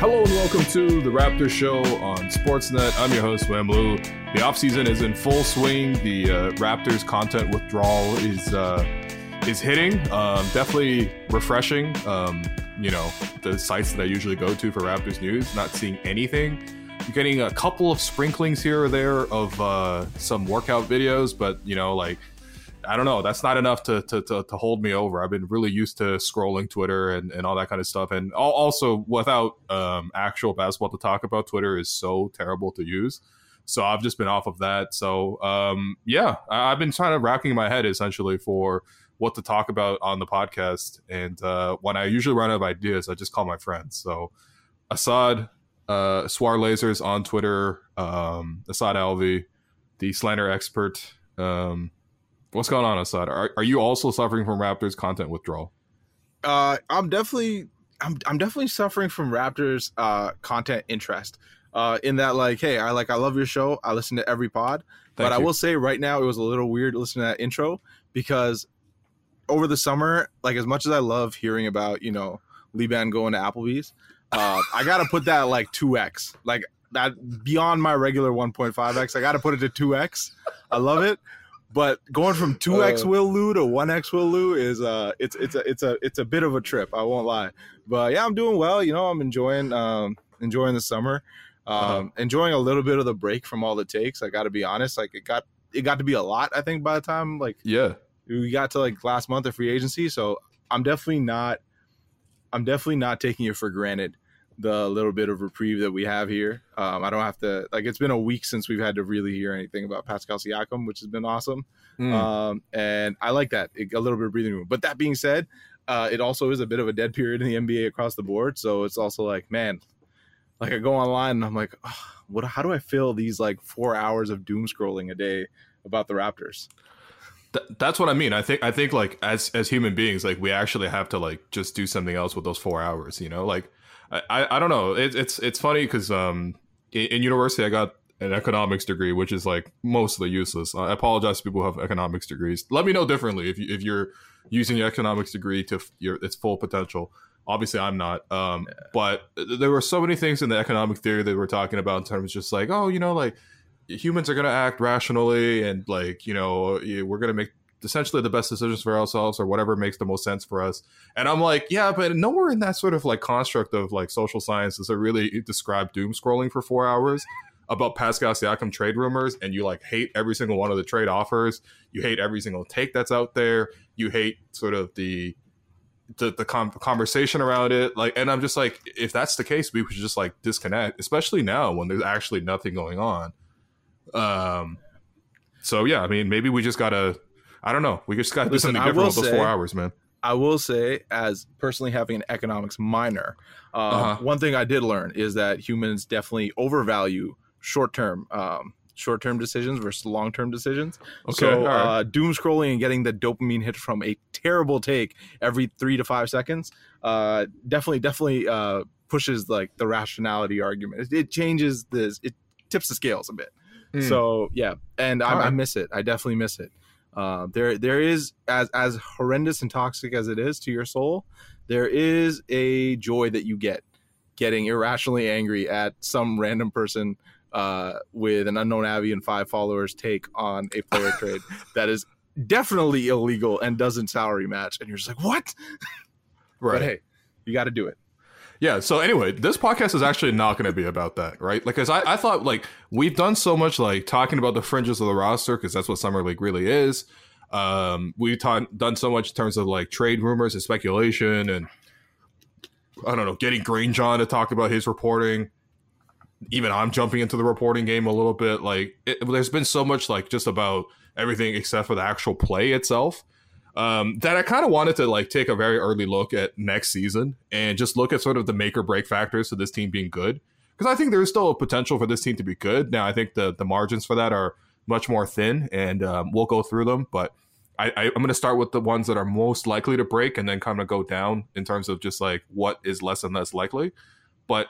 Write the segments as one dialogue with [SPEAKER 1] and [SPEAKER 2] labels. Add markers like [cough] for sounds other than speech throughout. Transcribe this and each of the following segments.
[SPEAKER 1] Hello and welcome to the Raptors Show on Sportsnet. I'm your host, William Lou. The offseason is in full swing. The uh, Raptors content withdrawal is uh, is hitting. Um, definitely refreshing. Um, you know, the sites that I usually go to for Raptors news, not seeing anything. You're getting a couple of sprinklings here or there of uh, some workout videos, but you know, like I don't know. That's not enough to, to, to, to, hold me over. I've been really used to scrolling Twitter and, and all that kind of stuff. And also, without um, actual basketball to talk about, Twitter is so terrible to use. So I've just been off of that. So um, yeah, I, have been trying to racking my head essentially for what to talk about on the podcast. And uh, when I usually run out of ideas, I just call my friends. So Asad, uh, Swar Lasers on Twitter, um, Asad Alvi, the slander expert. Um, What's going on, Asad? Are, are you also suffering from Raptors content withdrawal?
[SPEAKER 2] Uh, I'm definitely, I'm, I'm definitely suffering from Raptors uh, content interest. Uh, in that, like, hey, I like, I love your show. I listen to every pod, Thank but you. I will say right now it was a little weird listening to that intro because over the summer, like, as much as I love hearing about, you know, Liban going to Applebee's, uh, I gotta put that like two x, like that beyond my regular 1.5 x. I gotta put it to two x. I love it. But going from two X uh, Will Lou to one X Will Lou is uh it's it's a it's a it's a bit of a trip. I won't lie. But yeah, I'm doing well. You know, I'm enjoying um enjoying the summer. Um, uh-huh. enjoying a little bit of the break from all the takes. I got to be honest. Like it got it got to be a lot. I think by the time like
[SPEAKER 1] yeah
[SPEAKER 2] we got to like last month of free agency. So I'm definitely not I'm definitely not taking it for granted the little bit of reprieve that we have here. Um, I don't have to like it's been a week since we've had to really hear anything about Pascal Siakam, which has been awesome. Mm. Um, and I like that it, a little bit of breathing room. But that being said, uh, it also is a bit of a dead period in the NBA across the board. So it's also like, man, like I go online and I'm like, oh, what? How do I fill these like four hours of doom scrolling a day about the Raptors?
[SPEAKER 1] that's what I mean. I think I think like as as human beings, like we actually have to like just do something else with those four hours. You know, like I, I don't know. It, it's it's funny because um in, in, university I got an economics degree, which is like mostly useless. I apologize to people who have economics degrees. Let me know differently if you if you're using your economics degree to your its full potential. Obviously, I'm not. Um, yeah. but there were so many things in the economic theory that we're talking about in terms of just like, oh, you know, like humans are going to act rationally and like you know we're going to make essentially the best decisions for ourselves or whatever makes the most sense for us. And I'm like, yeah, but nowhere in that sort of like construct of like social science does it really describe doom scrolling for four hours about Pascal Siakam trade rumors and you like hate every single one of the trade offers. You hate every single take that's out there. You hate sort of the the, the com- conversation around it like and i'm just like if that's the case we should just like disconnect especially now when there's actually nothing going on um so yeah i mean maybe we just gotta I don't know. We just got to do something different with those say, four hours, man.
[SPEAKER 2] I will say, as personally having an economics minor, um, uh-huh. one thing I did learn is that humans definitely overvalue short term. Um, short-term decisions versus long-term decisions. Okay, so right. uh, doom scrolling and getting the dopamine hit from a terrible take every three to five seconds uh, definitely, definitely uh, pushes like the rationality argument. It, it, changes this. It tips the scales a bit. Mm. So yeah, and I, right. I, miss it. I definitely miss it. Uh, there there is as as horrendous and toxic as it is to your soul, there is a joy that you get getting irrationally angry at some random person uh, with an unknown Avi and five followers take on a player [laughs] trade that is definitely illegal and doesn't salary match, and you're just like, what? [laughs] right. But hey, you got to do it.
[SPEAKER 1] Yeah. So anyway, this podcast is actually not going to be about that, right? Like, cause I, I thought like we've done so much like talking about the fringes of the roster because that's what summer league really is. Um, we've ta- done so much in terms of like trade rumors and speculation, and I don't know, getting Green John to talk about his reporting. Even I'm jumping into the reporting game a little bit. Like, it, there's been so much like just about everything except for the actual play itself um, that I kind of wanted to like take a very early look at next season and just look at sort of the make or break factors to this team being good. Because I think there's still a potential for this team to be good. Now, I think the the margins for that are much more thin, and um, we'll go through them. But I, am going to start with the ones that are most likely to break, and then kind of go down in terms of just like what is less and less likely. But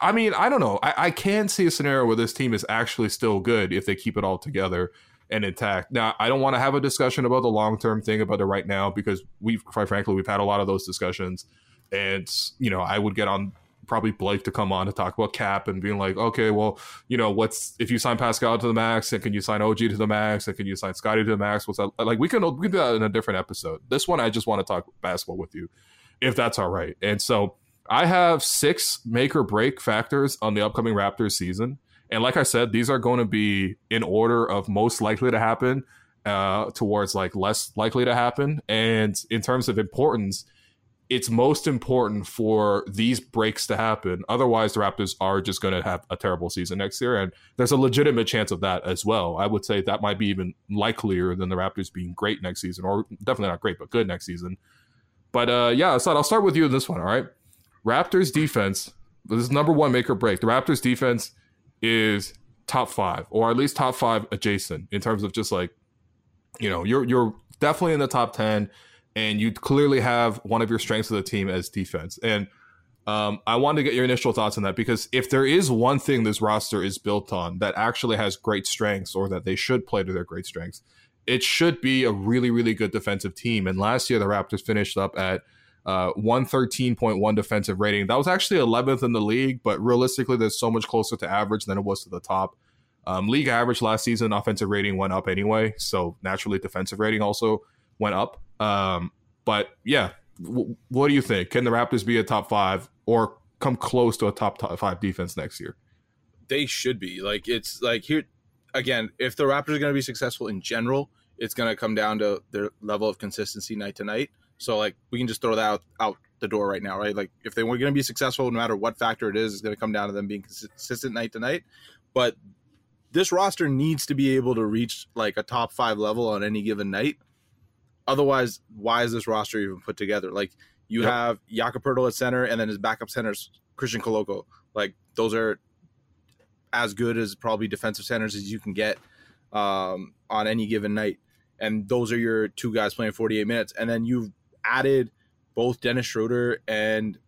[SPEAKER 1] I mean, I don't know. I, I can see a scenario where this team is actually still good if they keep it all together and intact. Now, I don't want to have a discussion about the long term thing about it right now because we've, quite frankly, we've had a lot of those discussions, and you know, I would get on probably Blake to come on to talk about cap and being like, okay, well, you know, what's if you sign Pascal to the max and can you sign OG to the max and can you sign Scottie to the max? What's that like? We can we can do that in a different episode. This one, I just want to talk basketball with you, if that's all right. And so I have six make or break factors on the upcoming Raptors season. And like I said, these are going to be in order of most likely to happen uh, towards like less likely to happen. And in terms of importance, it's most important for these breaks to happen. Otherwise, the Raptors are just going to have a terrible season next year. And there's a legitimate chance of that as well. I would say that might be even likelier than the Raptors being great next season, or definitely not great, but good next season. But uh, yeah, so I'll start with you in this one. All right. Raptors defense, this is number one make or break. The Raptors defense is top five, or at least top five adjacent in terms of just like, you know, you're you're definitely in the top ten and you clearly have one of your strengths of the team as defense. And um, I wanted to get your initial thoughts on that because if there is one thing this roster is built on that actually has great strengths or that they should play to their great strengths, it should be a really, really good defensive team. And last year, the Raptors finished up at uh, 113.1 defensive rating. That was actually 11th in the league, but realistically, there's so much closer to average than it was to the top. Um, league average last season, offensive rating went up anyway. So naturally, defensive rating also went up. Um, but yeah, w- what do you think? Can the Raptors be a top five or come close to a top, top five defense next year?
[SPEAKER 2] They should be. Like it's like here again. If the Raptors are going to be successful in general, it's going to come down to their level of consistency night to night. So like we can just throw that out, out the door right now, right? Like if they were going to be successful, no matter what factor it is, it's going to come down to them being consistent night to night. But this roster needs to be able to reach like a top five level on any given night otherwise, why is this roster even put together? Like you yep. have Jakob at center, and then his backup centers Christian Koloko. Like those are as good as probably defensive centers as you can get um, on any given night. And those are your two guys playing 48 minutes. And then you've added both Dennis Schroeder and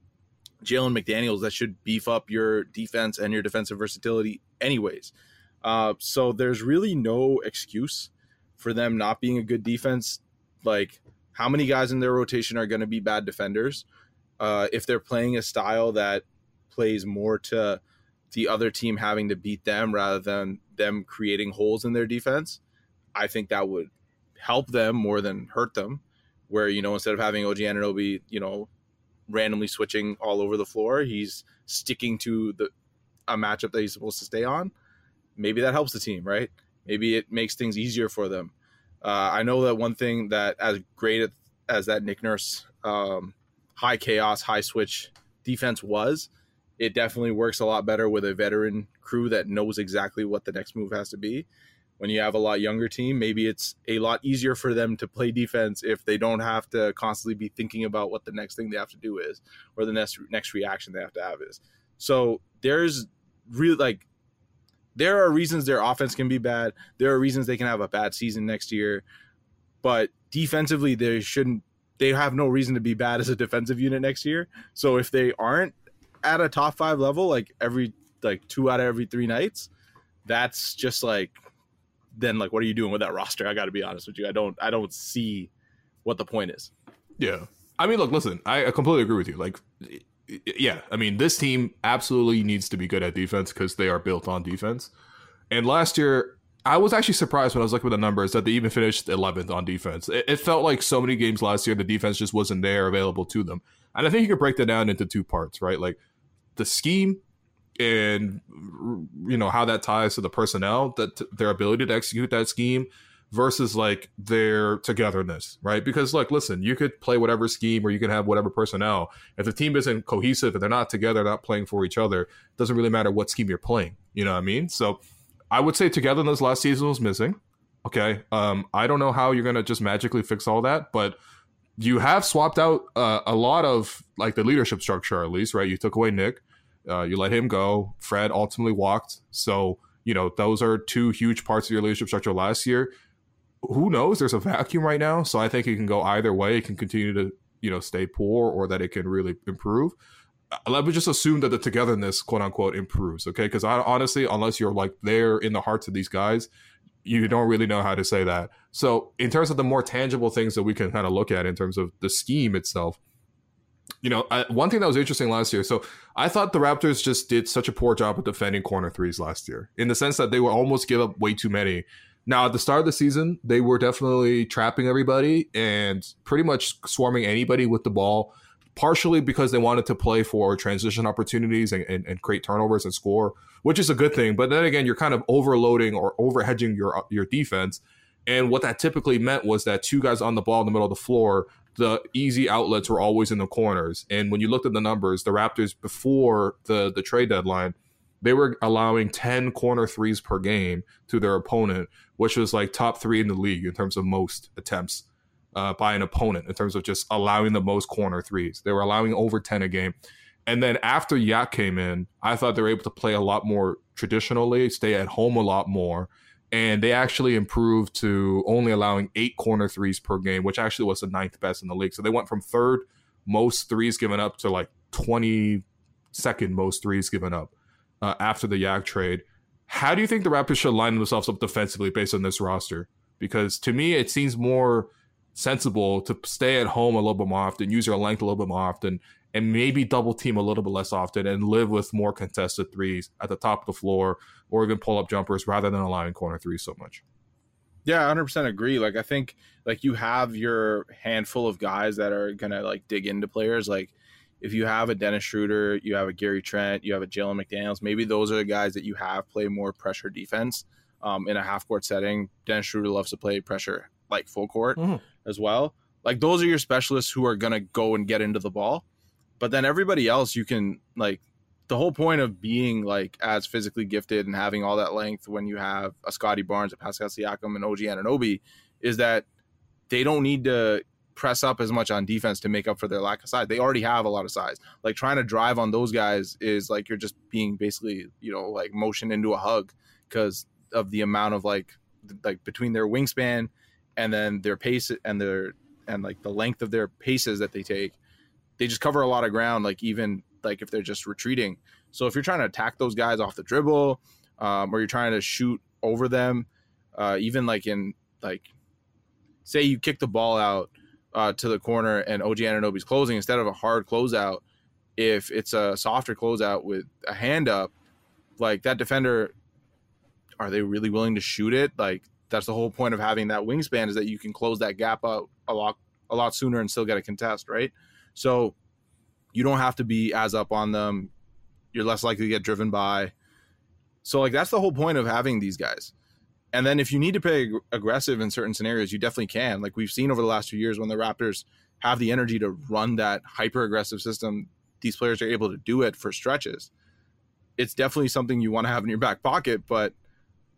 [SPEAKER 2] Jalen McDaniels that should beef up your defense and your defensive versatility, anyways. Uh, so there's really no excuse for them not being a good defense. Like how many guys in their rotation are going to be bad defenders uh, if they're playing a style that plays more to the other team having to beat them rather than them creating holes in their defense? I think that would help them more than hurt them where you know instead of having OG Anunoby, you know randomly switching all over the floor he's sticking to the a matchup that he's supposed to stay on. Maybe that helps the team right? Maybe it makes things easier for them. Uh, I know that one thing that as great as that Nick Nurse um, high chaos, high switch defense was, it definitely works a lot better with a veteran crew that knows exactly what the next move has to be. When you have a lot younger team, maybe it's a lot easier for them to play defense if they don't have to constantly be thinking about what the next thing they have to do is or the next next reaction they have to have is. So there's really like there are reasons their offense can be bad. There are reasons they can have a bad season next year. But defensively, they shouldn't. They have no reason to be bad as a defensive unit next year. So if they aren't at a top five level, like every like two out of every three nights, that's just like then like what are you doing with that roster? I got to be honest with you. I don't I don't see what the point is.
[SPEAKER 1] Yeah. I mean, look, listen, I completely agree with you. Like yeah, I mean, this team absolutely needs to be good at defense because they are built on defense. And last year, I was actually surprised when I was looking at the numbers that they even finished 11th on defense. It, it, felt like so many games last year, the defense just wasn't there available to them. And I think you could break that down into two parts, right? Like the scheme and you know how that ties to the personnel, that their ability to execute that scheme, versus like their togetherness, right? Because like, listen, you could play whatever scheme or you can have whatever personnel. If the team isn't cohesive and they're not together, not playing for each other, doesn't really matter what scheme you're playing. You know what I mean? So I would say togetherness last season was missing. Okay. Um, I don't know how you're gonna just magically fix all that, but you have swapped out uh, a lot of like the leadership structure at least, right? You took away Nick, uh, you let him go. Fred ultimately walked, so you know those are two huge parts of your leadership structure last year who knows? There's a vacuum right now, so I think it can go either way. It can continue to you know stay poor, or that it can really improve. Uh, let me just assume that the togetherness, quote unquote, improves. Okay, because I honestly, unless you're like there in the hearts of these guys, you don't really know how to say that. So, in terms of the more tangible things that we can kind of look at in terms of the scheme itself, you know, I, one thing that was interesting last year. So I thought the Raptors just did such a poor job of defending corner threes last year, in the sense that they would almost give up way too many. Now, at the start of the season, they were definitely trapping everybody and pretty much swarming anybody with the ball, partially because they wanted to play for transition opportunities and, and, and create turnovers and score, which is a good thing. But then again, you're kind of overloading or overhedging your your defense. And what that typically meant was that two guys on the ball in the middle of the floor the easy outlets were always in the corners. And when you looked at the numbers, the Raptors before the the trade deadline, they were allowing 10 corner threes per game to their opponent, which was like top three in the league in terms of most attempts uh, by an opponent in terms of just allowing the most corner threes. They were allowing over 10 a game. And then after Yak came in, I thought they were able to play a lot more traditionally, stay at home a lot more, and they actually improved to only allowing eight corner threes per game, which actually was the ninth best in the league. So they went from third most threes given up to like 22nd most threes given up uh, after the Yak trade. How do you think the Raptors should line themselves up defensively based on this roster? Because to me, it seems more sensible to stay at home a little bit more often, use your length a little bit more often, and maybe double team a little bit less often and live with more contested threes at the top of the floor or even pull up jumpers rather than allowing corner threes so much.
[SPEAKER 2] Yeah, 100% agree. Like I think like you have your handful of guys that are going to like dig into players like if you have a Dennis Schroeder, you have a Gary Trent, you have a Jalen McDaniels, maybe those are the guys that you have play more pressure defense um, in a half court setting. Dennis Schroeder loves to play pressure like full court mm-hmm. as well. Like those are your specialists who are going to go and get into the ball. But then everybody else, you can like the whole point of being like as physically gifted and having all that length when you have a Scottie Barnes, a Pascal Siakam, and OG Anunoby is that they don't need to press up as much on defense to make up for their lack of size. They already have a lot of size. Like trying to drive on those guys is like you're just being basically, you know, like motion into a hug because of the amount of like like between their wingspan and then their pace and their and like the length of their paces that they take they just cover a lot of ground, like even like if they're just retreating. So if you're trying to attack those guys off the dribble, um, or you're trying to shoot over them, uh, even like in like say you kick the ball out uh, to the corner and OG Anunoby's closing instead of a hard closeout, if it's a softer closeout with a hand up, like that defender, are they really willing to shoot it? Like that's the whole point of having that wingspan is that you can close that gap out a lot a lot sooner and still get a contest, right? So you don't have to be as up on them. You're less likely to get driven by. So like that's the whole point of having these guys. And then if you need to play aggressive in certain scenarios, you definitely can. Like we've seen over the last few years when the Raptors have the energy to run that hyper aggressive system, these players are able to do it for stretches. It's definitely something you want to have in your back pocket, but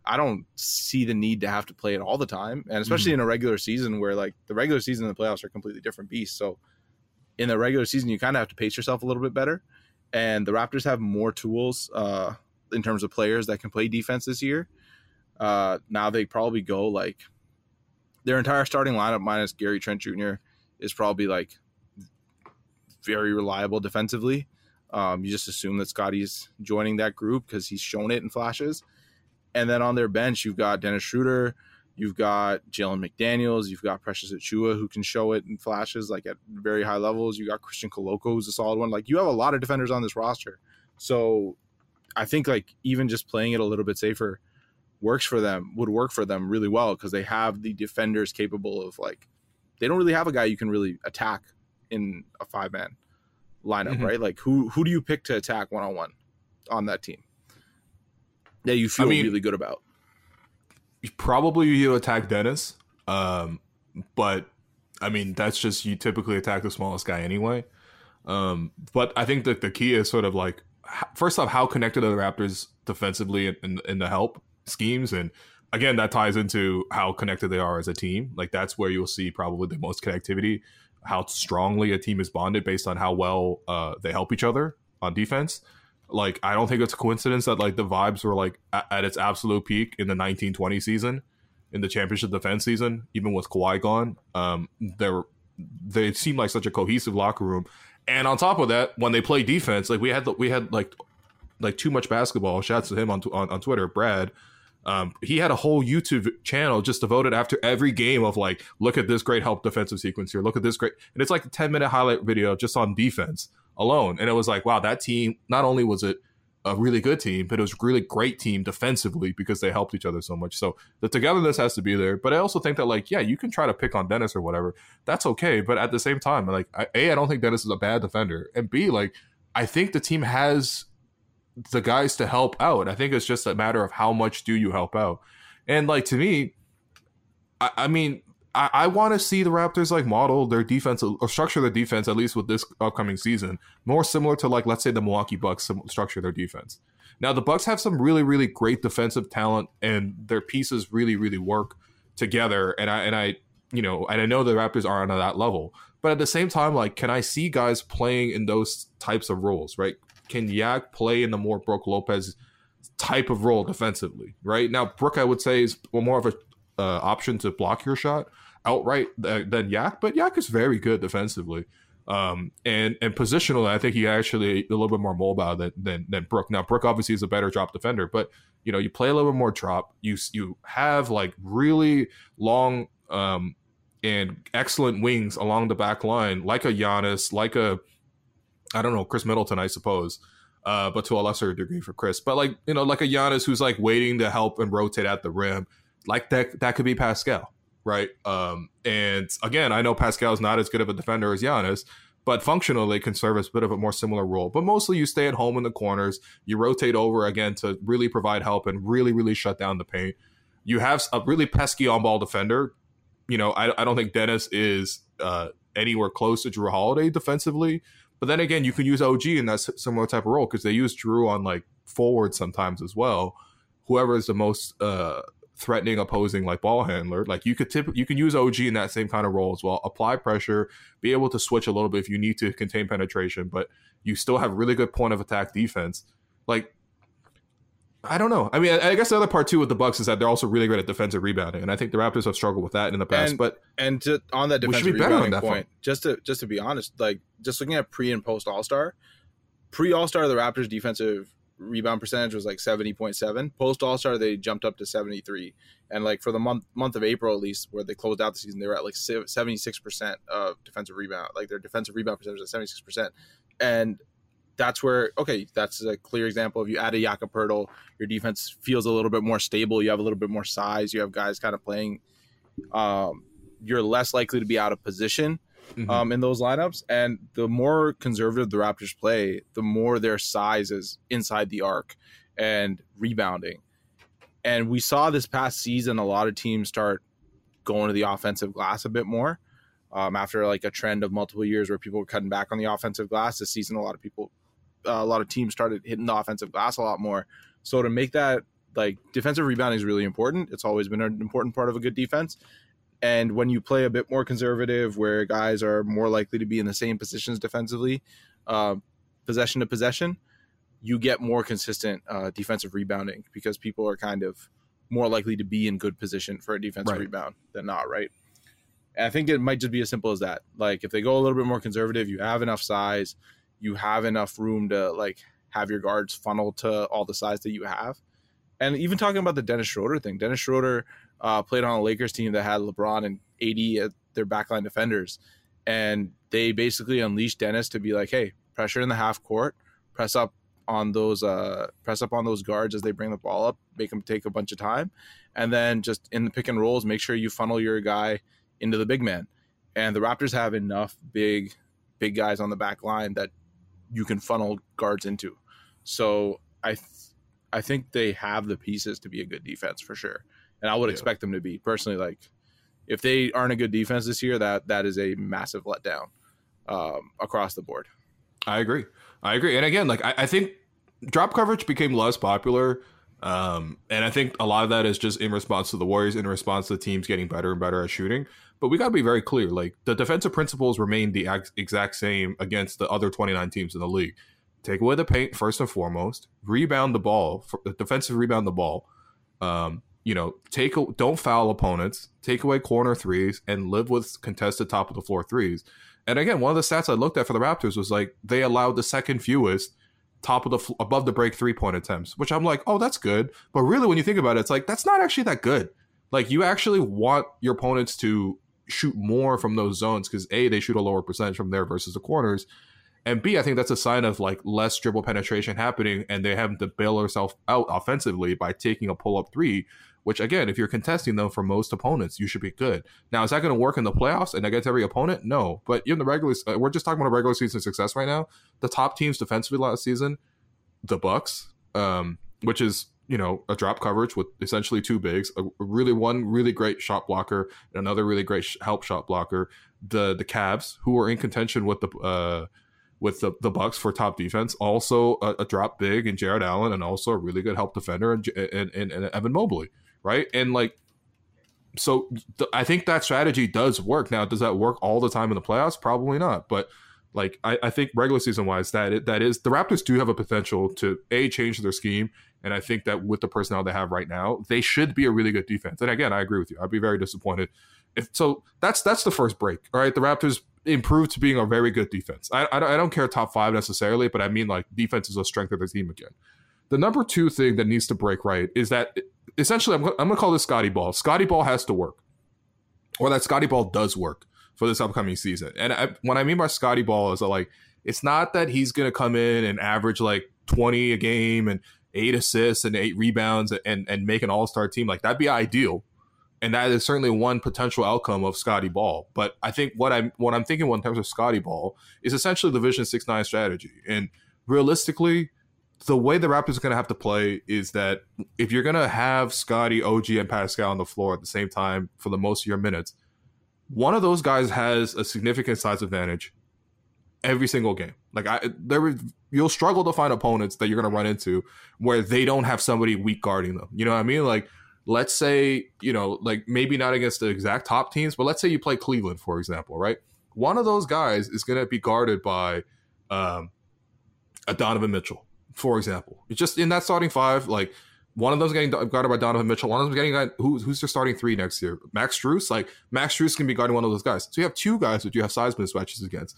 [SPEAKER 2] I don't see the need to have to play it all the time. And especially mm-hmm. in a regular season where like the regular season and the playoffs are completely different beasts. So in the regular season, you kind of have to pace yourself a little bit better. And the Raptors have more tools uh, in terms of players that can play defense this year. Uh, now they probably go like their entire starting lineup minus Gary Trent Jr. is probably like very reliable defensively. Um, you just assume that Scottie's joining that group because he's shown it in flashes. And then on their bench, you've got Dennis Schroeder, You've got Jalen McDaniels. You've got Precious Achiuwa who can show it in flashes, like at very high levels. You got Christian Koloko who's a solid one. Like you have a lot of defenders on this roster, so I think like even just playing it a little bit safer works for them. Would work for them really well because they have the defenders capable of like they don't really have a guy you can really attack in a five man lineup, mm-hmm. right? Like who who do you pick to attack one on one on that team that you feel I mean, really good about?
[SPEAKER 1] Probably you attack Dennis. Um, but I mean, that's just you typically attack the smallest guy anyway. Um, but I think that the key is sort of like first off, how connected are the Raptors defensively in, in, in the help schemes, and again, that ties into how connected they are as a team. Like that's where you'll see probably the most connectivity, how strongly a team is bonded based on how well uh, they help each other on defense like I don't think it's a coincidence that like the vibes were like at, at its absolute peak in the 1920 season, in the championship defense season, even with Kawhi gone. Um, there they seemed like such a cohesive locker room, and on top of that, when they play defense, like we had we had like like too much basketball. Shouts to him on on, on Twitter, Brad. Um, he had a whole YouTube channel just devoted after every game of like, look at this great help defensive sequence here, look at this great, and it's like a 10 minute highlight video just on defense alone. And it was like, wow, that team, not only was it a really good team, but it was a really great team defensively because they helped each other so much. So the togetherness has to be there. But I also think that like, yeah, you can try to pick on Dennis or whatever. That's okay. But at the same time, like, I, a, I don't think Dennis is a bad defender, and b, like, I think the team has the guys to help out. I think it's just a matter of how much do you help out. And like to me, I, I mean, I, I want to see the Raptors like model their defense or structure their defense at least with this upcoming season more similar to like let's say the Milwaukee Bucks structure their defense. Now the Bucks have some really really great defensive talent and their pieces really really work together. And I and I you know and I know the Raptors are on that level, but at the same time like can I see guys playing in those types of roles right? Can Yak play in the more Brook Lopez type of role defensively? Right now, Brook I would say is more of a uh, option to block your shot outright than Yak, but Yak is very good defensively. Um, and and positionally, I think he actually a little bit more mobile than than than Brook. Now, Brook obviously is a better drop defender, but you know, you play a little bit more drop. You you have like really long um, and excellent wings along the back line, like a Giannis, like a I don't know Khris Middleton, I suppose, uh, but to a lesser degree for Khris, But like you know, like a Giannis who's like waiting to help and rotate at the rim, like that that could be Pascal right? Um, and again, I know Pascal is not as good of a defender as Giannis, but functionally can serve as a bit of a more similar role. But mostly you stay at home in the corners, you rotate over again to really provide help and really, really shut down the paint. You have a really pesky on ball defender. You know, I, I don't think Dennis is uh, anywhere close to Jrue Holiday defensively. But then again, you can use OG in that similar type of role because they use Jrue on like forward sometimes as well. Whoever is the most uh, threatening opposing like ball handler. Like you could tip, you can use OG in that same kind of role as well. Apply pressure, be able to switch a little bit if you need to contain penetration, but you still have really good point of attack defense. Like I don't know. I mean, I, guess the other part too with the Bucks is that they're also really great at defensive rebounding, and I think the Raptors have struggled with that in the past.
[SPEAKER 2] And,
[SPEAKER 1] but
[SPEAKER 2] and to, on that defensive rebounding that point, just to just to be honest, like just looking at pre and post All Star, pre All Star, the Raptors' defensive rebound percentage was like 70.7 post all-star they jumped up to 73 and like for the month month of april at least where they closed out the season they were at like 76% of defensive rebound like their defensive rebound percentage was 76% and that's where okay that's a clear example. Of you add a Jakob Poeltl, your defense feels a little bit more stable. You have a little bit more size. You have guys kind of playing um, you're less likely to be out of position mm-hmm. um, in those lineups. And the more conservative the Raptors play, the more their size is inside the arc and rebounding. And we saw this past season a lot of teams start going to the offensive glass a bit more. Um, after like a trend of multiple years where people were cutting back on the offensive glass, this season a lot of people, uh, a lot of teams started hitting the offensive glass a lot more. So to make that like defensive rebounding is really important. It's always been an important part of a good defense. And when you play a bit more conservative, where guys are more likely to be in the same positions defensively, uh, possession to possession, you get more consistent uh, defensive rebounding because people are kind of more likely to be in good position for a defensive right. rebound than not, right? And I think it might just be as simple as that. Like if they go a little bit more conservative, you have enough size, you have enough room to like have your guards funnel to all the size that you have. And even talking about the Dennis Schroeder thing, Dennis Schroeder uh, played on a Lakers team that had LeBron and AD at their backline defenders, and they basically unleashed Dennis to be like, "Hey, pressure in the half court, press up on those uh, press up on those guards as they bring the ball up, make them take a bunch of time, and then just in the pick and rolls, make sure you funnel your guy into the big man." And the Raptors have enough big, big guys on the back line that you can funnel guards into. So I, th- I think they have the pieces to be a good defense for sure and I would yeah. expect them to be personally. Like, if they aren't a good defense this year, that that is a massive letdown um, across the board.
[SPEAKER 1] I agree. I agree. And again, like I, I think drop coverage became less popular. Um, and I think a lot of that is just in response to the Warriors, in response to the teams getting better and better at shooting. But we got to be very clear: like the defensive principles remain the ex- exact same against the other 29 teams in the league. Take away the paint first and foremost. Rebound the ball, defensive rebound the ball. Um, you know, take don't foul opponents, take away corner threes, and live with contested top of the floor threes. And again, one of the stats I looked at for the Raptors was like they allowed the second fewest top of the above the break three point attempts, which I'm like, oh, that's good. But really, when you think about it, it's like that's not actually that good. Like you actually want your opponents to shoot more from those zones because a they shoot a lower percentage from there versus the corners, and b I think that's a sign of like less dribble penetration happening, and they have to bail themselves out offensively by taking a pull up three. Which again, if you're contesting them for most opponents, you should be good. Now, is that going to work in the playoffs and against every opponent? No, but in the regular, uh, we're just talking about a regular season success right now. The top teams defensively last season, the Bucks, um, which is you know a drop coverage with essentially two bigs, a really one really great shot blocker and another really great help shot blocker. The the Cavs, who were in contention with the uh, with the, the Bucks for top defense, also a, a drop big in Jarrett Allen, and also a really good help defender and and, and, and Evan Mobley right? And like, so th- I think that strategy does work. Now, does that work all the time in the playoffs? Probably not. But like, I, I think regular season wise, that it, that is the Raptors do have a potential to a change their scheme, and I think that with the personnel they have right now, they should be a really good defense. And again, I agree with you. I'd be very disappointed if so. That's that's the first break. All right, the Raptors improved to being a very good defense. I, I, don't care top five necessarily, but I mean like defense is a strength of the team again. The number two thing that needs to break right is that essentially, I'm, I'm going to call this Scottie Ball. Scottie Ball has to work, or that Scottie Ball does work for this upcoming season. And I, what I mean by Scottie Ball is that, like, it's not that he's going to come in and average like 20 a game and eight assists and eight rebounds and, and make an all star team. Like, that'd be ideal. And that is certainly one potential outcome of Scottie Ball. But I think what I'm what I'm thinking in terms of Scottie Ball is essentially the Vision Six Nine strategy. And realistically, the way the Raptors are going to have to play is that if you're going to have Scottie, OG, and Pascal on the floor at the same time for the most of your minutes, one of those guys has a significant size advantage every single game. Like I, there, you'll struggle to find opponents that you're going to run into where they don't have somebody weak guarding them. You know what I mean? Like, let's say you know, like maybe not against the exact top teams, but let's say you play Cleveland, for example, right? One of those guys is going to be guarded by um, a Donovan Mitchell for example. Just in that starting five, like one of them's getting guarded by Donovan Mitchell. One of them's getting who, who's their starting three next year? Max Strus. Like Max Strus can be guarding one of those guys. So you have two guys that you have size mismatches against.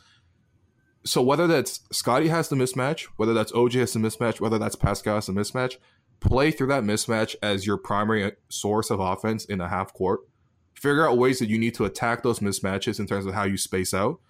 [SPEAKER 1] So whether that's Scottie has the mismatch, whether that's OG has the mismatch, whether that's Pascal has the mismatch, play through that mismatch as your primary source of offense in a half court. Figure out ways that you need to attack those mismatches in terms of how you space out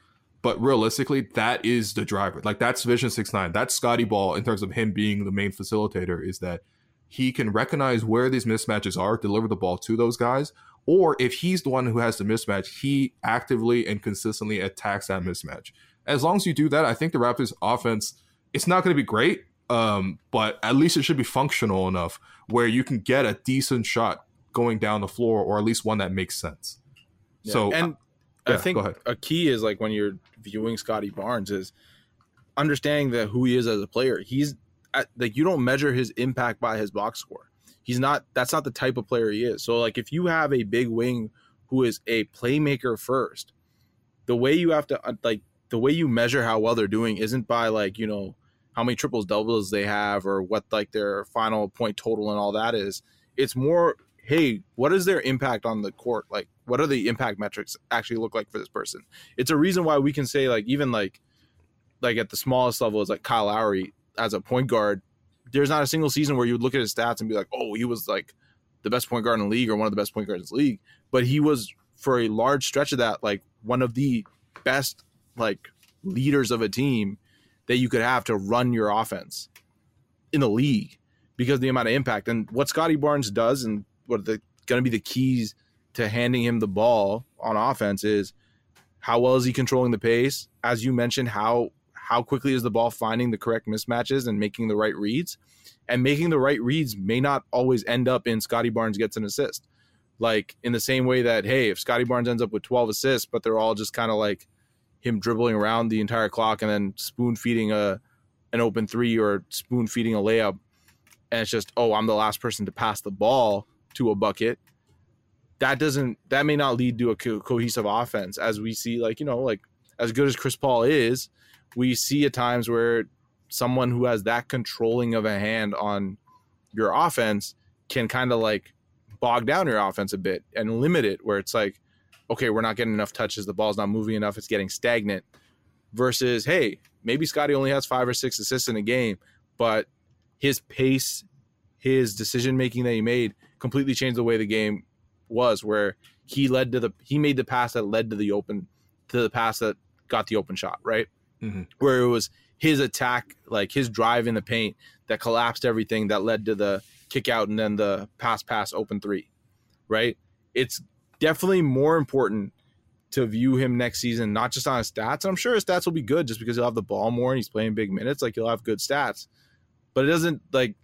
[SPEAKER 1] but realistically, that is the driver. Like that's Vision Six Nine. That's Scottie Ball in terms of him being the main facilitator. Is that he can recognize where these mismatches are, deliver the ball to those guys, or if he's the one who has the mismatch, he actively and consistently attacks that mismatch. As long as you do that, I think the Raptors' offense it's not going to be great, um, but at least it should be functional enough where you can get a decent shot going down the floor, or at least one that makes sense. Yeah. So
[SPEAKER 2] and. Yeah, I think a key is like when you're viewing Scottie Barnes is understanding that who he is as a player. He's at, like you don't measure his impact by his box score. He's not. That's not the type of player he is. So like if you have a big wing who is a playmaker first, the way you have to uh, like the way you measure how well they're doing isn't by like you know how many triples doubles they have or what like their final point total and all that is. It's more hey, what is their impact on the court? Like, what are the impact metrics actually look like for this person? It's a reason why we can say like even like like at the smallest level is like Kyle Lowry as a point guard. There's not a single season where you would look at his stats and be like, oh, he was like the best point guard in the league or one of the best point guards in the league. But he was for a large stretch of that like one of the best like leaders of a team that you could have to run your offense in the league because the amount of impact. And what Scottie Barnes does, and what the going to be the keys to handing him the ball on offense is how well is he controlling the pace? As you mentioned, how how quickly is the ball finding the correct mismatches and making the right reads? And making the right reads may not always end up in Scottie Barnes gets an assist. Like in the same way that hey, if Scottie Barnes ends up with 12 assists, but they're all just kind of like him dribbling around the entire clock and then spoon feeding a an open three or spoon feeding a layup, and it's just oh, I'm the last person to pass the ball to a bucket. That doesn't that may not lead to a co- cohesive offense as we see like you know like as good as Chris Paul is we see at times where someone who has that controlling of a hand on your offense can kind of like bog down your offense a bit and limit it where it's like okay we're not getting enough touches the ball's not moving enough it's getting stagnant versus hey maybe Scottie only has 5 or 6 assists in a game but his pace, his decision making that he made completely changed the way the game was. Where he led to the he made the pass that led to the open to the pass that got the open shot, right? Mm-hmm. Where it was his attack, like his drive in the paint that collapsed everything that led to the kick out and then the pass pass open three, right? It's definitely more important to view him next season, not just on his stats. And I'm sure his stats will be good just because he'll have the ball more and he's playing big minutes. Like he'll have good stats, but it doesn't like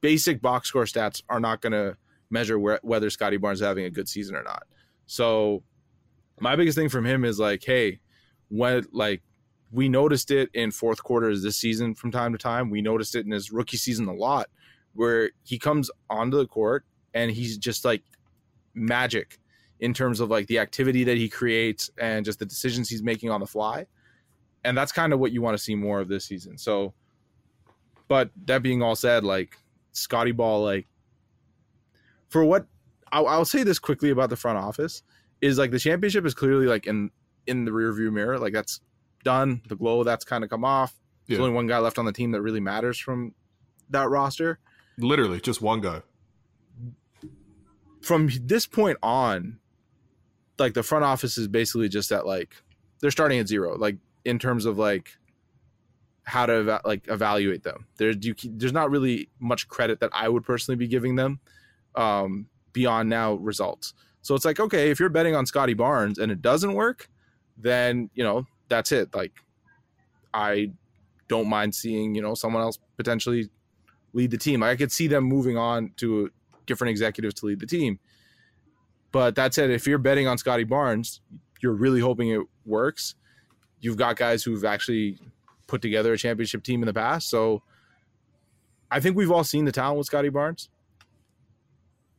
[SPEAKER 2] basic box score stats are not going to measure where, whether Scottie Barnes is having a good season or not. So my biggest thing from him is like, hey, when like we noticed it in fourth quarters this season from time to time. We noticed it in his rookie season a lot, where he comes onto the court and he's just like magic in terms of like the activity that he creates and just the decisions he's making on the fly. And that's kind of what you want to see more of this season. So, but that being all said, like Scotty Ball, like for what I'll, I'll say this quickly about the front office is like the championship is clearly like in in the rearview mirror. Like that's done. The glow that's kind of come off. There's only one guy left on the team that really matters from that roster.
[SPEAKER 1] Literally, just one guy.
[SPEAKER 2] From this point on, like the front office is basically just at like they're starting at zero, like in terms of like how to eva- like evaluate them. There's you, there's not really much credit that I would personally be giving them um, beyond now results. So it's like okay, if you're betting on Scottie Barnes and it doesn't work, then you know that's it. Like I don't mind seeing, you know, someone else potentially lead the team. I could see them moving on to different executives to lead the team. But that said, if you're betting on Scottie Barnes, you're really hoping it works. You've got guys who've actually put together a championship team in the past. So I think we've all seen the talent with Scottie Barnes.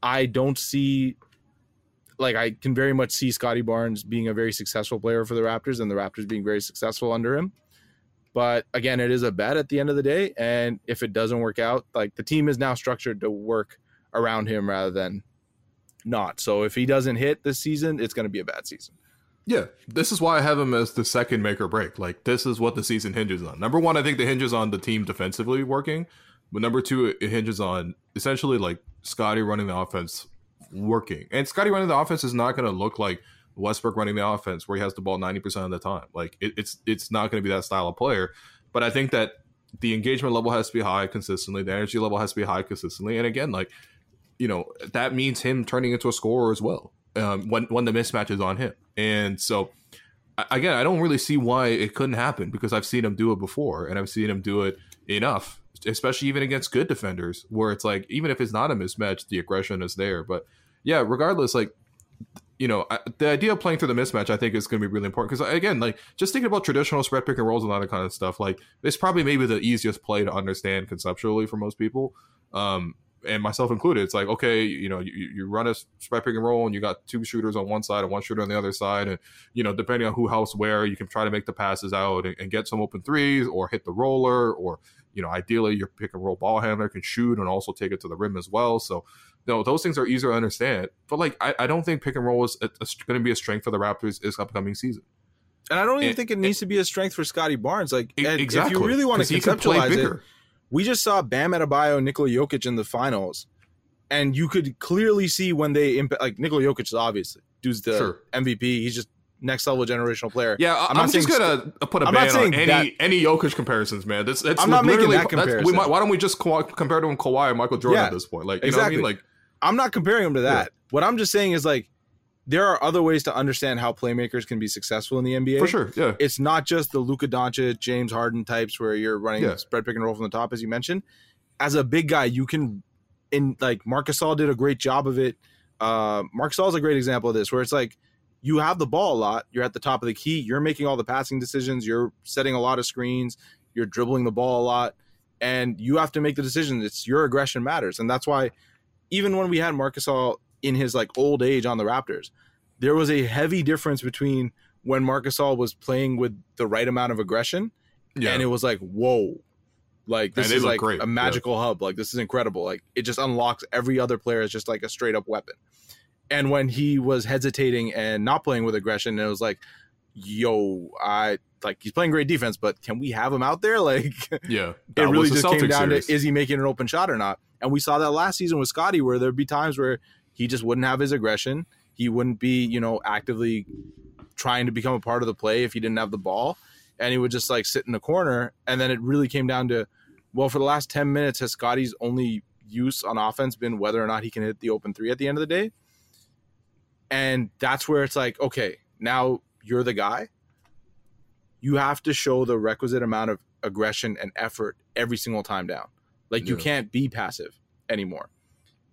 [SPEAKER 2] I don't see like I can very much see Scottie Barnes being a very successful player for the Raptors and the Raptors being very successful under him. But again, it is a bet at the end of the day. And if it doesn't work out, like the team is now structured to work around him rather than not. So if he doesn't hit this season, it's going to be a bad season.
[SPEAKER 1] Yeah, this is why I have him as the second make or break. Like this is what the season hinges on. Number one, I think the hinges on the team defensively working, but number two, it hinges on essentially like Scottie running the offense working. And Scottie running the offense is not going to look like Westbrook running the offense where he has the ball 90% of the time. Like it, it's it's not going to be that style of player. But I think that the engagement level has to be high consistently. The energy level has to be high consistently. And again, like, you know, that means him turning into a scorer as well um, when, when the mismatch is on him. And so, again, I don't really see why it couldn't happen because I've seen him do it before and I've seen him do it enough, especially even against good defenders where it's like, even if it's not a mismatch, the aggression is there. But yeah, regardless, like you know, the idea of playing through the mismatch, I think, is going to be really important. Because again, like just thinking about traditional spread pick and rolls and all that kind of stuff, like it's probably maybe the easiest play to understand conceptually for most people, um, and myself included. It's like okay, you know, you, you run a spread pick and roll, and you got two shooters on one side and one shooter on the other side, and you know, depending on who helps where, you can try to make the passes out and, and get some open threes or hit the roller, or you know, ideally your pick and roll ball handler can shoot and also take it to the rim as well. So no, those things are easier to understand. But like, I, I don't think pick and roll is going to be a strength for the Raptors this upcoming season.
[SPEAKER 2] And I don't even and, think it needs to be a strength for Scottie Barnes. Like, exactly. if you really want to conceptualize it, we just saw Bam Adebayo, Nikola Jokic in the finals, and you could clearly see when they impact. Like Nikola Jokic is obviously dude's the sure. MVP. He's just next level generational player.
[SPEAKER 1] Yeah, I'm, I'm just gonna put a ban on any that, any Jokic comparisons, man. That's, that's
[SPEAKER 2] I'm not making that comparison.
[SPEAKER 1] Might, why don't we just compare to him Kawhi and Michael Jordan yeah, at this point? Like, you exactly. know what I mean? Like,
[SPEAKER 2] I'm not comparing him to that. Yeah. What I'm just saying is like there are other ways to understand how playmakers can be successful in the NBA.
[SPEAKER 1] For sure, yeah.
[SPEAKER 2] It's not just the Luka Doncic, James Harden types where you're running yeah. spread pick and roll from the top, as you mentioned. As a big guy, you can, in like Marc Gasol did a great job of it. Uh, Marc Gasol is a great example of this, where it's like you have the ball a lot, you're at the top of the key, you're making all the passing decisions, you're setting a lot of screens, you're dribbling the ball a lot, and you have to make the decisions. It's your aggression matters, and that's why even when we had Marc Gasol in his like old age on the Raptors, there was a heavy difference between when Marc Gasol was playing with the right amount of aggression, yeah. and it was like, whoa, like this is like great. a magical yeah. hub. Like this is incredible. Like it just unlocks every other player as just like a straight up weapon. And when he was hesitating and not playing with aggression, it was like, yo, I like he's playing great defense, but can we have him out there? [laughs] Like,
[SPEAKER 1] yeah,
[SPEAKER 2] it really just came down series. to is he making an open shot or not? And we saw that last season with Scottie, where there'd be times where he just wouldn't have his aggression. He wouldn't be, you know, actively trying to become a part of the play if he didn't have the ball. And he would just like sit in the corner. And then it really came down to, well, for the last 10 minutes, has Scottie's only use on offense been whether or not he can hit the open three at the end of the day? And that's where it's like, okay, now you're the guy. You have to show the requisite amount of aggression and effort every single time down. Like yeah. you can't be passive anymore.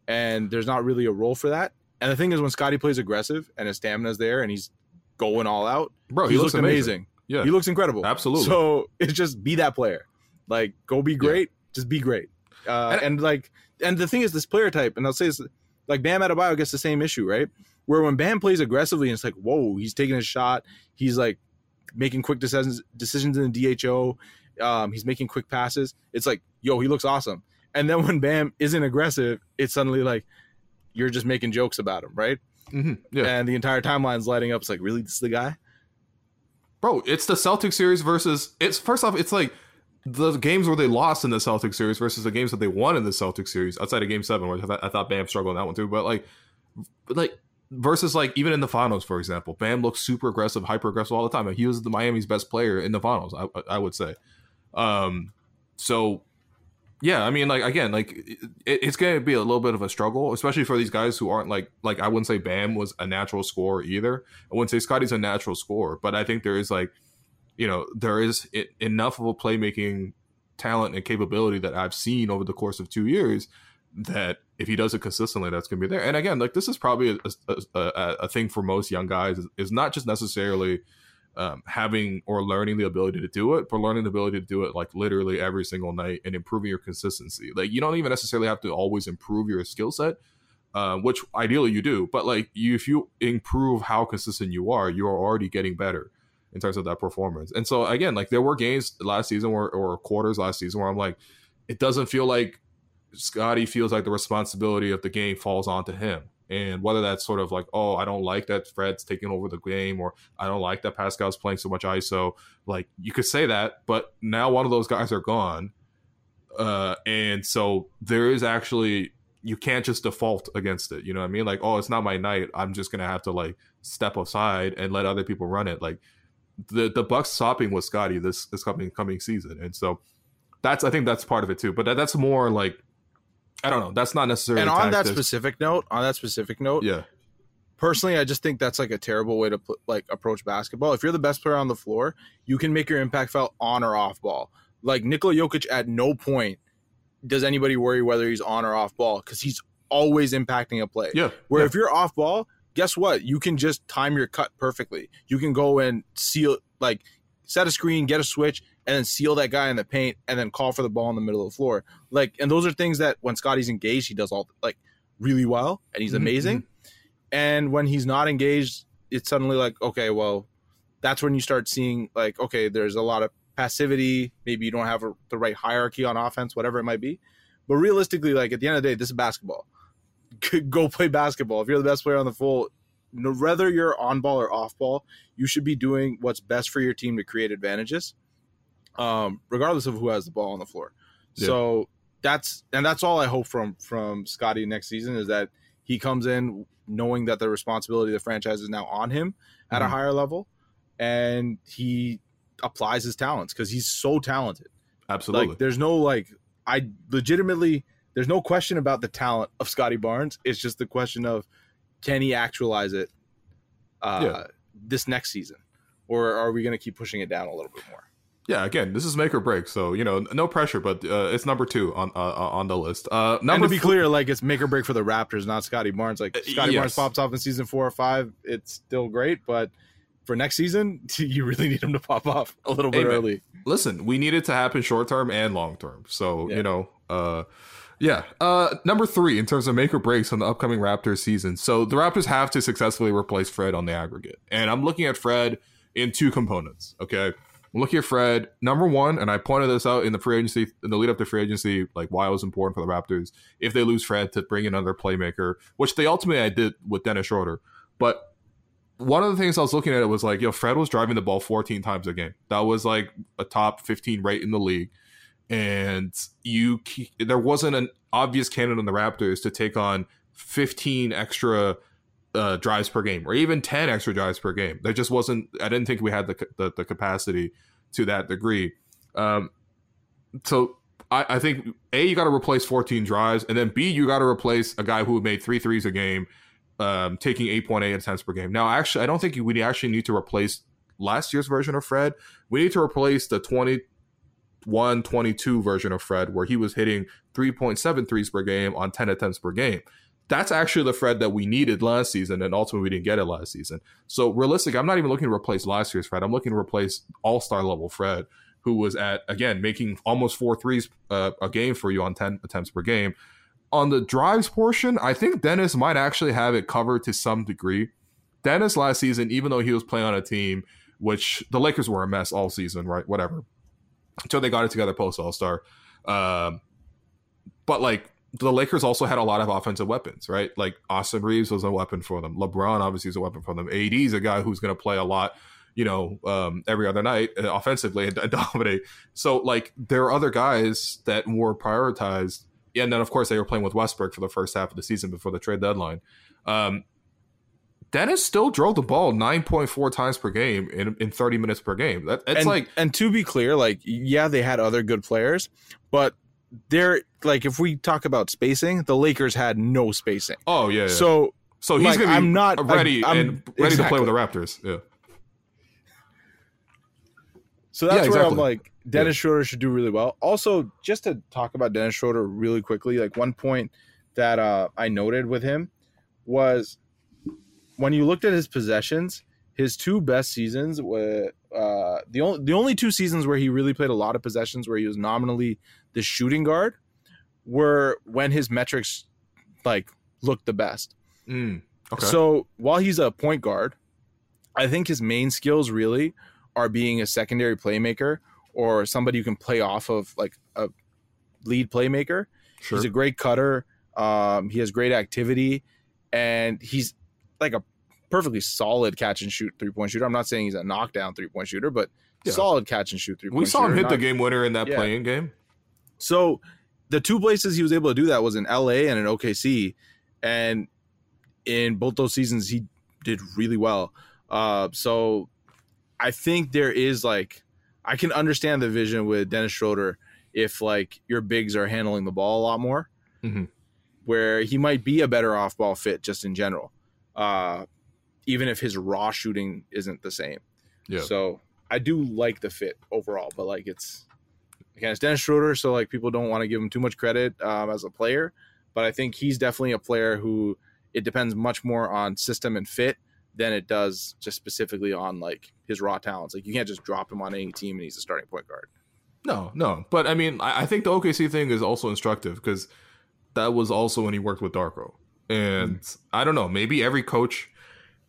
[SPEAKER 2] And there's not really a role for that. And the thing is, when Scottie plays aggressive and his stamina's there and he's going all out,
[SPEAKER 1] bro, he, he looks amazing. amazing.
[SPEAKER 2] Yeah, he looks incredible.
[SPEAKER 1] Absolutely.
[SPEAKER 2] So [laughs] it's just be that player. Like go be great. Yeah. Just be great. Uh, and, and, like, and the thing is, this player type, and I'll say this, like Bam Adebayo gets the same issue, right? Where when Bam plays aggressively, and it's like, whoa, he's taking a shot. He's like making quick decisions decisions in the DHO. Um, he's making quick passes. It's like, yo, he looks awesome. And then when Bam isn't aggressive, it's suddenly like you're just making jokes about him, right?
[SPEAKER 1] Mm-hmm. Yeah.
[SPEAKER 2] And the entire timeline's lighting up. It's like, really, this is the guy,
[SPEAKER 1] bro. It's the Celtic series versus. It's first off, it's like the games where they lost in the Celtic series versus the games that they won in the Celtic series outside of Game Seven, where I thought, I thought Bam struggled in that one too. But like, like versus like even in the finals, for example, Bam looks super aggressive, hyper aggressive all the time, he was the Miami's best player in the finals. I, I would say. Um, so yeah, I mean, like again, like it, it's going to be a little bit of a struggle, especially for these guys who aren't like like I wouldn't say Bam was a natural scorer either. I wouldn't say Scottie's a natural scorer, but I think there is like, you know, there is it, enough of a playmaking talent and capability that I've seen over the course of two years that if he does it consistently, that's going to be there. And again, like this is probably a, a, a, a thing for most young guys is, is not just necessarily um, having or learning the ability to do it, but learning the ability to do it like literally every single night and improving your consistency. Like you don't even necessarily have to always improve your skill set, uh, which ideally you do, but like you, if you improve how consistent you are, you are already getting better in terms of that performance. And so again, like there were games last season or quarters last season where I'm like, it doesn't feel like Scottie feels like the responsibility of the game falls onto him and whether that's sort of like, oh, I don't like that Fred's taking over the game, or I don't like that Pascal's playing so much ISO. Like you could say that, but now one of those guys are gone, uh, and so there is actually you can't just default against it. You know what I mean? Like, oh, it's not my night. I'm just gonna have to like step aside and let other people run it. Like the the Bucks stopping with Scottie this this coming coming season, and so that's I think that's part of it too. But that, that's more like I don't know. That's not necessarily.
[SPEAKER 2] And on that specific note, on that specific note,
[SPEAKER 1] yeah.
[SPEAKER 2] Personally, I just think that's like a terrible way to put, like approach basketball. If you're the best player on the floor, you can make your impact felt on or off ball. Like Nikola Jokic, at no point does anybody worry whether he's on or off ball because he's always impacting a play.
[SPEAKER 1] Yeah.
[SPEAKER 2] Where
[SPEAKER 1] yeah.
[SPEAKER 2] if you're off ball, guess what? You can just time your cut perfectly. You can go and seal, like, set a screen, get a switch, and then seal that guy in the paint and then call for the ball in the middle of the floor. Like, and those are things that when Scottie's engaged, he does all like really well and he's mm-hmm, amazing. Mm-hmm. And when he's not engaged, it's suddenly like, okay, well, that's when you start seeing like, okay, there's a lot of passivity. Maybe you don't have a, the right hierarchy on offense, whatever it might be. But realistically, like at the end of the day, this is basketball. [laughs] Go play basketball. If you're the best player on the full, whether you're on ball or off ball, you should be doing what's best for your team to create advantages um, regardless of who has the ball on the floor. Yeah. So that's and that's all I hope from from Scottie next season is that he comes in knowing that the responsibility of the franchise is now on him at mm-hmm. a higher level, and he applies his talents because he's so talented.
[SPEAKER 1] Absolutely,
[SPEAKER 2] like, there's no like I legitimately there's no question about the talent of Scottie Barnes. It's just the question of can he actualize it uh, yeah. this next season, or are we going to keep pushing it down a little bit more?
[SPEAKER 1] Yeah, again, this is make or break, so you know, no pressure, but uh, it's number two on uh, uh on the list. Uh, number
[SPEAKER 2] and to be clear, like it's make or break for the Raptors, not Scottie Barnes. Like uh, Scottie yes. Barnes pops off in season four or five, it's still great, but for next season, [laughs] you really need him to pop off a little bit early.
[SPEAKER 1] Listen, we need it to happen short term and long term. So yeah. you know, uh, yeah. Uh, number three in terms of make or breaks on the upcoming Raptors season. So the Raptors have to successfully replace Fred on the aggregate, and I'm looking at Fred in two components. Okay look here, Fred. Number one, and I pointed this out in the free agency, in the lead up to free agency, like why it was important for the Raptors if they lose Fred to bring in another playmaker, which they ultimately I did with Dennis Schroeder. But one of the things I was looking at it was like, yo, Fred was driving the ball 14 times a game. That was like a top 15 rate in the league. And you, there wasn't an obvious candidate on the Raptors to take on 15 extra uh, drives per game or even 10 extra drives per game. There just wasn't, I didn't think we had the, the, the capacity to that degree. Um, so I, I think A, you got to replace 14 drives, and then B, you got to replace a guy who made three threes a game um, taking 8.8 attempts per game. Now, actually, I don't think we actually need to replace last year's version of Fred. We need to replace the 21 22 version of Fred, where he was hitting 3.7 threes per game on 10 attempts per game. That's actually the Fred that we needed last season, and ultimately we didn't get it last season. So, realistic, I'm not even looking to replace last year's Fred. I'm looking to replace all star level Fred, who was at, again, making almost four threes uh, a game for you on 10 attempts per game on the drives portion, I think Dennis might actually have it covered to some degree. Dennis last season, even though he was playing on a team which the Lakers were a mess all season, right? Whatever. Until they got it together post All Star. Um, but like the Lakers also had a lot of offensive weapons, right? Like Austin Reaves was a weapon for them. LeBron obviously is a weapon for them. AD is a guy who's going to play a lot, you know, um, every other night uh, offensively and, [laughs] and dominate. So like there are other guys that were prioritized and then of course they were playing with Westbrook for the first half of the season before the trade deadline. Um, Dennis still drove the ball 9.4 times per game in, in 30 minutes per game. That, it's
[SPEAKER 2] and,
[SPEAKER 1] like
[SPEAKER 2] and to be clear, like yeah, they had other good players, but they're like if we talk about spacing, the Lakers had no spacing.
[SPEAKER 1] Oh yeah. yeah.
[SPEAKER 2] So
[SPEAKER 1] so he's like, gonna be I'm not ready I'm, and ready exactly. to play with the Raptors. Yeah.
[SPEAKER 2] So that's yeah, exactly. where I'm like, Dennis yeah. Schroeder should do really well. Also, just to talk about Dennis Schroeder really quickly, like one point that uh, I noted with him was when you looked at his possessions, his two best seasons were uh, the only the only two seasons where he really played a lot of possessions where he was nominally the shooting guard were when his metrics like looked the best.
[SPEAKER 1] Mm, okay.
[SPEAKER 2] So while he's a point guard, I think his main skills really are being a secondary playmaker or somebody who can play off of like a lead playmaker. Sure. He's a great cutter. Um, he has great activity, and he's like a perfectly solid catch and shoot three point shooter. I'm not saying he's a knockdown three point shooter, but yeah. solid catch and shoot three.
[SPEAKER 1] We saw him hit not, the game winner in that yeah. play-in game.
[SPEAKER 2] So the two places he was able to do that was in LA and in OKC, and in both those seasons he did really well. Uh, so I think there is like I can understand the vision with Dennis Schroeder if like your bigs are handling the ball a lot more,
[SPEAKER 1] mm-hmm.
[SPEAKER 2] where he might be a better off ball fit just in general, uh, even if his raw shooting isn't the same.
[SPEAKER 1] Yeah.
[SPEAKER 2] So I do like the fit overall, but like it's again it's Dennis Schroeder, so like people don't want to give him too much credit um, as a player, but I think he's definitely a player who it depends much more on system and fit than it does just specifically on like his raw talents. Like you can't just drop him on any team and he's a starting point guard.
[SPEAKER 1] No, no. But I mean, I, I think the OKC thing is also instructive because that was also when he worked with Darko. And mm I don't know, maybe every coach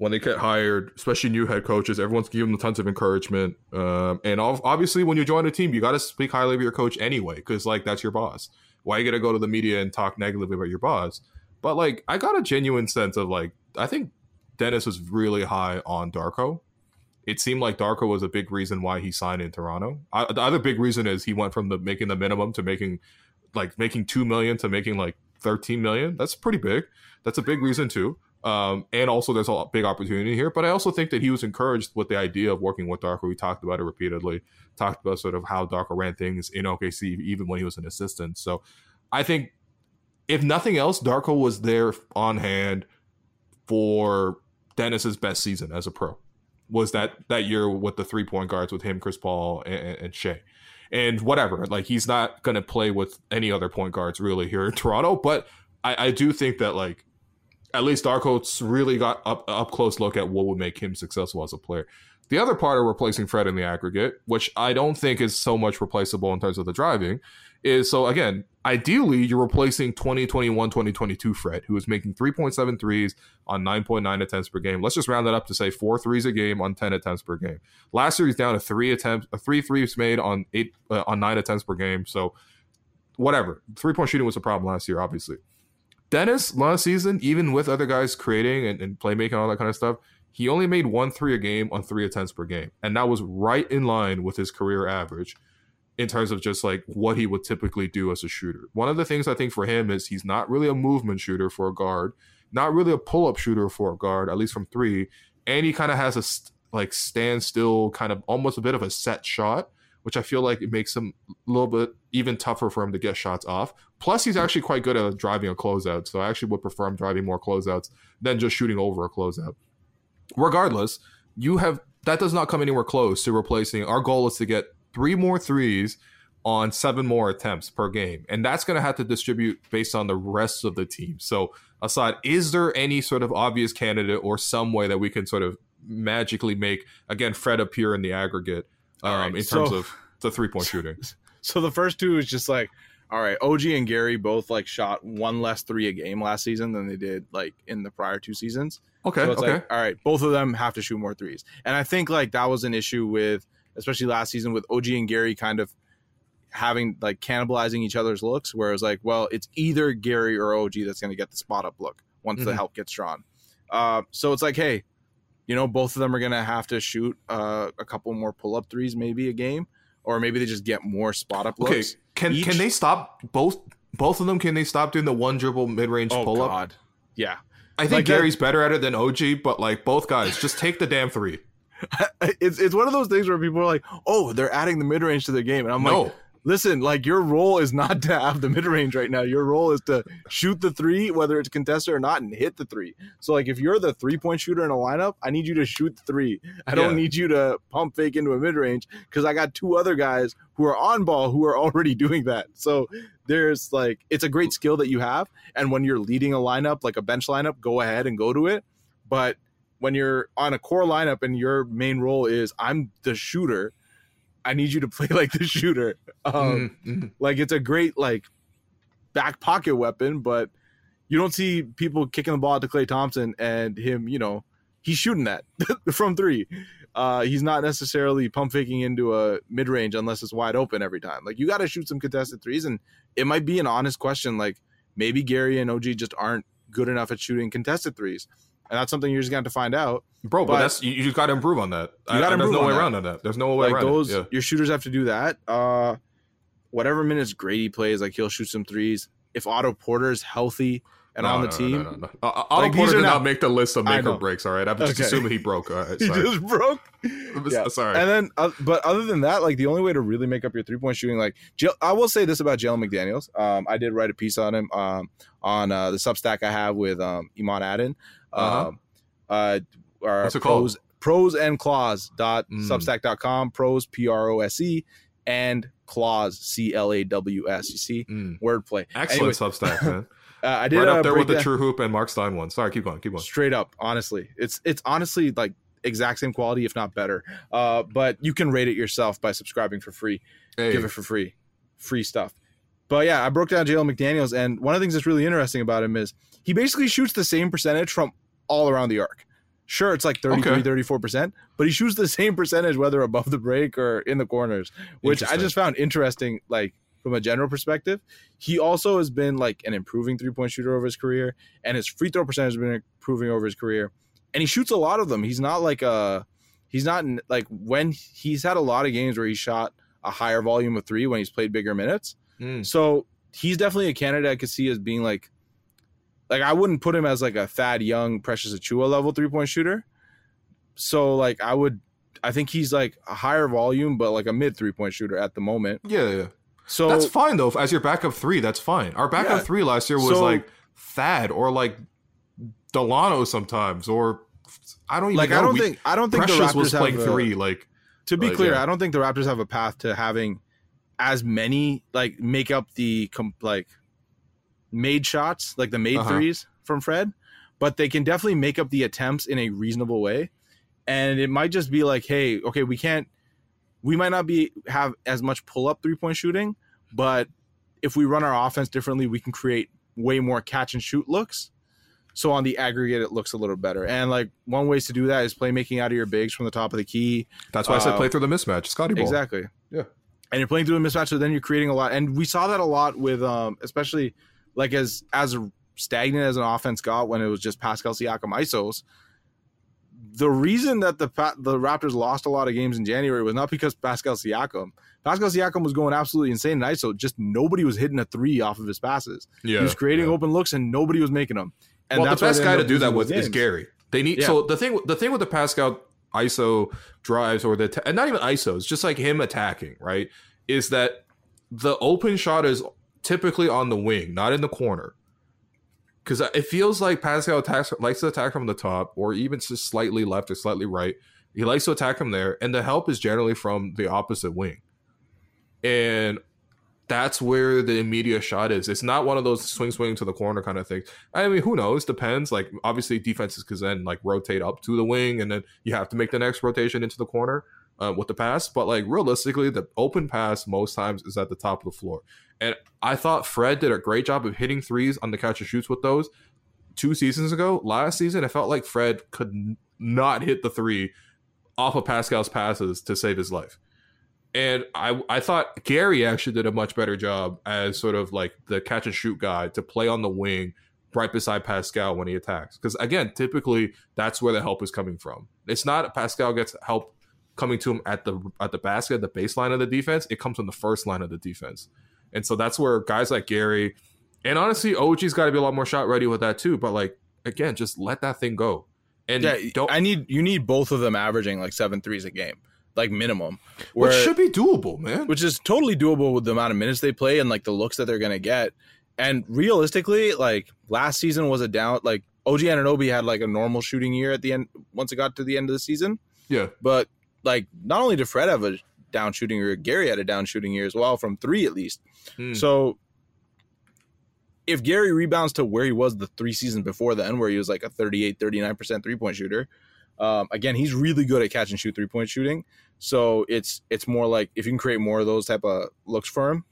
[SPEAKER 1] when they get hired, especially new head coaches, everyone's giving them tons of encouragement. Um, and obviously, when you join a team, you got to speak highly of your coach anyway, because like that's your boss. Why you gonna go to the media and talk negatively about your boss? But like, I got a genuine sense of like, I think Dennis was really high on Darko. It seemed like Darko was a big reason why he signed in Toronto. I, the other big reason is he went from the making the minimum to making like making two million to making like thirteen million. That's pretty big. That's a big reason too. Um, and also there's a big opportunity here. But I also think that he was encouraged with the idea of working with Darko. We talked about it repeatedly. Talked about sort of how Darko ran things in OKC even when he was an assistant. So I think if nothing else, Darko was there on hand for Dennis's best season as a pro was that that year with the three point guards with him, Chris Paul, and, and Shai. And whatever, like he's not going to play with any other point guards really here in Toronto. But I, I do think that like at least Darko's really got up up close look at what would make him successful as a player. The other part of replacing Fred in the aggregate, which I don't think is so much replaceable in terms of the driving, is so again, ideally you're replacing 2021 2022 Fred, who is making 3.7 threes on 9.9 attempts per game. Let's just round that up to say four threes a game on 10 attempts per game. Last year he's down to three attempts, uh, three threes made on eight uh, on nine attempts per game. So whatever, three point shooting was a problem last year, obviously. Dennis last season, even with other guys creating and, and playmaking all that kind of stuff, he only made one three a game on three attempts per game. And that was right in line with his career average in terms of just like what he would typically do as a shooter. One of the things I think for him is he's not really a movement shooter for a guard, not really a pull up shooter for a guard, at least from three. And he kind of has a st- like standstill, kind of almost a bit of a set shot, which I feel like it makes him a little bit even tougher for him to get shots off. Plus, he's actually quite good at driving a closeout. So I actually would prefer him driving more closeouts than just shooting over a closeout. Regardless, you have that does not come anywhere close to replacing. Our goal is to get three more threes on seven more attempts per game. And that's going to have to distribute based on the rest of the team. So, aside, is there any sort of obvious candidate or some way that we can sort of magically make, again, Fred appear in the aggregate um, right, in terms so, of the three point [laughs] shooting?
[SPEAKER 2] So, the first two is just like, all right, OG and Gary both like shot one less three a game last season than they did like in the prior two seasons.
[SPEAKER 1] Okay. So okay.
[SPEAKER 2] Like, all right, both of them have to shoot more threes. And I think like that was an issue with especially last season with OG and Gary kind of having like cannibalizing each other's looks, where it's like, well, it's either Gary or OG that's going to get the spot up look once mm-hmm. the help gets drawn. Uh, so it's like, hey, you know, both of them are going to have to shoot uh, a couple more pull up threes, maybe a game, or maybe they just get more spot up looks. Okay,
[SPEAKER 1] can Each... can they stop both both of them? Can they stop doing the one dribble mid range oh, pull up?
[SPEAKER 2] Yeah,
[SPEAKER 1] I think like Gary's that... better at it than OG, but like both guys, just take the damn three. [laughs]
[SPEAKER 2] it's it's one of those things where people are like, "Oh, they're adding the mid range to their game," and I'm no. like, "Listen, like your role is not [laughs] to have the mid range right now. Your role is to shoot the three, whether it's contested or not, and hit the three. So, like, if you're the three point shooter in a lineup, I need you to shoot three. I don't yeah. need you to pump fake into a mid range because I got two other guys who are on ball who are [laughs] already doing that. So there's like, it's a great skill that you have, and when you're leading a lineup, like a bench lineup, go ahead and go to it, but when you're on a core lineup and your main role is I'm the shooter, I need you to play like the shooter. Um, mm-hmm. Like it's a great like back pocket weapon, but you don't see people kicking the ball to Klay Thompson and him, you know, he's shooting that [laughs] from three. Uh, he's not necessarily pump faking into a mid range unless it's wide open every time. Like you got to shoot some contested threes, and it might be an honest question. Like maybe Gary and OG just aren't good enough at shooting contested threes and that's something you're just going to find out.
[SPEAKER 1] Bro, but, but that's you, you just got to improve on that. You got to improve. There's no way that. around on that. There's no way
[SPEAKER 2] like
[SPEAKER 1] around
[SPEAKER 2] those.
[SPEAKER 1] Yeah.
[SPEAKER 2] Your shooters have to do that. Uh, whatever minutes Gradey plays, like he'll shoot some threes. If Otto Porter's healthy and no, on the no, team, no, no, no.
[SPEAKER 1] Uh, Otto like, Porter did not, make the list of make or breaks. All right, I'm just okay. assuming he broke. All right, [laughs]
[SPEAKER 2] he just broke. [laughs]
[SPEAKER 1] yeah. Sorry.
[SPEAKER 2] And then, uh, but other than that, like the only way to really make up your three point shooting, like I will say this about Jalen McDaniels. Um, I did write a piece on him um, on uh, the Substack I have with um, Iman Adden. Uh-huh. Um, uh, our What's it prose, called? prose and claws dot mm. substack.com prose p-r-o-s-e and claws c-l-a-w-s you see? Mm. wordplay.
[SPEAKER 1] Excellent anyway, substack man. [laughs]
[SPEAKER 2] Uh, i did
[SPEAKER 1] right up uh, there with the TrueHoop and Marc Stein one. Sorry keep going keep going.
[SPEAKER 2] Straight up honestly. It's it's honestly like exact same quality if not better. Uh, but you can rate it yourself by subscribing for free. Hey. give it for free. Free stuff. But yeah i broke down jalen mcdaniels and one of the things that's really interesting about him is he basically shoots the same percentage from all around the arc. Sure, it's like 33, okay. 34%, but he shoots the [laughs] same percentage whether above the break or in the corners, which I just found interesting, like from a general perspective. He also has been like an improving three point shooter over his career, and his free throw percentage has been improving over his career. And he shoots a lot of them. He's not like a, he's not like when he's had a lot of games where he shot a higher volume of three when he's played bigger minutes. Mm. So he's definitely a candidate I could see as being like like I wouldn't put him as like a Thad Young, Precious Achiuwa level three point shooter. So like I would, I think he's like a higher volume, but like a mid three point shooter at the moment.
[SPEAKER 1] Yeah, yeah. So that's fine though. As your backup three, that's fine. Our backup yeah. three last year was so, like Thad or like Dalano sometimes, or I don't even
[SPEAKER 2] like.
[SPEAKER 1] Know.
[SPEAKER 2] I don't we, think I don't think
[SPEAKER 1] Precious
[SPEAKER 2] the Raptors was
[SPEAKER 1] playing
[SPEAKER 2] a,
[SPEAKER 1] three. Like
[SPEAKER 2] to be like, clear, yeah. I don't think the Raptors have a path to having as many like make up the like made shots, like the made uh-huh. threes from Fred, but they can definitely make up the attempts in a reasonable way. And it might just be like, hey, okay, we can't, we might not be have as much pull up three point shooting, but if we run our offense differently, we can create way more catch and shoot looks. So on the aggregate, it looks a little better. And like one ways to do that is playmaking out of your bigs from the top of the key.
[SPEAKER 1] That's why uh, I said play uh, through the mismatch, Scottie Ball.
[SPEAKER 2] Exactly.
[SPEAKER 1] Yeah.
[SPEAKER 2] And you're playing through a mismatch, so then you're creating a lot. And we saw that a lot with, um, especially like as as stagnant as an offense got when it was just Pascal Siakam isos, the reason that the the Raptors lost a lot of games in January was not because Pascal Siakam. Pascal Siakam was going absolutely insane in ISO. Just nobody was hitting a three off of his passes. Yeah, he was creating yeah. open looks and nobody was making them. And
[SPEAKER 1] well, the best guy to do that with is Gary. They need yeah. so the thing the thing with the Pascal ISO drives or the and not even ISOs, just like him attacking, right? Is that the open shot is typically on the wing, not in the corner. Because it feels like Pascal attacks, likes to attack from the top, or even just slightly left or slightly right. He likes to attack from there, and the help is generally from the opposite wing. And that's where the immediate shot is. It's not one of those swing swing to the corner kind of things. I mean, who knows? Depends. Like obviously defenses can then like rotate up to the wing, and then you have to make the next rotation into the corner uh, with the pass. But like realistically, the open pass most times is at the top of the floor. And I thought Fred did a great job of hitting threes on the catch and shoots with those two seasons ago. Last season, I felt like Fred could not hit the three off of Pascal's passes to save his life and I I thought Gary actually did a much better job as sort of like the catch and shoot guy to play on the wing right beside Pascal when he attacks. Because again, typically that's where the help is coming from. It's not Pascal gets help coming to him at the at the basket, the baseline of the defense. It comes from the first line of the defense, and so that's where guys like Gary and honestly OG's got to be a lot more shot ready with that too. But like again, just let that thing go.
[SPEAKER 2] And yeah, don't I need you need both of them averaging like seven threes a game like minimum.
[SPEAKER 1] Where, which should be doable, man.
[SPEAKER 2] Which is totally doable with the amount of minutes they play and like the looks that they're gonna get. And realistically, like last season was a down like OG Anunoby had like a normal shooting year at the end once it got to the end of the season.
[SPEAKER 1] Yeah.
[SPEAKER 2] But like not only did Fred have a down shooting year, Gary had a down shooting year as well, from three at least. Hmm. So if Gary rebounds to where he was the three seasons before then, where he was like a 38, 39% three point shooter, um, again, he's really good at catch and shoot three point shooting. So it's it's more like if you can create more of those type of looks for him,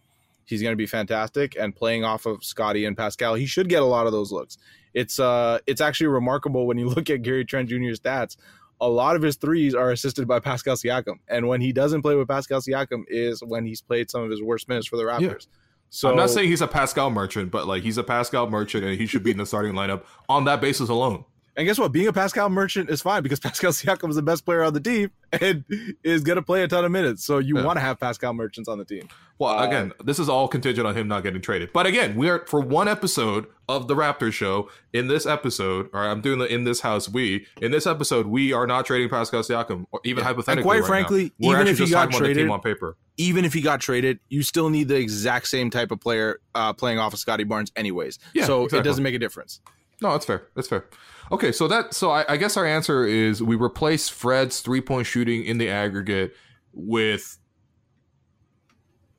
[SPEAKER 2] he's going to be fantastic. And playing off of Scottie and Pascal, he should get a lot of those looks. It's uh it's actually remarkable when you [laughs] look at Gary Trent Jr.'s stats. A lot of his threes are assisted by Pascal Siakam, and when he doesn't play with Pascal Siakam is when he's played some of his worst minutes for the Raptors. Yeah.
[SPEAKER 1] So I'm not saying he's a Pascal merchant, but like he's a Pascal merchant, and he should be in the starting lineup on that basis alone.
[SPEAKER 2] And guess what? Being a Pascal merchant is fine because [laughs] Pascal Siakam is the best player on the team and is going to play a ton of minutes. So you yeah. want to have Pascal merchants on the team.
[SPEAKER 1] Well, uh, again, this is all contingent on him not getting traded. But again, we are for one episode of the Raptors show. In this episode, or I'm doing the in this house. We in this episode, we are not trading Pascal Siakam, or even yeah. hypothetically. And
[SPEAKER 2] quite
[SPEAKER 1] right
[SPEAKER 2] frankly, even if he got traded on paper, even if he got traded, you still need the exact same type of player uh, playing off of Scottie Barnes, anyways. Yeah, so exactly. it doesn't make a difference.
[SPEAKER 1] No, that's fair. That's fair. Okay, so that so I, I guess our answer is we replace Fred's three point shooting in the aggregate with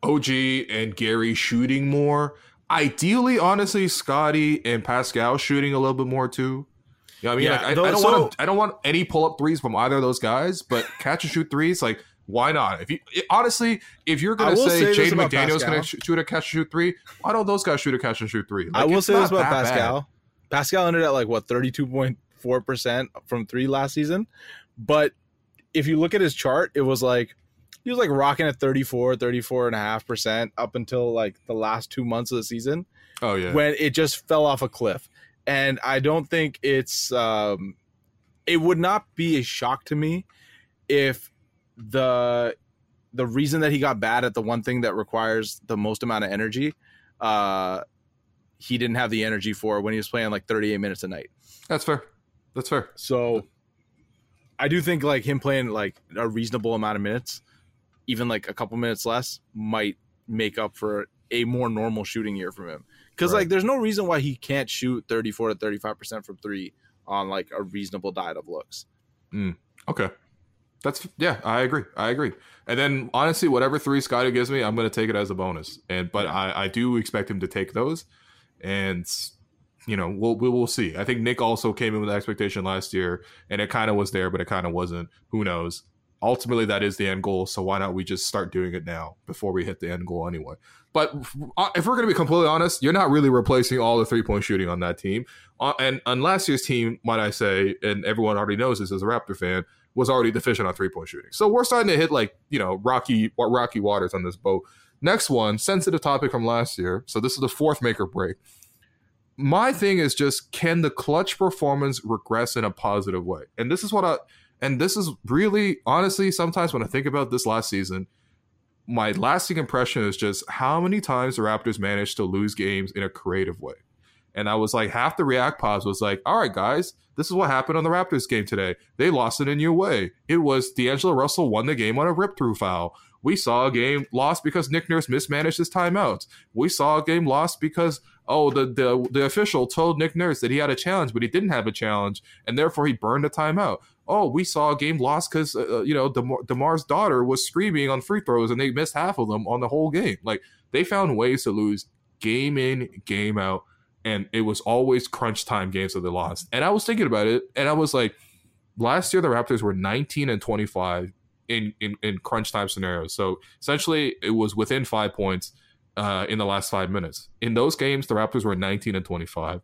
[SPEAKER 1] OG and Gary shooting more. Ideally, honestly, Scottie and Pascal shooting a little bit more too. You know I mean? Yeah, like, I, I, don't so, want I don't want any pull up threes from either of those guys, but catch and shoot threes, like why not? If you honestly, if you're gonna say, say Jalen McDaniel's gonna shoot a catch and shoot three, why don't those guys shoot a catch and shoot three?
[SPEAKER 2] Like, I will say this about Pascal. Bad. Pascal ended at like what 32.4% from three last season. But if you look at his chart, it was like he was like rocking at 34, 34 and a half percent up until like the last two months of the season.
[SPEAKER 1] Oh yeah.
[SPEAKER 2] When it just fell off a cliff. And I don't think it's um it would not be a shock to me if the the reason that he got bad at the one thing that requires the most amount of energy uh he didn't have the energy for when he was playing like 38 minutes a night.
[SPEAKER 1] That's fair. That's fair.
[SPEAKER 2] So I do think like him playing like a reasonable amount of minutes, even like a couple minutes less, might make up for a more normal shooting year from him. Because right. like there's no reason why he can't shoot 34 to 35 percent from three on like a reasonable diet of looks.
[SPEAKER 1] Mm, okay. That's yeah, I agree. I agree. And then honestly, whatever three Scottie gives me, I'm gonna take it as a bonus. And but I, I do expect him to take those and you know we'll we will see. I think Nick also came in with expectation last year, and it kind of was there, but it kind of wasn't. Who knows? Ultimately, that is the end goal. So why not we just start doing it now before we hit the end goal anyway? But uh, if we're going to be completely honest, you're not really replacing all the three point shooting on that team. Uh, and on last year's team, might I say, and everyone already knows this as a Raptor fan, was already deficient on three point shooting. So we're starting to hit like you know rocky rocky waters on this boat. Next one, sensitive topic from last year. So this is the fourth make or break. my thing is just can the clutch performance regress in a positive way? And this is what I and this is really honestly sometimes when I think about this last season, my lasting impression is just how many times the Raptors managed to lose games in a creative way. And I was like, half the react pause was like, all right, guys, this is what happened on the Raptors game today. They lost it in your way. It was D'Angelo Russell won the game on a rip through foul. We saw a game lost because Nick Nurse mismanaged his timeouts. We saw a game lost because oh the the the official told Nick Nurse that he had a challenge, but he didn't have a challenge, and therefore he burned a timeout. Oh, we saw a game lost because uh, uh, you know Demar- Demar's daughter was screaming on free throws and they missed half of them on the whole game. Like they found ways to lose game in game out, and it was always crunch time games that they lost. And I was thinking about it, and I was like, last year the Raptors were 19 and 25 in, in, in crunch time scenarios. So essentially, it was within five points uh, in the last five minutes. In those games, the Raptors were 19 and 25.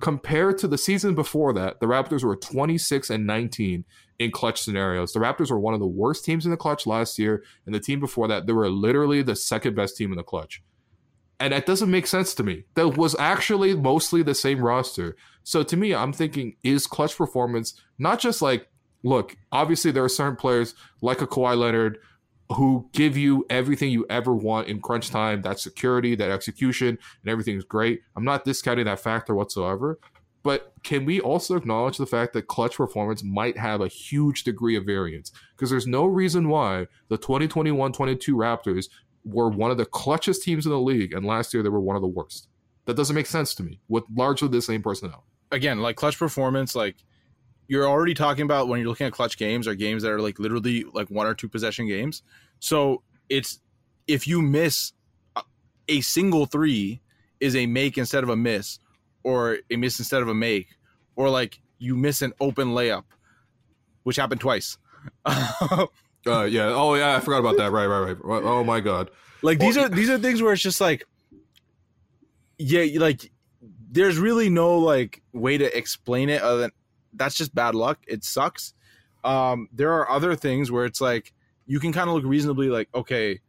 [SPEAKER 1] Compared to the season before that, the Raptors were 26 and 19 in clutch scenarios. The Raptors were one of the worst teams in the clutch last year, and the team before that, they were literally the second best team in the clutch. And that doesn't make sense to me. That was actually mostly the same roster. So to me, I'm thinking, is clutch performance not just like look, obviously there are certain players like a Kawhi Leonard who give you everything you ever want in crunch time, that security, that execution, and everything's great. I'm not discounting that factor whatsoever. But can we also acknowledge the fact that clutch performance might have a huge degree of variance? Because there's no reason why the 2021 22 Raptors were one of the clutchest teams in the league, and last year they were one of the worst. That doesn't make sense to me with largely the same personnel.
[SPEAKER 2] Again, like clutch performance, like you're already talking about when you're looking at clutch games or games that are like literally like one or two possession games. So it's if you miss a single three is a make instead of a miss, or a miss instead of a make, or like you miss an open layup, which happened twice. [laughs]
[SPEAKER 1] uh, yeah. Oh yeah, I forgot about that. Right, right, right. Oh my god.
[SPEAKER 2] Like these are these are things where it's just like, yeah, like there's really no like way to explain it other than that's just bad luck. It sucks. Um, there are other things where it's like you can kind of look reasonably like, okay,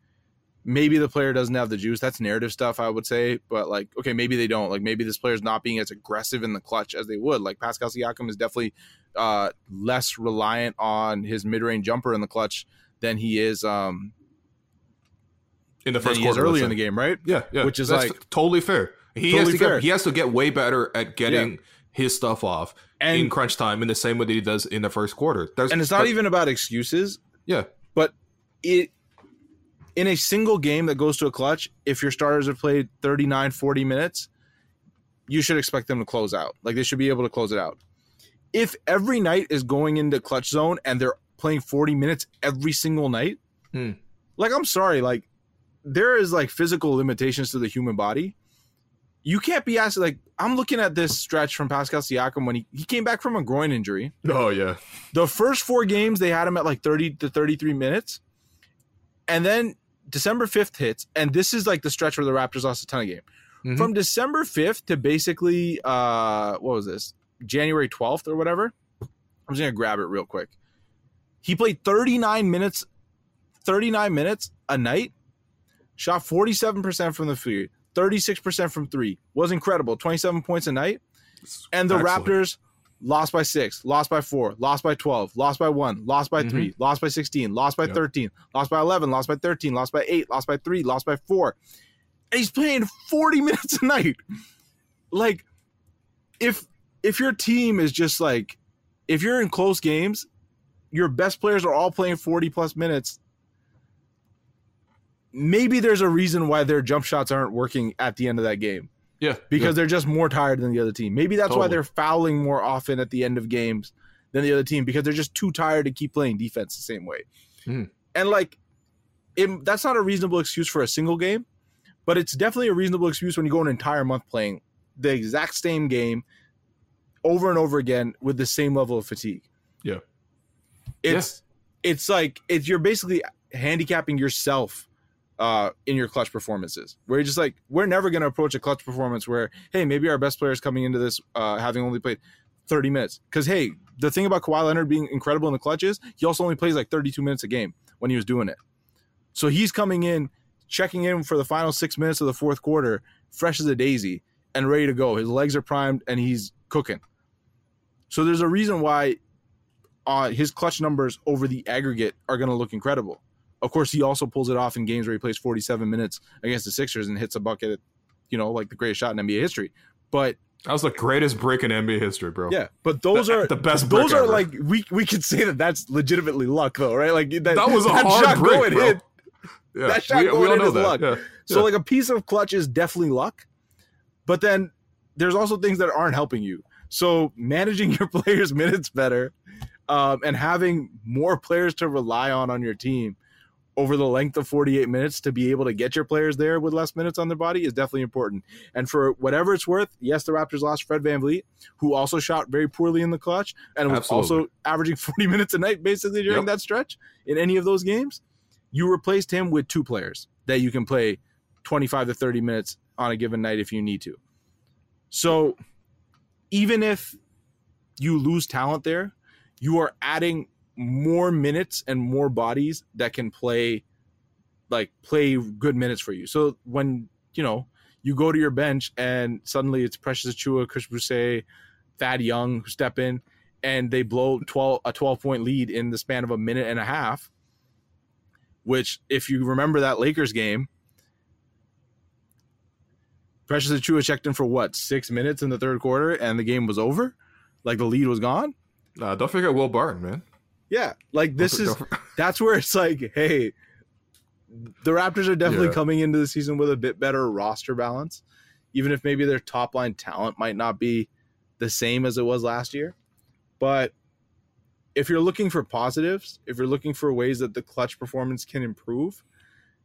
[SPEAKER 2] maybe the player doesn't have the juice. That's narrative stuff, I would say. But like, okay, maybe they don't. Like maybe this player's not being as aggressive in the clutch as they would. Like Pascal Siakam is definitely uh, less reliant on his mid-range jumper in the clutch than he is um,
[SPEAKER 1] in the first quarter
[SPEAKER 2] early in the game, right?
[SPEAKER 1] Yeah, yeah.
[SPEAKER 2] Which is That's like
[SPEAKER 1] totally fair. He totally has to fair. get he has to get way better at getting yeah. His stuff off and, in crunch time in the same way that he does in the first quarter.
[SPEAKER 2] There's, and it's not but, even about excuses.
[SPEAKER 1] Yeah,
[SPEAKER 2] but it in a single game that goes to a clutch, if your starters have played 39, 40 minutes, you should expect them to close out. Like they should be able to close it out. If every night is going into clutch zone and they're playing 40 minutes every single night, hmm. like I'm sorry, like there is like physical limitations to the human body you can't be asked like I'm looking at this stretch from Pascal Siakam when he, he came back from a groin injury.
[SPEAKER 1] Oh yeah.
[SPEAKER 2] The first four games they had him at like 30 to 33 minutes. And then December 5th hits, and this is like the stretch where the Raptors lost a ton of game. Mm-hmm. From December 5th to basically uh what was this? January 12th or whatever. I'm just gonna grab it real quick. He played 39 minutes, 39 minutes a night, shot 47% from the field, 36% from three. Was incredible. 27 points a night. And the Excellent. Raptors lost by six, lost by four, lost by 12, lost by one, lost by mm-hmm. three, lost by 16, lost by yep. 13, lost by 11, lost by 13, lost by eight, lost by three, lost by four. And he's playing 40 minutes a night. Like, if if your team is just like, if you're in close games, your best players are all playing 40 plus minutes maybe there's a reason why their jump shots aren't working at the end of that game.
[SPEAKER 1] Yeah.
[SPEAKER 2] Because
[SPEAKER 1] yeah.
[SPEAKER 2] they're just more tired than the other team. Maybe that's totally. why they're fouling more often at the end of games than the other team because they're just too tired to keep playing defense the same way. Mm. And like it, that's not a reasonable excuse for a single game, but it's definitely a reasonable excuse when you go an entire month playing the exact same game over and over again with the same level of fatigue.
[SPEAKER 1] Yeah.
[SPEAKER 2] It's yeah. it's like it's you're basically handicapping yourself uh, in your clutch performances. Where you're just like, we're never going to approach a clutch performance where, hey, maybe our best player is coming into this uh, having only played 30 minutes. Because, hey, the thing about Kawhi Leonard being incredible in the clutch is he also only plays like 32 minutes a game when he was doing it. So he's coming in, checking in for the final six minutes of the fourth quarter, fresh as a daisy. and ready to go. His legs are primed and he's cooking. So there's a reason why uh, his clutch numbers over the aggregate are going to look incredible. Of course, he also pulls it off in games where he plays 47 minutes against the Sixers and hits a bucket, you know, like the greatest shot in NBA history. But
[SPEAKER 1] that was the greatest break in NBA history, bro.
[SPEAKER 2] Yeah, but those
[SPEAKER 1] the,
[SPEAKER 2] are
[SPEAKER 1] the best.
[SPEAKER 2] Those are
[SPEAKER 1] ever.
[SPEAKER 2] like we we could say that that's legitimately luck, though, right? Like that,
[SPEAKER 1] that was a
[SPEAKER 2] that
[SPEAKER 1] hard
[SPEAKER 2] shot
[SPEAKER 1] break,
[SPEAKER 2] going
[SPEAKER 1] bro.
[SPEAKER 2] in.
[SPEAKER 1] Yeah.
[SPEAKER 2] That shot
[SPEAKER 1] we,
[SPEAKER 2] going
[SPEAKER 1] we all
[SPEAKER 2] in
[SPEAKER 1] know
[SPEAKER 2] is
[SPEAKER 1] that.
[SPEAKER 2] luck.
[SPEAKER 1] Yeah.
[SPEAKER 2] So
[SPEAKER 1] Yeah.
[SPEAKER 2] like a piece of clutch is definitely luck, but then there's also things that aren't helping you. So managing [laughs] your players' minutes better, um, and having more players to rely on on your team over the length of 48 minutes to be able to get your players there with less minutes on their body is definitely important. And for whatever it's worth, yes, the Raptors lost Fred VanVleet, who also shot very poorly in the clutch and was
[SPEAKER 1] Absolutely.
[SPEAKER 2] also averaging [laughs] 40 minutes a night basically during
[SPEAKER 1] Yep.
[SPEAKER 2] that stretch in any of those games. You replaced him with two players that you can play 25 to 30 minutes on a given night if you need to. So even if you lose talent there, you are adding more minutes and more bodies that can play like play good minutes for you. So when, you know, you go to your bench and suddenly it's Precious Achiuwa, Chris Boucher, Thad Young who step in and they blow 12 a 12 point lead in the span of a minute and a half, which if you remember that Lakers game, Precious Achiuwa checked in for what, 6 minutes in the third quarter and the game was over? Like the lead was gone?
[SPEAKER 1] Nah, don't forget Will Barton, man.
[SPEAKER 2] Yeah, like this is
[SPEAKER 1] for- don't [laughs] for-
[SPEAKER 2] that's where it's like, hey, the Raptors are definitely
[SPEAKER 1] Yeah.
[SPEAKER 2] coming into the season with a bit better roster balance, even if maybe their top line talent might not be the same as it was last year. But if you're looking for positives, if you're looking for ways that the clutch performance can improve,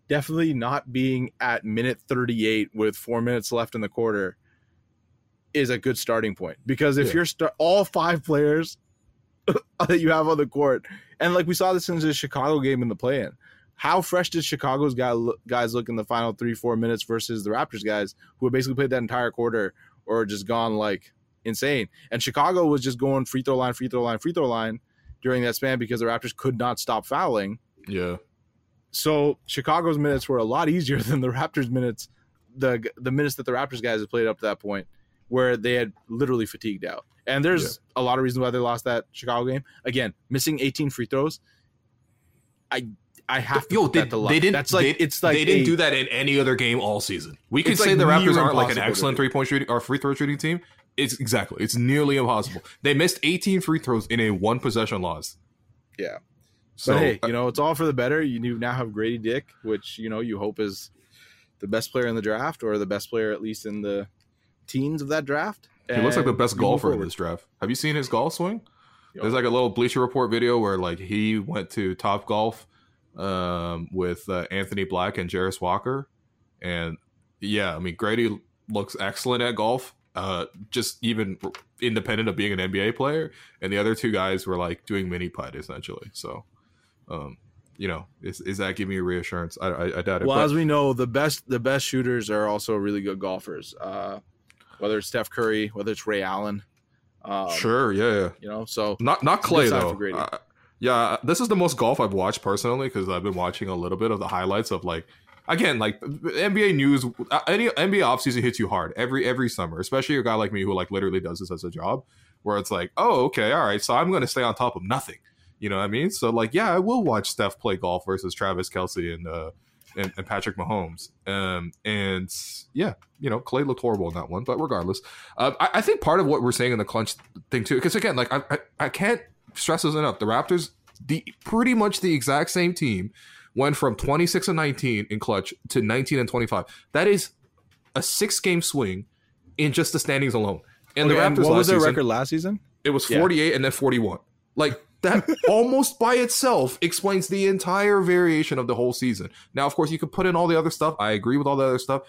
[SPEAKER 2] definitely not being at minute 38 with four minutes left in the quarter is a good starting point. Because if
[SPEAKER 1] Yeah.
[SPEAKER 2] you're st- all five players [laughs] that you have on the court, and like we saw this in the Chicago game in the play-in, how fresh did Chicago's guy guys look in the final three four minutes versus the Raptors guys who had basically played that entire quarter or just gone like insane? And Chicago was just going free throw line, free throw line, free throw line during that span because the Raptors could not stop fouling.
[SPEAKER 1] yeah.
[SPEAKER 2] So Chicago's minutes were a lot easier [laughs] than the Raptors minutes, the the minutes that the Raptors guys had played up to that point, where they had literally fatigued out. And there's a lot of reasons why they lost that Chicago game. Again, missing 18 free throws. I I have to
[SPEAKER 1] Yo, they,
[SPEAKER 2] that to
[SPEAKER 1] they didn't.
[SPEAKER 2] That's like
[SPEAKER 1] they,
[SPEAKER 2] it's like
[SPEAKER 1] they didn't
[SPEAKER 2] a-
[SPEAKER 1] do that in any other game all season. We could say
[SPEAKER 2] like
[SPEAKER 1] the Raptors aren't like an excellent three point shooting or free throw shooting team. It's exactly. It's nearly impossible. They missed 18 free throws in a one possession loss.
[SPEAKER 2] Yeah.
[SPEAKER 1] So
[SPEAKER 2] but hey,
[SPEAKER 1] uh,
[SPEAKER 2] you know, it's all for the better. You you now have Gradey Dick, which you know you hope is the best player in the draft, or the best player at least in the teens of that draft.
[SPEAKER 1] He looks like the best golfer in this draft. Have you seen his golf swing?
[SPEAKER 2] Yo.
[SPEAKER 1] There's like a little Bleacher Report video where like he went to Top Golf um, with uh, Anthony Black and Jarace Walker, and yeah, I mean Gradey looks excellent at golf. Uh, just even independent of being an NBA player, and the other two guys were like doing mini putt essentially. So, um, you know, is, is that giving you reassurance? I, I, I doubt it.
[SPEAKER 2] Well,
[SPEAKER 1] but-
[SPEAKER 2] as we know, the best the best shooters are also really good golfers. Uh, whether it's Steph Curry, whether it's Ray Allen, um,
[SPEAKER 1] sure, yeah, yeah.
[SPEAKER 2] you know. So
[SPEAKER 1] Not not
[SPEAKER 2] Klay
[SPEAKER 1] though. Uh, yeah, this is the most golf I've watched personally because I've been watching a little bit of the highlights of like again like NBA news. uh, Any NBA offseason hits you hard every every summer, especially a guy like me who like literally does this as a job, where it's like, oh okay, all right, so I'm gonna stay on top of nothing. You know what I mean? So like, yeah, I will watch Steph play golf versus Travis Kelce and uh and, and Patrick Mahomes. Um and yeah, you know, Klay looked horrible in that one, but regardless, uh, I, I think part of what we're saying in the clutch thing too, because again, like I, I I can't stress this enough. The Raptors, the pretty much the exact same team, went from 26 and 19 in clutch to 19 and 25. That is a six game swing in just the standings alone. And
[SPEAKER 2] Okay,
[SPEAKER 1] the
[SPEAKER 2] and
[SPEAKER 1] Raptors
[SPEAKER 2] what
[SPEAKER 1] last
[SPEAKER 2] was their
[SPEAKER 1] season,
[SPEAKER 2] record last season?
[SPEAKER 1] it was
[SPEAKER 2] Yeah.
[SPEAKER 1] 48 and then 41. Like that [laughs] almost by itself explains the entire variation of the whole season. Now, of course, you could put in all the other stuff. I agree with all the other stuff.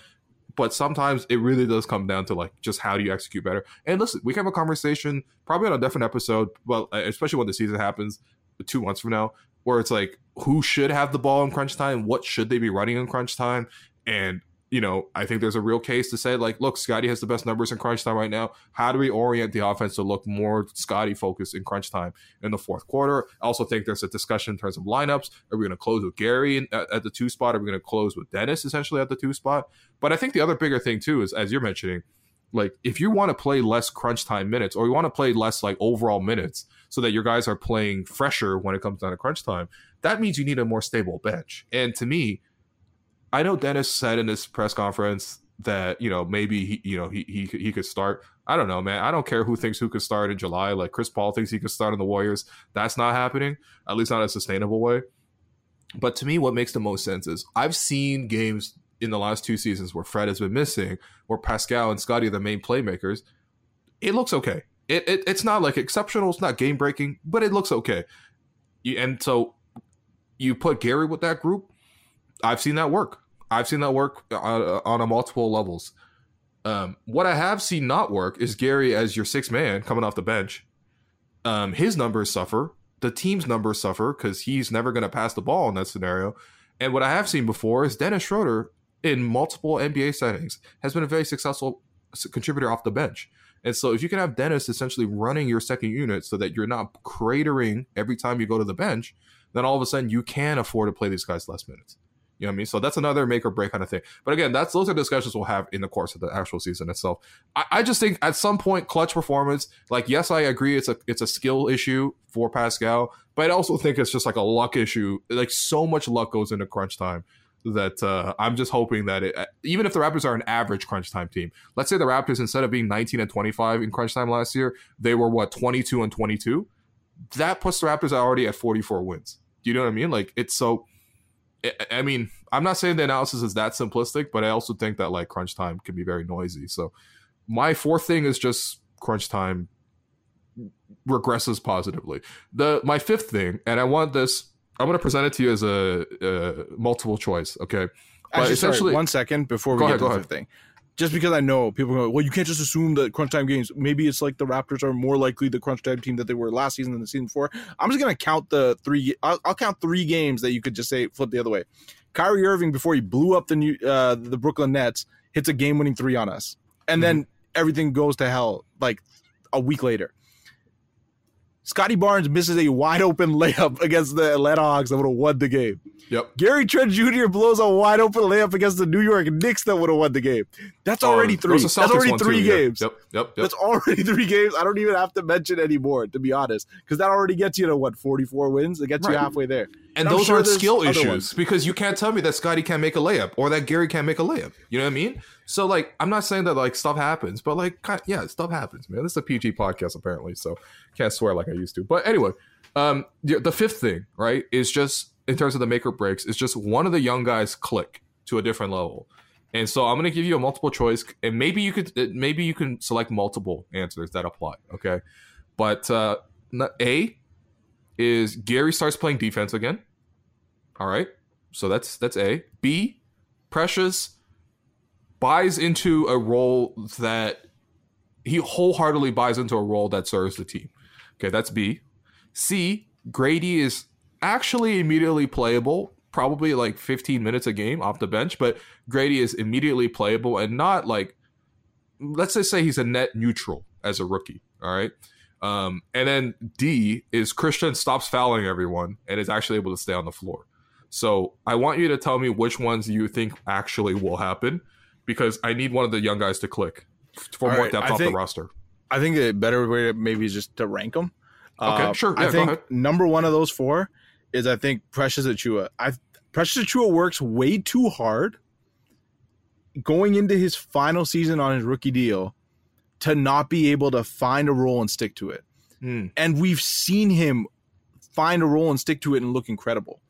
[SPEAKER 1] But sometimes it really does come down to like just how do you execute better. And listen, we can have a conversation probably on a different episode. Well, uh, especially when the season happens two months from now, where it's like who should have the ball in crunch time, what should they be running in crunch time, and you know, I think there's a real case to say, like, look, Scottie has the best numbers in crunch time right now. How do we orient the offense to look more Scottie focused in crunch time in the fourth quarter? I also think there's a discussion in terms of lineups. Are we going to close with Gary in, at, at the two spot? Are we going to close with Dennis essentially at the two spot? But I think the other bigger thing too is, as you're mentioning, Like if you want to play less crunch time minutes or you want to play less like overall minutes so that your guys are playing fresher when it comes down to crunch time, that means you need a more stable bench. And to me, I know Dennis said in this press conference that you know maybe he you know he he he could start. I don't know, man. I don't care who thinks who could start in July. Like Chris Paul thinks he could start in the Warriors. That's not happening. At least not a sustainable way. But to me, what makes the most sense is I've seen games in the last two seasons where Fred has been missing, where Pascal and Scotty are the main playmakers. It looks okay. It, it it's not like exceptional. It's not game breaking, but it looks okay. And so you put Gary with that group. I've seen that work. I've seen that work on, on a multiple levels. Um, what I have seen not work is Gary as your sixth man coming off the bench. Um, his numbers suffer. The team's numbers suffer because he's never going to pass the ball in that scenario. And what I have seen before is Dennis Schroeder in multiple NBA settings has been a very successful contributor off the bench. And so if you can have Dennis essentially running your second unit so that you're not cratering every time you go to the bench, then all of a sudden you can afford to play these guys less minutes. You know what I mean? So that's another make or break kind of thing. But again, that's those are discussions we'll have in the course of the actual season itself. I, I, just think at some point, clutch performance, like yes, I agree it's a it's a skill issue for Pascal, but I also think it's just like a luck issue. Like so much luck goes into crunch time that uh, I'm just hoping that it, even if the Raptors are an average crunch time team, let's say the Raptors instead of being 19 and 25 in crunch time last year, they were what 22 and 22. That puts the Raptors already at 44 wins. Do you know what I mean? Like it's so. I mean, I'm not saying the analysis is that simplistic, but I also think that like crunch time can be very noisy. So my fourth thing is just crunch time regresses positively. The my fifth thing, and I want this I'm going to present it to you as a, a multiple choice. Okay.
[SPEAKER 2] But Actually, essentially, sorry, one second before we get ahead, to the fifth thing. Just because I know people go, well, you can't just assume that crunch time games. Maybe it's like the Raptors are more likely the crunch time team that they were last season than the season before. I'm just gonna count the three. I'll, I'll count three games that you could just say flip the other way. Kyrie Irving before he blew up the new uh, the Brooklyn Nets hits a game winning three on us, and mm-hmm. then everything goes to hell like a week later. Scottie Barnes misses a wide open layup [laughs] against the Atlanta Hawks that would have won the game.
[SPEAKER 1] Yep.
[SPEAKER 2] Gary Trent Jr. blows a wide open layup against the New York Knicks that would have won the game. That's oh, already three. That's already three too, games.
[SPEAKER 1] Yep. Yep. Yep.
[SPEAKER 2] That's already [laughs] three games. I don't even have to mention anymore, to be honest, because that already gets you to what forty four wins. It gets right. you halfway there.
[SPEAKER 1] And, and those sure are skill issues ones. because you can't tell me that Scottie can't make a layup or that Gary can't make a layup. You know what I mean? So like, I'm not saying that like stuff happens, but like, yeah, stuff happens, man. This is a PG podcast apparently, so can't swear like I used to. But anyway, um, the, the fifth thing, right, is just in terms of the make or breaks, is just one of the young guys click to a different level. And so I'm going to give you a multiple choice, and maybe you could, maybe you can select multiple answers that apply. Okay, but uh, A is Gary starts playing defense again. All right, so that's that's A. B, Precious buys into a role that he wholeheartedly buys into a role that serves the team. Okay, that's B. C, Gradey is actually immediately playable, probably like 15 minutes a game off the bench, but Gradey is immediately playable and not like, let's just say he's a net neutral as a rookie. All right. Um, and then D is Christian stops fouling everyone and is actually able to stay on the floor. So I want you to tell me which ones you think actually will happen because I need one of the young guys to click for All more right, depth I off think, the roster.
[SPEAKER 2] I think a better way to maybe is just to rank them.
[SPEAKER 1] Okay, uh, sure. Yeah,
[SPEAKER 2] I think number one of those four is I think Precious Achiuwa. I Precious Achiuwa works way too hard going into his final season on his rookie deal to not be able to find a role and stick to it. Mm. And we've seen him find a role and stick to it and look incredible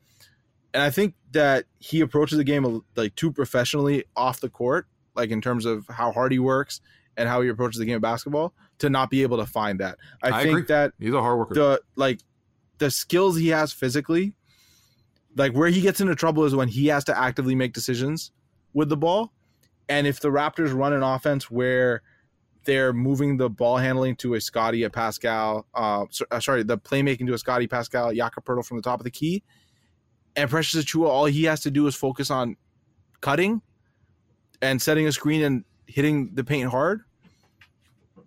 [SPEAKER 2] and I think that he approaches the game like too professionally off the court, like in terms of how hard he works and how he approaches the game of basketball, to not be able to find that. I, I think agree. that
[SPEAKER 1] he's a hard worker.
[SPEAKER 2] The like the skills he has physically, like where he gets into trouble is when he has to actively make decisions with the ball. And if the Raptors run an offense where they're moving the ball handling to a Scottie, a Pascal, uh, uh sorry, the playmaking to a Scottie, Pascal, Jakob from the top of the key, and Precious Achiuwa, all he has to do is focus on cutting and setting a screen and hitting the paint hard.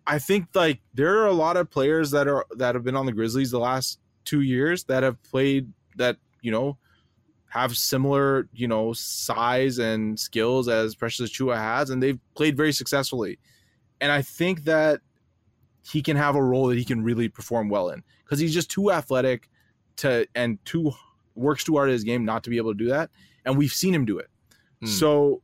[SPEAKER 2] I think like there are a lot of players that are that have been on the Grizzlies the last two years that have played that you know have similar you know size and skills as Precious Achiuwa has, and they've played very successfully. And I think that he can have a role that he can really perform well in because he's just too athletic to and too works too hard at his game not to be able to do that. And we've seen him do it. Hmm. So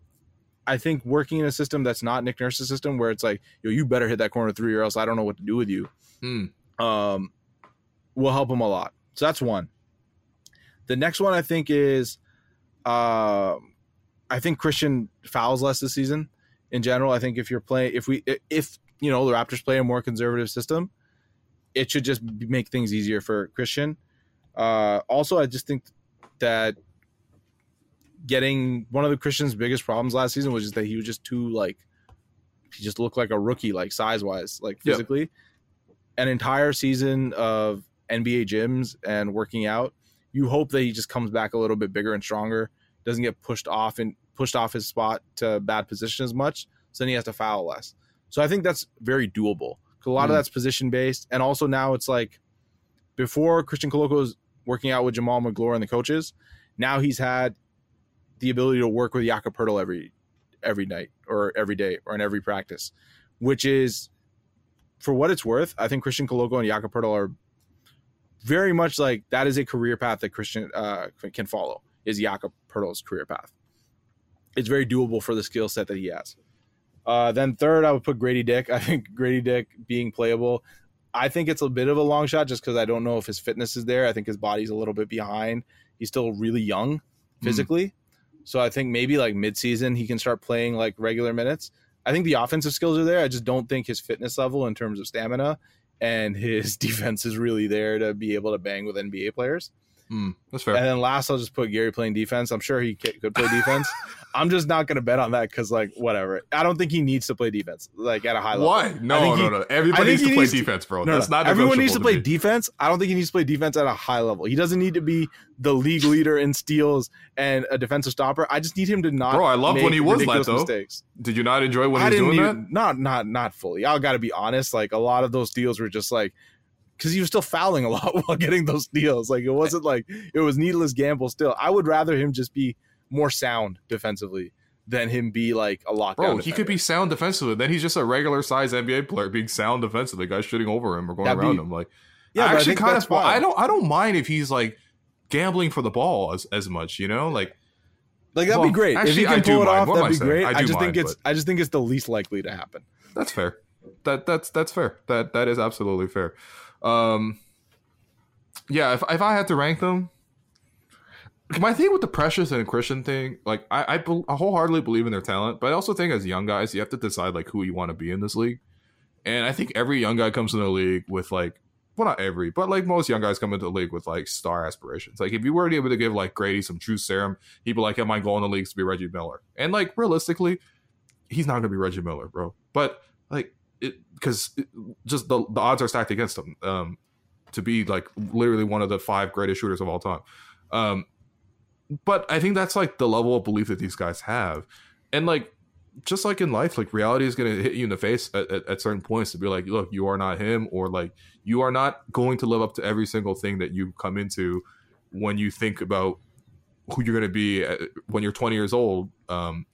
[SPEAKER 2] I think working in a system that's not Nick Nurse's system, where it's like, yo, you better hit that corner three, or else I don't know what to do with you, hmm. um, will help him a lot. So that's one. The next one I think is, uh, I think Christian fouls less this season. In general, I think if you're playing, if we, if you know the Raptors play a more conservative system, it should just make things easier for Christian. Uh, also, I just think that getting one of the Christian's biggest problems last season was just that he was just too like he just looked like a rookie, like size wise, like physically. Yep. An entire season of NBA gyms and working out, you hope that he just comes back a little bit bigger and stronger, doesn't get pushed off and pushed off his spot to bad position as much, so then he has to foul less. So I think that's very doable. A lot mm. of that's position based, and also now it's like before Christian Koloko was working out with Jamaal Magloire and the coaches. Now he's had the ability to work with Jakob every every night or every day or in every practice, which is for what it's worth. I think Christian Koloko and Jakob are very much like that is a career path that Christian uh, can follow. Is Jakob career path? It's very doable for the skill set that he has. Uh, then third, I would put Gradey Dick. [laughs] I think Gradey Dick being playable. I think it's a bit of a long shot just because I don't know if his fitness is there. I think his body's a little bit behind. He's still really young physically. Mm. So I think maybe like midseason he can start playing like regular minutes. I think the offensive skills are there. I just don't think his fitness level in terms of stamina and [laughs] his [laughs] defense is really there to be able to bang with NBA players.
[SPEAKER 1] Mm, that's fair.
[SPEAKER 2] And then last, I'll just put Gary playing defense. I'm sure he could play defense. [laughs] I'm just not going to bet on that because, like, whatever. I don't think he needs to play defense, like, at a high level.
[SPEAKER 1] Why? No, no, he, no. Everybody needs to play defense, bro. No, That's no. not.
[SPEAKER 2] Everyone needs to, to play me. defense. I don't think he needs to play defense at a high level. He doesn't need to be the league leader in steals and a defensive stopper. I just need him to not.
[SPEAKER 1] Bro, I love when he was that though. Mistakes. Did you not enjoy when he was doing need, that?
[SPEAKER 2] Not, not, not fully. I got to be honest. Like, a lot of those deals were just like because he was still fouling a [laughs] lot while getting those deals. Like it wasn't like it was needless gamble. Still, I would rather him just be more sound defensively than him be like a lockdown. Bro,
[SPEAKER 1] defender. he could be sound defensively. Then he's just a regular size NBA player being sound defensively. Guys shooting over him or going That'd around be, him. Like, yeah, I actually kind of. I don't. I don't mind if he's like gambling for the ball as as much. You know, like.
[SPEAKER 2] Like that'd well, be great actually, if he can pull it mind. off. What that'd be great. I, I just mind, think it's. I just think it's the least likely to happen.
[SPEAKER 1] That's fair. That that's that's fair. That that is absolutely fair. Um, yeah, if if I had to rank them, my thing with the Precious and Christian thing, like I, I, I, wholeheartedly believe in their talent, but I also think as young guys, you have to decide like who you want to be in this league. And I think every young guy comes in the league with like, well, not every, but like most young guys come into the league with like star aspirations. Like if you were able to give like Gradey some true serum, he'd be like, "Am I going to the league to be Reggie Miller?" And like realistically, he's not going to be Reggie Miller, bro. But like because just the, the odds are stacked against him um, to be like literally one of the five greatest shooters of all time. Um, but I think that's like the level of belief that these guys have, and like just like in life, like reality is going to hit you in the face at, at, at, certain points to be like, look, you are not him, or like you are not going to live up to every single thing that you come into when you think about who you're going to be at, when you're 20 years old. Um,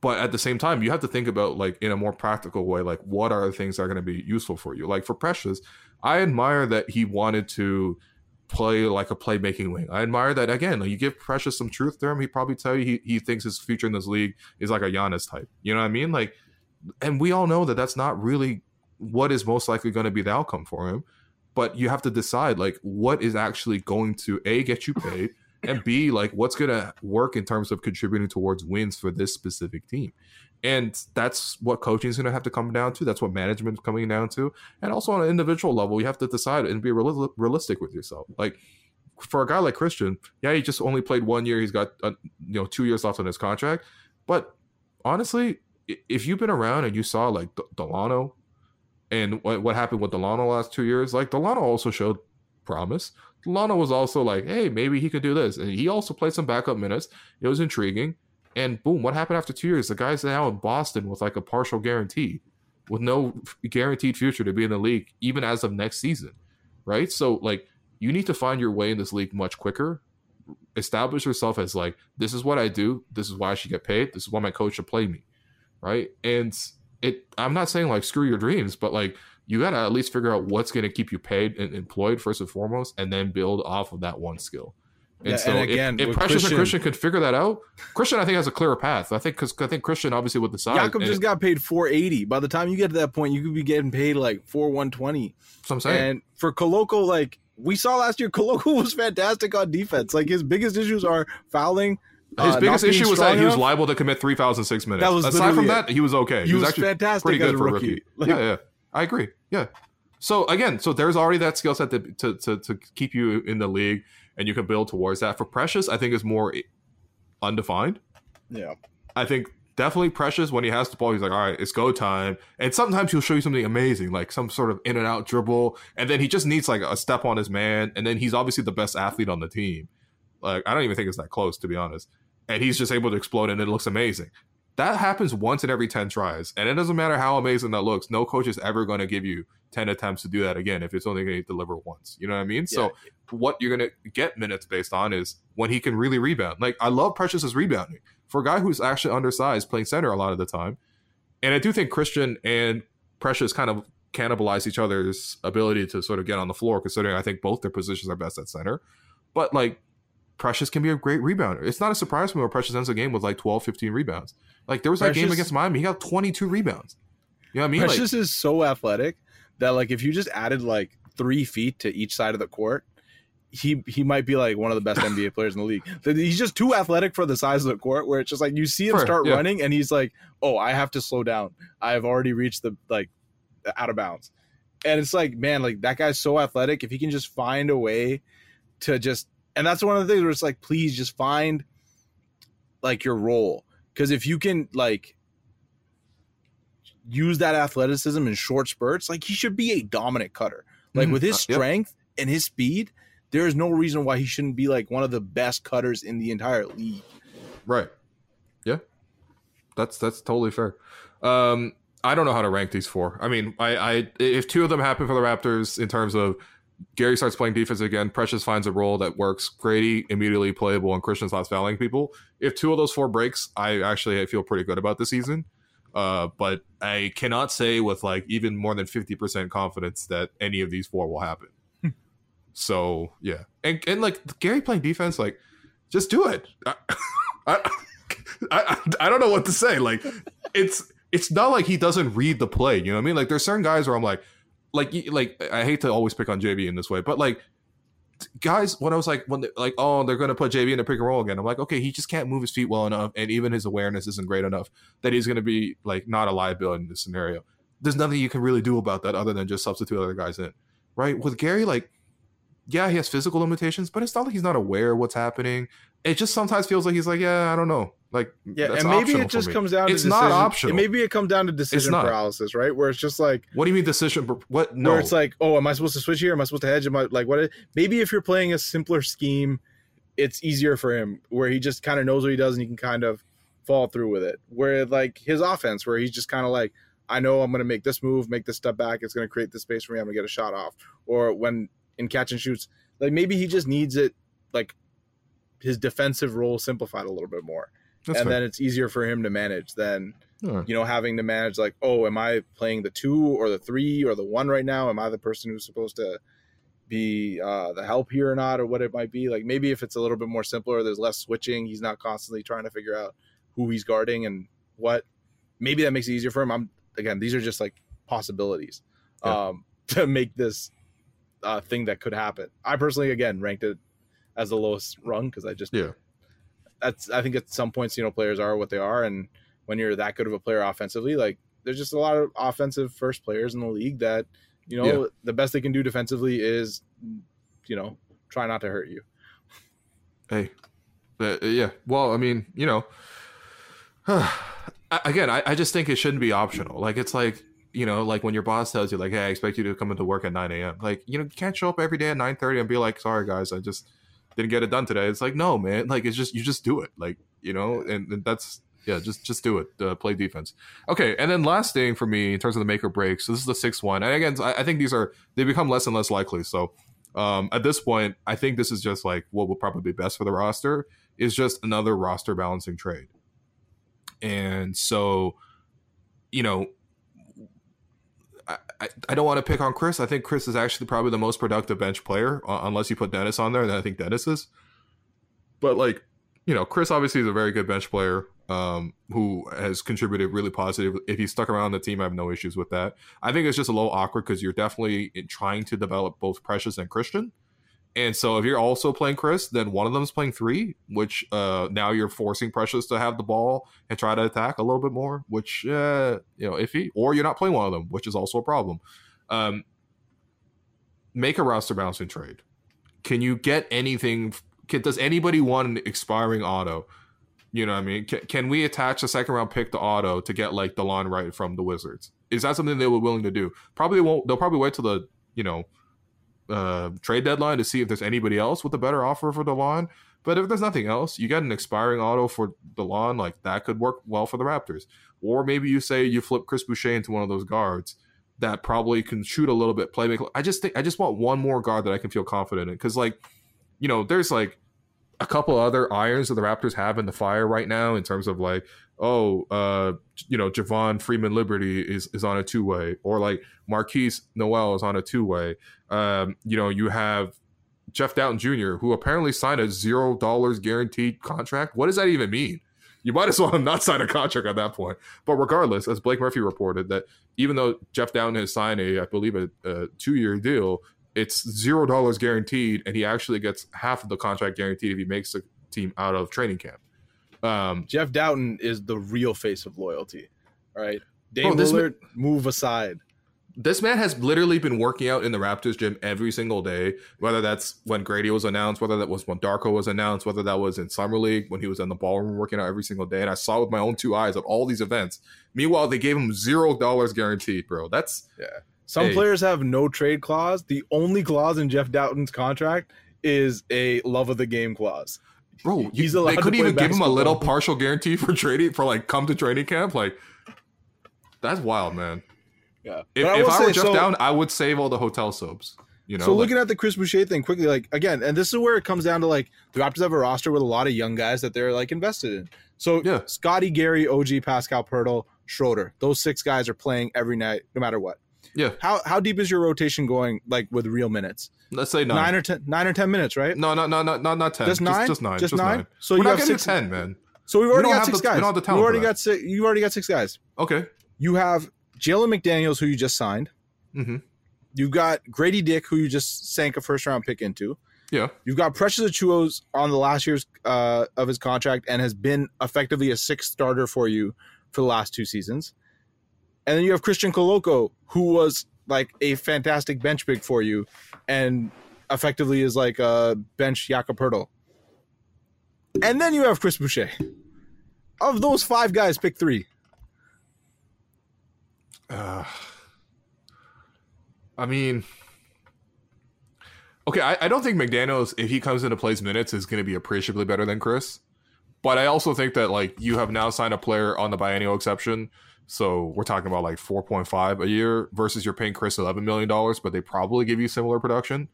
[SPEAKER 1] but at the same time you have to think about like in a more practical way like what are the things that are going to be useful for you? Like for precious i admire that he wanted to play like a playmaking wing. I admire that again like you give precious some truth to him he probably tell you he, he thinks his future in this league is like a Giannis type. You know what i mean? Like and we all know that that's not really what is most likely going to be the outcome for him but you have to decide like what is actually going to a get you paid and B, like what's gonna work in terms of contributing towards wins for this specific team. And that's what coaching is going to have to come down to. That's what management is coming down to. And also on an individual level, you have to decide and be real- realistic with yourself. Like for a guy like Christian, yeah, he just only played one year. He's got uh, you know two years left on his contract. But honestly, if you've been around and you saw like Dalano and what, what happened with Dalano last two years, like Dalano also showed promise. Lana was also like, hey, maybe he could do this. And he also played some backup minutes. It was intriguing. And boom, what happened after two years? The guy's now in Boston with like a partial guarantee, with no guaranteed future to be in the league, even as of next season. Right? So, like, you need to find your way in this league much quicker. Establish yourself as like, this is what I do. This is why I should get paid. This is why my coach should play me. Right? And it. I'm not saying like screw your dreams, but like you got to at least figure out what's going to keep you paid and employed first and foremost, and then build off of that one skill. And yeah, so and again, if, if Precious Christian, and Christian could figure that out, Christian I think has a clearer path. I think because I think Christian obviously with the size,
[SPEAKER 2] Jakob just got paid four eighty. By the time you get to that point, you could be getting paid like four one twenty.
[SPEAKER 1] So I'm saying,
[SPEAKER 2] and for Koloko, like we saw last year, [laughs] Koloko was fantastic on defense. Like his biggest issues are fouling.
[SPEAKER 1] His uh, biggest issue was that enough. he was liable to commit three thousand six minutes. That was Aside from it. that, he was okay.
[SPEAKER 2] He, he was, was, actually fantastic pretty good for a rookie. rookie.
[SPEAKER 1] Like, [laughs] yeah, yeah, I agree. Yeah. So again, so there's already that skill set to, to, to to keep you in the league and you can build towards that. For Precious, I think is more undefined.
[SPEAKER 2] Yeah.
[SPEAKER 1] I think definitely Precious when he has the ball, he's like, all right, it's go time. And sometimes he'll show you something amazing, like some sort of in and out dribble, and then he just needs like a step on his man, and then he's obviously the best athlete on the team. Like I don't even think it's that close to be honest. And he's just able to explode, and it looks amazing. That happens once in every ten tries, and it doesn't matter how amazing that looks. No coach is ever going to give you 10 attempts to do that again if it's only going to deliver once. You know what I mean? Yeah. So what you're going to get minutes based on is when he can really rebound. Like I love Precious's rebounding for a guy who's actually undersized playing center a lot of the time. And I do think Christian and Precious kind of cannibalize each other's ability to sort of get on the floor considering I think both their positions are best at center. But like Precious can be a great rebounder. It's not a surprise for me where Precious ends the game with like 12, 15 rebounds. Like there was Precious, that game against Miami, he got 22 rebounds. You know what I mean?
[SPEAKER 2] Precious like, is so athletic that like if you just added like three feet to each side of the court, he he might be like one of the best [laughs] NBA players in the league. He's just too athletic for the size of the court. Where it's just like you see him start yeah. running, and he's like, "Oh, I have to slow down. I've already reached the like out of bounds." And it's like, man, like that guy's so athletic. If he can just find a way to just, and that's one of the things where it's like, please just find like your role. Because if you can like use that athleticism in short spurts, like he should be a dominant cutter. Like mm, with his uh, strength yep. and his speed, there is no reason why he shouldn't be like one of the best cutters in the entire league.
[SPEAKER 1] Right. Yeah. That's that's totally fair. Um I don't know how to rank these four. I mean, I, I if two of them happen for the Raptors in terms of Gary starts playing defense again, Precious finds a role that works, Gradey immediately playable, and Christian stops fouling people. If two of those four breaks, I actually I feel pretty good about the season. Uh, but I cannot say with like even more than 50% confidence that any of these four will happen. Hmm. so yeah. And, and like Gary playing defense, like just do it. I, [laughs] I, I, I don't know what to say. Like it's, it's not like he doesn't read the play. You know what I mean? Like there's certain guys where I'm like, like, like I hate to always pick on JV in this way, but like guys, when I was like, when they, like, oh, they're to put JV in a pick and roll again. I'm like, okay, he just can't move his feet well enough, and even his awareness isn't great enough that he's to be like not a liability in this scenario. There's nothing you can really do about that other than just substitute other guys in, right? With Gary, like, yeah, he has physical limitations, but it's not like he's not aware of what's happening. It just sometimes feels like he's like, yeah, I don't know. Like,
[SPEAKER 2] yeah, and maybe it just comes down.
[SPEAKER 1] It's
[SPEAKER 2] to
[SPEAKER 1] not optional.
[SPEAKER 2] Maybe it comes down to decision paralysis, right? Where it's just like,
[SPEAKER 1] what do you mean decision? What? No,
[SPEAKER 2] where it's like, oh, am I supposed to switch here? Am I supposed to hedge? Am I like what? Maybe if you're playing a simpler scheme, it's easier for him, where he just kind of knows what he does and he can kind of fall through with it. Where like his offense, where he's just kind of like, I know I'm going to make this move, make this step back. It's going to create the space for me. I'm going to get a shot off. Or when in catch and shoots, like maybe he just needs it, like his defensive role simplified a little bit more. That's and fair. then it's easier for him to manage than you know having to manage like oh am i playing the two or the three or the one right now? Am i the person who's supposed to be uh, the help here or not or what it might be? Like maybe if it's a little bit more simpler there's less switching he's not constantly trying to figure out who he's guarding and what maybe that makes it easier for him. I'm again these are just like possibilities yeah. um, [laughs] to make this uh, thing that could happen i personally again ranked it as the lowest rung because i just
[SPEAKER 1] yeah
[SPEAKER 2] that's I think at some points you know players are what they are, and when you're that good of a player offensively, like there's just a lot of offensive first players in the league that you know yeah. the best they can do defensively is you know try not to hurt you.
[SPEAKER 1] Hey, uh, yeah. Well, I mean, you know, [sighs] again, I, I just think it shouldn't be optional. Like it's like you know, like when your boss tells you, like, "Hey, I expect you to come into work at 9 a.m." Like, you know, you can't show up every day at 9:30 and be like, "Sorry, guys, I just didn't get it done today. It's like, no, man. Like it's just you just do it. Like you know, and, and that's yeah, just just do it. Uh, play defense. Okay, and then last thing for me in terms of the make or break. So this is the sixth one, and again, I, I think these are they become less and less likely. So um, at this point, I think this is just like what will probably be best for the roster is just another roster balancing trade. And so, you know, I, I don't want to pick on Chris. I think Chris is actually probably the most productive bench player, uh, unless you put Dennis on there. Then I think Dennis is. But like, you know, Chris obviously is a very good bench player um, who has contributed really positive. If he's stuck around the team, I have no issues with that. I think it's just a little awkward because you're definitely trying to develop both Precious and Christian. And so if you're also playing Chris, then one of them is playing three, which uh, now you're forcing Precious to have the ball and try to attack a little bit more, which uh, you know iffy. Or you're not playing one of them, which is also a problem. Um, make a roster balancing trade. Can you get anything? Can, does anybody want an expiring Otto? You know what I mean? Can, can we attach a second round pick to Otto to get like the Delon Wright from the Wizards? Is that something they were willing to do? Probably won't. They'll probably wait till the you know uh, trade deadline to see if there's anybody else with a better offer for Delon. But if there's nothing else, you get an expiring Otto for Delon, like that could work well for the Raptors. Or maybe you say you flip Chris Boucher into one of those guards that probably can shoot a little bit, play make. I just think I just want one more guard that I can feel confident in because, like, you know, there's like a couple other irons that the Raptors have in the fire right now in terms of like, oh, uh, you know, Javon Freeman Liberty is is on a two way, or like Markquis Nowell is on a two way. Um, you know, you have Jeff Dowtin Jr., who apparently signed a zero dollars guaranteed contract. What does that even mean? You might as well not [laughs] sign a contract at that point. But regardless, as Blake Murphy reported, that even though Jeff Dowtin has signed a, I believe, a, a two year deal, it's zero dollars guaranteed, and he actually gets half of the contract guaranteed if he makes the team out of training camp.
[SPEAKER 2] Um, Jeff Dowtin is the real face of loyalty. All right, Dame bro, Lillard, man, move aside.
[SPEAKER 1] This man has literally been working out in the Raptors gym every single day. Whether that's when Gradey was announced, whether that was when Darko was announced, whether that was in summer league when he was in the ballroom working out every single day, and I saw with my own two eyes of all these events. Meanwhile, they gave him zero dollars guaranteed, bro. That's
[SPEAKER 2] yeah. Some hey. players have no trade clause. The only clause in Jeff Dowtin's contract is a love of the game clause.
[SPEAKER 1] Bro, he's allowed. They couldn't even give him a little partial guarantee for trading for like come to training camp. Like that's wild, man. Yeah. If I, if I were Jeff so, Down, I would save all the hotel soaps. You know,
[SPEAKER 2] so like, looking at the Chris Boucher thing quickly, like again, and this is where it comes down to like the Raptors have a roster with a lot of young guys that they're like invested in. So yeah, Scottie, Gary, OG, Pascal, Poeltl, Schroeder, those six guys are playing every night, no matter what.
[SPEAKER 1] Yeah.
[SPEAKER 2] How how deep is your rotation going, like with real minutes?
[SPEAKER 1] Let's say nine.
[SPEAKER 2] nine or ten, nine or ten minutes, right?
[SPEAKER 1] No, no, no, no, not not ten.
[SPEAKER 2] Just nine.
[SPEAKER 1] Just, just nine.
[SPEAKER 2] Just, just nine? nine.
[SPEAKER 1] So We're you not have six, ten, man.
[SPEAKER 2] So we've already we got six the, guys. We don't have the talent. We've already got six. You've already got six guys.
[SPEAKER 1] Okay.
[SPEAKER 2] You have Jalen McDaniels, who you just signed.
[SPEAKER 1] Mm-hmm.
[SPEAKER 2] You've got Gradey Dick, who you just sank a first round pick into.
[SPEAKER 1] Yeah.
[SPEAKER 2] You've got Precious Achiuwa's on the last year's uh, of his contract and has been effectively a sixth starter for you for the last two seasons. And then you have Christian Koloko, who was like a fantastic bench pick for you and effectively is like a bench Jakob And then you have Chris Boucher. Of those five guys, pick three.
[SPEAKER 1] Uh, I mean, okay, I, I don't think McDaniels, if he comes into plays minutes, is going to be appreciably better than Chris. But I also think that like you have now signed a player on the biennial exception, so we're talking about like four point five a year versus you're paying Chris eleven million dollars, but they probably give you similar production.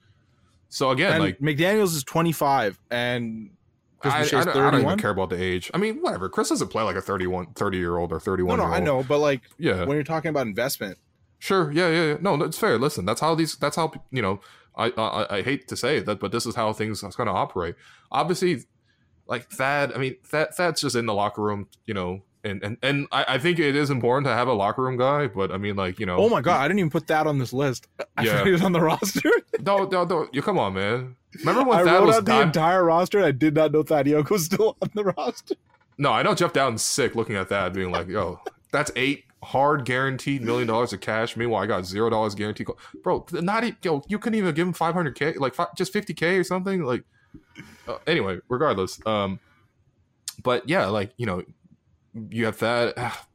[SPEAKER 1] So again,
[SPEAKER 2] and
[SPEAKER 1] like
[SPEAKER 2] McDaniels is twenty five and
[SPEAKER 1] I, I, I, don't even care about the age. I mean, whatever. Chris doesn't play like a 31, 30 year old or 31
[SPEAKER 2] No,
[SPEAKER 1] no,
[SPEAKER 2] I know, but like, yeah, when you're talking about investment,
[SPEAKER 1] Sure. Yeah. Yeah. yeah. No, it's fair. Listen, that's how these. That's how you know. I I, I hate to say that, but this is how things are going to operate. Obviously, like Thad. I mean, Thad, Thad's just in the locker room. You know, and and and I, I think it is important to have a locker room guy. But I mean, like you know.
[SPEAKER 2] Oh my god, I didn't even put that on this list. [laughs] I yeah. he was on the roster. [laughs]
[SPEAKER 1] no, no, no. You come on, man. Remember when
[SPEAKER 2] I
[SPEAKER 1] Thad
[SPEAKER 2] wrote
[SPEAKER 1] was
[SPEAKER 2] out the entire roster? I did not know Thad Young was still on the [laughs] roster.
[SPEAKER 1] No, I know Jeff Dowtin's sick looking at that, being like, "Yo, that's eight hard guaranteed million dollars of cash. Meanwhile, I got zero dollars guaranteed. Bro, not even, yo, you couldn't even give him five hundred k, like five, just fifty k or something. Like, uh, anyway, regardless. Um, but yeah, like you know, you have that. [sighs]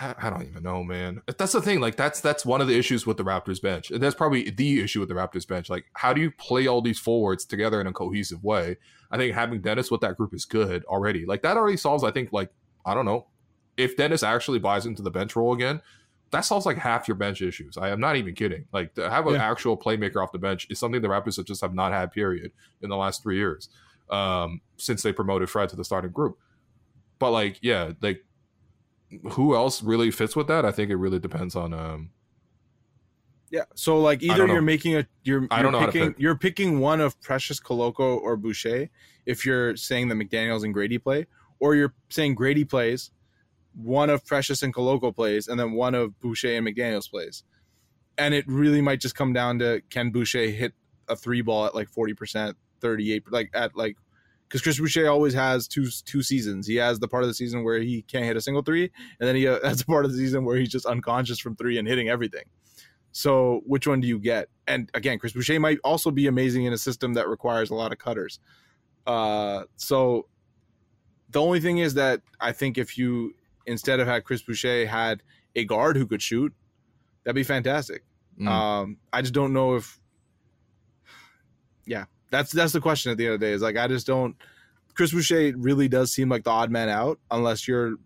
[SPEAKER 1] I, I don't even know, man. That's the thing. Like, that's that's one of the issues with the Raptors bench, and that's probably the issue with the Raptors bench. Like, how do you play all these forwards together in a cohesive way? I think having Dennis with that group is good already. Like, that already solves. I think like I don't know if Dennis actually buys into the bench role again, that solves like half your bench issues. I am not even kidding. Like to have an yeah. actual playmaker off the bench is something the Raptors have just have not had. Period in the last three years um, since they promoted Fred to the starting group. But like, yeah, like who else really fits with that? I think it really depends on um,
[SPEAKER 2] Yeah. So like either you're making a you're,
[SPEAKER 1] I don't
[SPEAKER 2] you're
[SPEAKER 1] know
[SPEAKER 2] picking
[SPEAKER 1] pick.
[SPEAKER 2] you're picking one of Precious Koloko or Boucher if you're saying that McDaniels and Gradey play, or you're saying Gradey plays, one of Precious and Koloko plays, and then one of Boucher and McDaniels plays. And it really might just come down to can Boucher hit a three ball at like forty percent, thirty eight, like at like because Chris Boucher always has two two seasons. He has the part of the season where he can't hit a single three, and then he [laughs] has a part of the season where he's just unconscious from three and hitting everything. So which one do you get? And again, Chris Boucher might also be amazing in a system that requires a lot of cutters. Uh, so the only thing is that I think if you instead of had Chris Boucher had a guard who could shoot, that'd be fantastic. Mm. Um, I just don't know if, yeah, that's that's the question at the end of the day. Is like I just don't. Chris Boucher really does seem like the odd man out, unless you're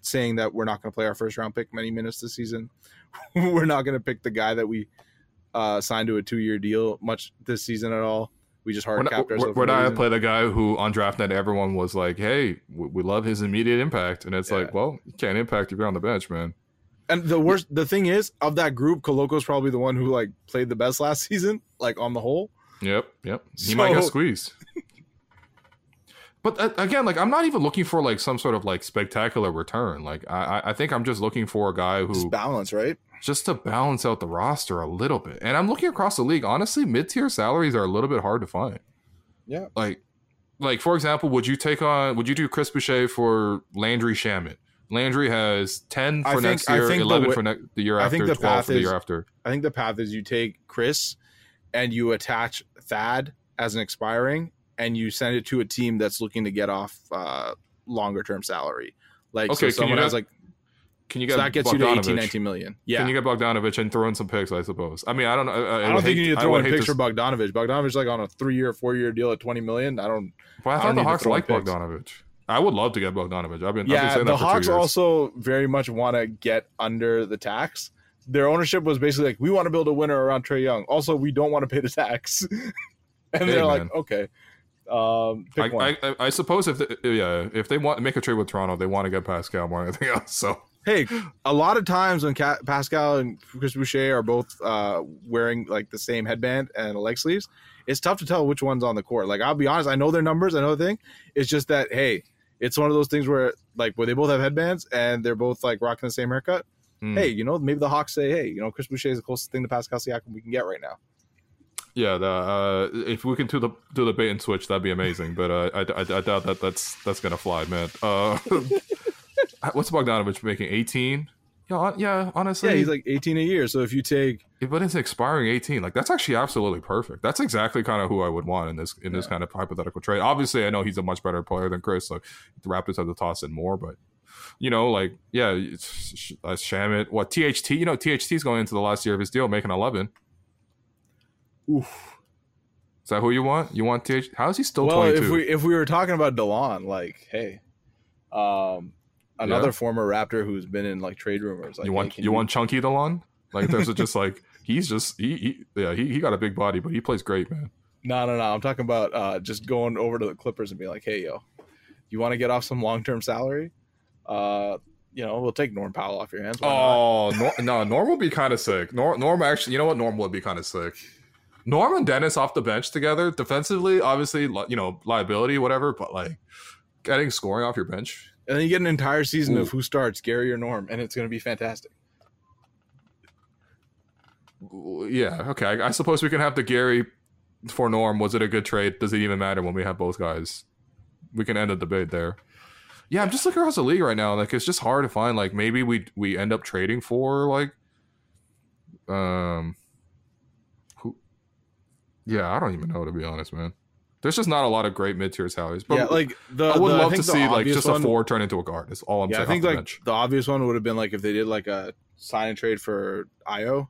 [SPEAKER 2] saying that we're not going to play our first round pick many minutes this season. [laughs] we're not going to pick the guy that we uh, signed to a two year deal much this season at all. We just hard capped ourselves.
[SPEAKER 1] We're not play the guy who on draft night everyone was like, "Hey, we love his immediate impact," and it's yeah. like, well, you can't impact if you're on the bench, man.
[SPEAKER 2] And the worst, the thing is, of that group, Koloko's probably the one who like played the best last [laughs] season, like on the whole.
[SPEAKER 1] Yep, yep. He so, might get squeezed. [laughs] but uh, again, like I'm not even looking for like some sort of like spectacular return. Like I, I think I'm just looking for a guy who
[SPEAKER 2] just balance, right?
[SPEAKER 1] just to balance out the roster a little bit. And I'm looking across the league. Honestly, mid tier salaries are a little bit hard to find.
[SPEAKER 2] Yeah.
[SPEAKER 1] Like, like for example, would you take on? Would you do Chris Boucher for Landry Shamet? Landry has ten for think, next year, eleven the, for ne- the year after, twelve for the year after.
[SPEAKER 2] I think the path is you take Chris and you attach Thad as an expiring, and you send it to a team that's looking to get off uh, longer term salary. Like okay, so someone has like
[SPEAKER 1] can you get so
[SPEAKER 2] that gets you to 18, 19 million? Yeah.
[SPEAKER 1] Can you get Bogdanovic and throw in some picks? I suppose. I mean, I don't know.
[SPEAKER 2] I, I, don't think hate, you need to throw in picks to... for Bogdanovic. Bogdanovic like on a three year, four year deal at 20 million. I don't.
[SPEAKER 1] Well, I thought I the Hawks like Bogdanovic. I would love to get Bogdanovic. I've been
[SPEAKER 2] yeah.
[SPEAKER 1] I've been
[SPEAKER 2] the Hawks also very much want to get under the tax. Their ownership was basically like, we want to build a winner around Trae Young. Also, we don't want to pay the tax. [laughs] and hey, they're man. like, okay. Um,
[SPEAKER 1] I, I, I, suppose if they, yeah if they want to make a trade with Toronto, they want to get Pascal more than anything [laughs] else. So
[SPEAKER 2] hey, a lot of times when Pascal and Chris Boucher are both uh, wearing like the same headband and leg sleeves, it's tough to tell which one's on the court. Like I'll be honest, I know their numbers, I know the thing. It's just that hey, it's one of those things where like where they both have headbands and they're both like rocking the same haircut. Mm. Hey, you know, maybe the Hawks say, hey, you know, Chris Boucher is the closest thing to Pascal Siakam we can get right now.
[SPEAKER 1] Yeah, the, uh, if we can do the do the bait and switch, that'd be amazing. But uh, I, I, I doubt that that's that's gonna fly, man. Uh, [laughs] what's Bogdanovic making? 18? Yeah, yeah, honestly.
[SPEAKER 2] Yeah, he's like 18 a year. So if you take
[SPEAKER 1] but it's expiring 18, like that's actually absolutely perfect. That's exactly kind of who I would want in this in this kind of hypothetical trade. Obviously, I know he's a much better player than Chris, so the Raptors have to toss in more, but you know, like yeah, it's uh, Shamet. What THT? You know, THT's going into the last year of his deal, making 11.
[SPEAKER 2] Oof.
[SPEAKER 1] Is that who you want? You want THT? How is he still
[SPEAKER 2] well,
[SPEAKER 1] 22?
[SPEAKER 2] if we if we were talking about Delon, like, hey, um, another yeah. former Raptor who's been in like trade rumors. Like,
[SPEAKER 1] you want hey, you, you, want Chunky Delon? Like there's just like [laughs] he's just he, he yeah he, he got a big body, but he plays great, man.
[SPEAKER 2] No, no, no. I'm talking about uh, just going over to the Clippers and be like, hey, yo, you want to get off some long term salary? Uh, you know, we'll take Norm Powell off your hands.
[SPEAKER 1] Why oh Nor- no, Norm would be kind of sick. Norm, Norm actually, you know what? Norm would be kind of sick. Norm and Dennis off the bench together, defensively, obviously, you know, liability, whatever, but like getting scoring off your bench
[SPEAKER 2] and then you get an entire season Ooh. of who starts, Gary or Norm, and it's going to be fantastic.
[SPEAKER 1] Yeah, okay. I, I, suppose we can have the Gary for Norm. Was it a good trade? Does it even matter when we have both guys? We can end the debate there. Yeah, I'm just looking across the league right now. Like, it's just hard to find. Like, maybe we we end up trading for like, um, who? Yeah, I don't even know to be honest, man. There's just not a lot of great mid tier salaries.
[SPEAKER 2] But yeah, like the,
[SPEAKER 1] I would
[SPEAKER 2] the,
[SPEAKER 1] love to see like just one, a four turn into a guard. Is all I'm yeah, saying. I think
[SPEAKER 2] like
[SPEAKER 1] bench.
[SPEAKER 2] the obvious one would have been like if they did like a sign and trade for Ayo.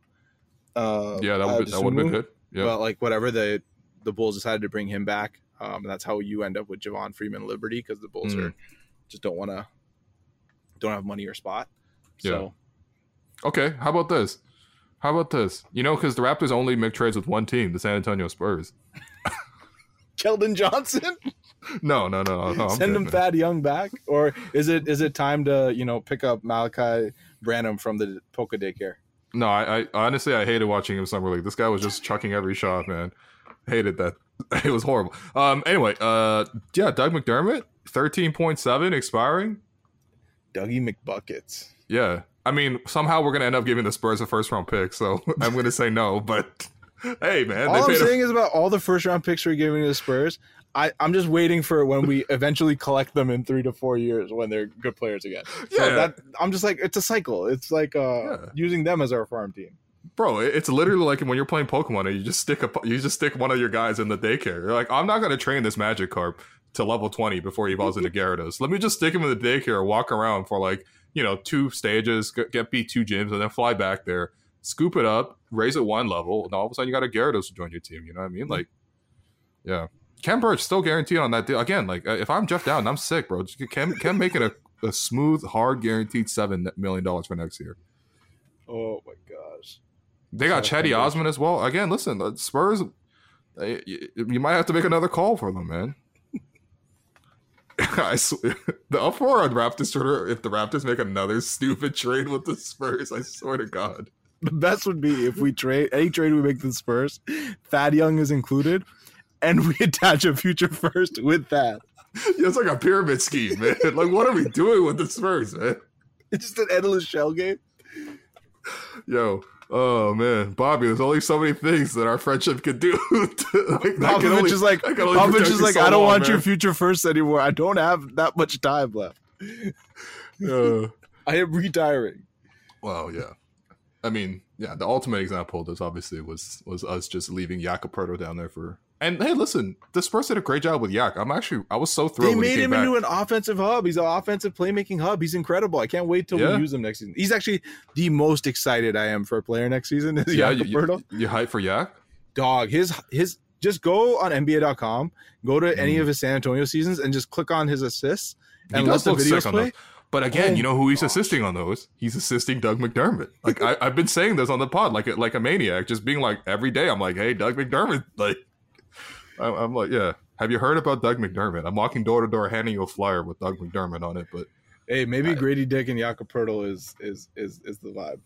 [SPEAKER 1] Uh, yeah, that would that would have been good. Yeah,
[SPEAKER 2] but like whatever the the Bulls decided to bring him back, um, and that's how you end up with Javon Freeman Liberty because the Bulls mm. are just don't want to don't have money or spot. So.
[SPEAKER 1] Yeah. Okay, how about this? How about this? You know, because the Raptors only make trades with one team, the San Antonio Spurs. [laughs]
[SPEAKER 2] Keldon Johnson? [laughs]
[SPEAKER 1] No, no, no, no.
[SPEAKER 2] Send him Thad Young back, or is it is it time to you know pick up Malaki Branham from the Polka Daycare?
[SPEAKER 1] No, I, I honestly I hated watching him summer league. This guy was just chucking every shot, man. Hated that. [laughs] It was horrible. Um. Anyway, uh, yeah, Doug McDermott, thirteen point seven, expiring.
[SPEAKER 2] Dougie McBuckets.
[SPEAKER 1] Yeah, I mean, somehow we're gonna end up giving the Spurs a first round pick, so [laughs] I'm gonna say no. But [laughs] hey, man,
[SPEAKER 2] all I'm saying a- is about all the first round picks we're giving to the Spurs. I, I'm just waiting for when we [laughs] eventually collect them in three to four years when they're good players again. So yeah. that I'm just like it's a cycle. It's like uh, yeah. using them as our farm team.
[SPEAKER 1] Bro, it's literally like when you're playing Pokemon and you just stick a you just stick one of your guys in the daycare. You're like, I'm not gonna train this Magikarp to level 20 before he evolves into Gyarados. Let me just stick him in the daycare, walk around for like you know two stages, get beat two gyms, and then fly back there, scoop it up, raise it one level, and all of a sudden you got a Gyarados to join your team. You know what I mean? Like, yeah. Khem Birch still guaranteed on that deal. Again, like uh, if I'm Jeff Dowtin, I'm sick, bro. Just Khem make it a, a smooth, hard, guaranteed seven million dollars for next year.
[SPEAKER 2] Oh my gosh.
[SPEAKER 1] They got Cedi Osman as well. Again, listen, Spurs. You, you might have to make another call for them, man. [laughs] I swear, [laughs] the uproar on Raptors Twitter if the Raptors make another stupid trade with the Spurs. I swear to God.
[SPEAKER 2] The best would be if we trade any trade we make the Spurs, Thad Young is included and we attach a future first with that. [laughs]
[SPEAKER 1] Yeah, it's like a pyramid scheme, man. like, what are we doing with the Spurs, man?
[SPEAKER 2] It's just an endless shell game.
[SPEAKER 1] Yo, oh man, Bobby, there's only so many things that our friendship could do. [laughs]
[SPEAKER 2] like, Popovich is like, Popovich is like, so I don't long, want man. your future first anymore. I don't have that much time left. [laughs] Uh, [laughs] I am retiring.
[SPEAKER 1] Well, yeah. I mean, yeah, the ultimate example of this obviously was was us just leaving Jakob down there for and hey, listen, the Spurs did a great job with Yak. I'm actually, I was so thrilled.
[SPEAKER 2] They made him back. into an offensive hub. He's an offensive playmaking hub. He's incredible. I can't wait till yeah. we use him next season. He's actually the most excited I am for a player next season. [laughs] Is yeah,
[SPEAKER 1] you, you, you hype for Yak?
[SPEAKER 2] Dog, his his just go on NBA.com, go to mm. any of his San Antonio seasons, and just click on his assists and let the videos play.
[SPEAKER 1] But again, oh, you know who he's gosh. assisting on those? He's assisting Doug McDermott. Like I, have been saying this on the pod, like like a maniac, just being like every day. I'm like, hey, Doug McDermott, like I'm like, yeah. Have you heard about Doug McDermott? I'm walking door to door handing you a flyer with Doug McDermott on it, but
[SPEAKER 2] hey, maybe I, Gradey Dick and Jakob is is is is the vibe.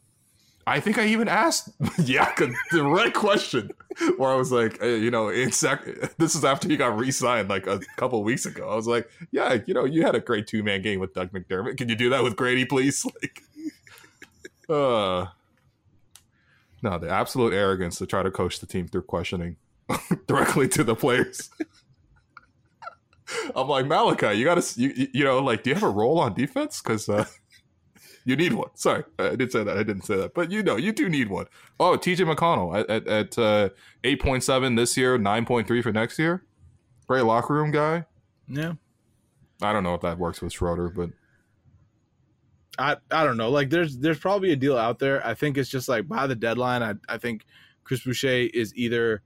[SPEAKER 1] I think I even asked [laughs] Yaka the right question, where I was like, hey, you know, exactly. This is after he got re-signed like a couple weeks ago. I was like, yeah, you know, you had a great two man game with Doug McDermott. Can you do that with Gradey, please? [laughs] Like, uh, no, the absolute arrogance to try to coach the team through questioning. [laughs] directly to the players. I'm like Malaki, you gotta, you, you know, like, do you have a role on defense? Because uh, you need one. Sorry, I did say that. I didn't say that, but you know, you do need one. Oh, TJ McConnell at at, at uh, eight point seven this year, nine point three for next year. Great locker room guy.
[SPEAKER 2] Yeah,
[SPEAKER 1] I don't know if that works with Schroeder, but
[SPEAKER 2] I I don't know. Like, there's there's probably a deal out there. I think it's just like by the deadline. I I think Chris Boucher is either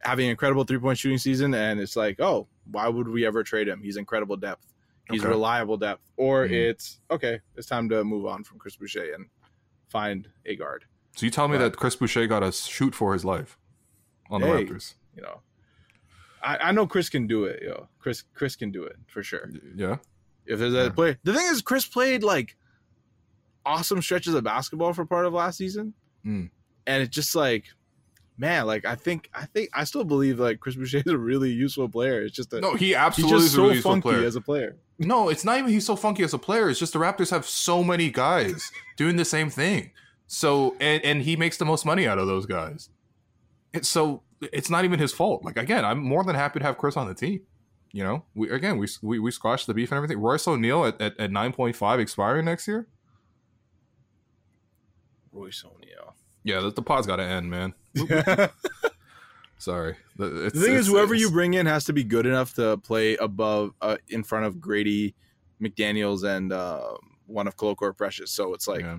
[SPEAKER 2] having an incredible three point shooting season, and it's like, oh, why would we ever trade him? He's incredible depth. He's okay. reliable depth. Or mm-hmm. it's okay, it's time to move on from Chris Boucher and find a guard.
[SPEAKER 1] So you tell me that Chris Boucher got a shoot for his life on hey, the Raptors.
[SPEAKER 2] You know, I, I know Chris can do it. Yo, Chris Chris can do it for sure.
[SPEAKER 1] Yeah.
[SPEAKER 2] If there's a yeah. play, the thing is, Chris played like awesome stretches of basketball for part of last season, mm. and it's just like man, like I think I think I still believe like Chris Boucher is a really useful player. It's just that
[SPEAKER 1] no, he absolutely he's just so really
[SPEAKER 2] funky
[SPEAKER 1] player.
[SPEAKER 2] as a player.
[SPEAKER 1] No, it's not even he's so funky as a player. It's just the Raptors have so many guys doing the same thing. So and and he makes the most money out of those guys. It's so it's not even his fault. Like again, I'm more than happy to have Chris on the team. You know, we again we we, we squashed the beef and everything. Royce O'Neale at, at, at nine point five expiring next year.
[SPEAKER 2] Royce O'Neale.
[SPEAKER 1] Yeah, the, the pod's got to end, man. [laughs] Sorry.
[SPEAKER 2] the thing is, whoever you bring in has to be good enough to play above, uh, in front of Gradey, McDaniel's, and uh, one of Koloko Precious. So it's like, yeah.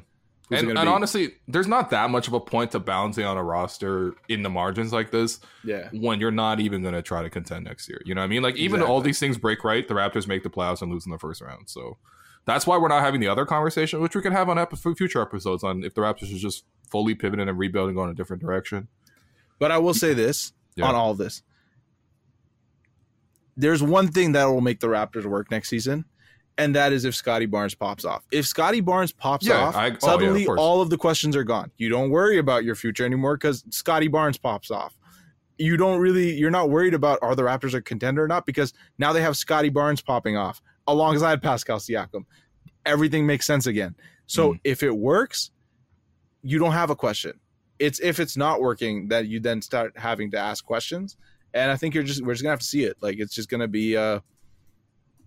[SPEAKER 1] and, and honestly, there's not that much of a point to balancing on a roster in the margins like this.
[SPEAKER 2] Yeah.
[SPEAKER 1] When you're not even going to try to contend next year, you know what I mean? Like even exactly. all these things break right, the Raptors make the playoffs and lose in the first round. So that's why we're not having the other conversation, which we can have on ep- future episodes on if the Raptors is just fully pivoting and rebuilding, going a different direction.
[SPEAKER 2] But I will say this yeah. on all of this: there's one thing that will make the Raptors work next season, and that is if Scottie Barnes pops off. If Scottie Barnes pops yeah, off, I, suddenly oh, yeah, of all of the questions are gone. You don't worry about your future anymore because Scottie Barnes pops off. You don't really, you're not worried about are the Raptors a contender or not because now they have Scottie Barnes popping off alongside Pascal Siakam. Everything makes sense again. So mm. if it works, you don't have a question. It's if it's not working that you then start having to ask questions. And I think you're just we're just gonna have to see it. Like it's just gonna be uh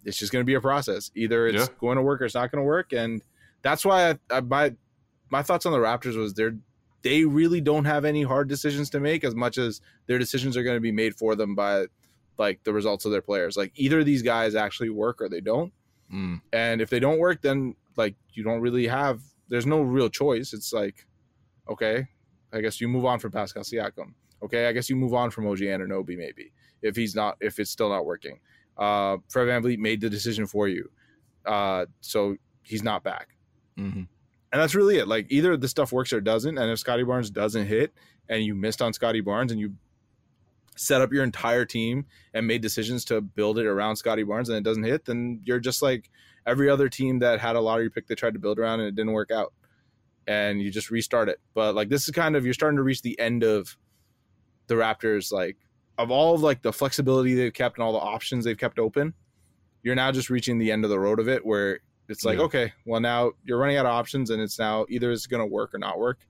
[SPEAKER 2] it's just gonna be a process. Either it's yeah. going to work or it's not gonna work. And that's why I, I, my my thoughts on the Raptors was they're they really don't have any hard decisions to make as much as their decisions are going to be made for them by like the results of their players. Like either these guys actually work or they don't. Mm. And if they don't work, then like you don't really have. There's no real choice. It's like, okay, I guess you move on from Pascal Siakam. Okay, I guess you move on from OG Anunoby maybe if he's not if it's still not working. Uh, Fred VanVleet made the decision for you, uh, so he's not back. Mm-hmm. And that's really it. Like either the stuff works or it doesn't. And if Scottie Barnes doesn't hit, and you missed on Scottie Barnes, and you set up your entire team and made decisions to build it around Scottie Barnes and it doesn't hit, then you're just like every other team that had a lottery pick they tried to build around and it didn't work out. And you just restart it. But like this is kind of you're starting to reach the end of the Raptors like of all of like the flexibility they've kept and all the options they've kept open, you're now just reaching the end of the road of it where it's like, yeah. okay, well now you're running out of options and it's now either it's gonna work or not work.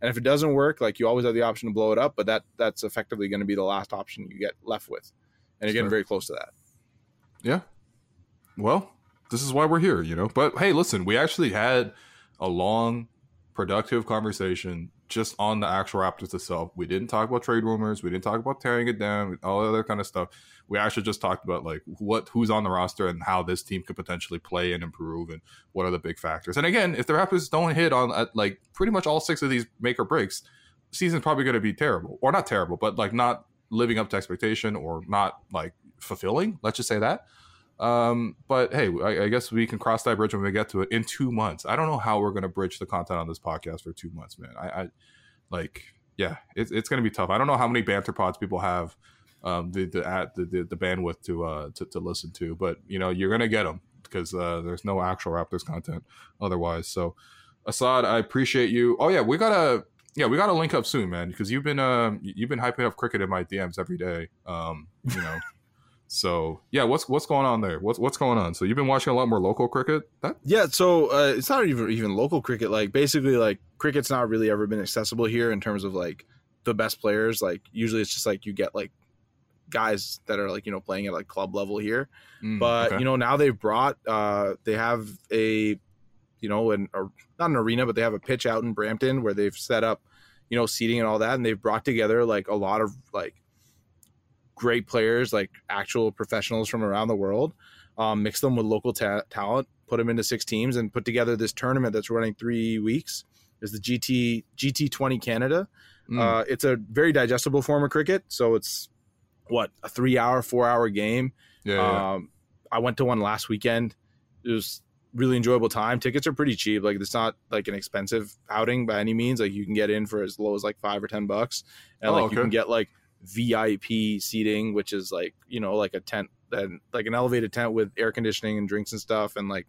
[SPEAKER 2] And if it doesn't work, like you always have the option to blow it up, but that that's effectively going to be the last option you get left with. And you're getting very close to that.
[SPEAKER 1] Yeah. Well, this is why we're here, you know. But hey, listen, we actually had a long, productive conversation just on the actual Raptors itself. We didn't talk about trade rumors. We didn't talk about tearing it down, all other kind of stuff. We actually just talked about like what who's on the roster and how this team could potentially play and improve and what are the big factors. And again, if the Raptors don't hit on at, like pretty much all six of these make or breaks, season's probably going to be terrible or not terrible, but like not living up to expectation or not like fulfilling. Let's just say that. Um, but hey, I, I, guess we can cross that bridge when we get to it in two months. I don't know how we're going to bridge the content on this podcast for two months, man. I, I like, yeah, it's it's going to be tough. I don't know how many banter pods people have, um, the the at the, the, the bandwidth to uh to, to listen to, but you know you're gonna get them because uh, there's no actual Raptors content otherwise. So, Asad, I appreciate you. Oh yeah, we gotta yeah we gotta link up soon, man, because you've been uh, you've been hyping up cricket in my DMs every day. Um, you know. So yeah, what's what's going on there? What's what's going on? So you've been watching a lot more local cricket.
[SPEAKER 2] That? Yeah, so uh, it's not even even local cricket. Like basically, like cricket's not really ever been accessible here in terms of like the best players. Like usually, it's just like you get like guys that are like you know playing at like club level here. Mm, but okay. you know now they've brought uh they have a you know an or not an arena, but they have a pitch out in Brampton where they've set up you know seating and all that, and they've brought together like a lot of like great players, like actual professionals from around the world, um, mix them with local ta- talent, put them into six teams, and put together this tournament that's running three weeks. Is the GT GT twenty Canada. Mm. Uh, it's a very digestible form of cricket, so it's what a three hour, four hour game. Yeah, yeah. Um, I went to one last weekend. It was really enjoyable time. Tickets are pretty cheap. Like it's not like an expensive outing by any means. Like you can get in for as low as like five or ten bucks, and oh, like okay. you can get like VIP seating, which is like you know like a tent and like an elevated tent with air conditioning and drinks and stuff, and like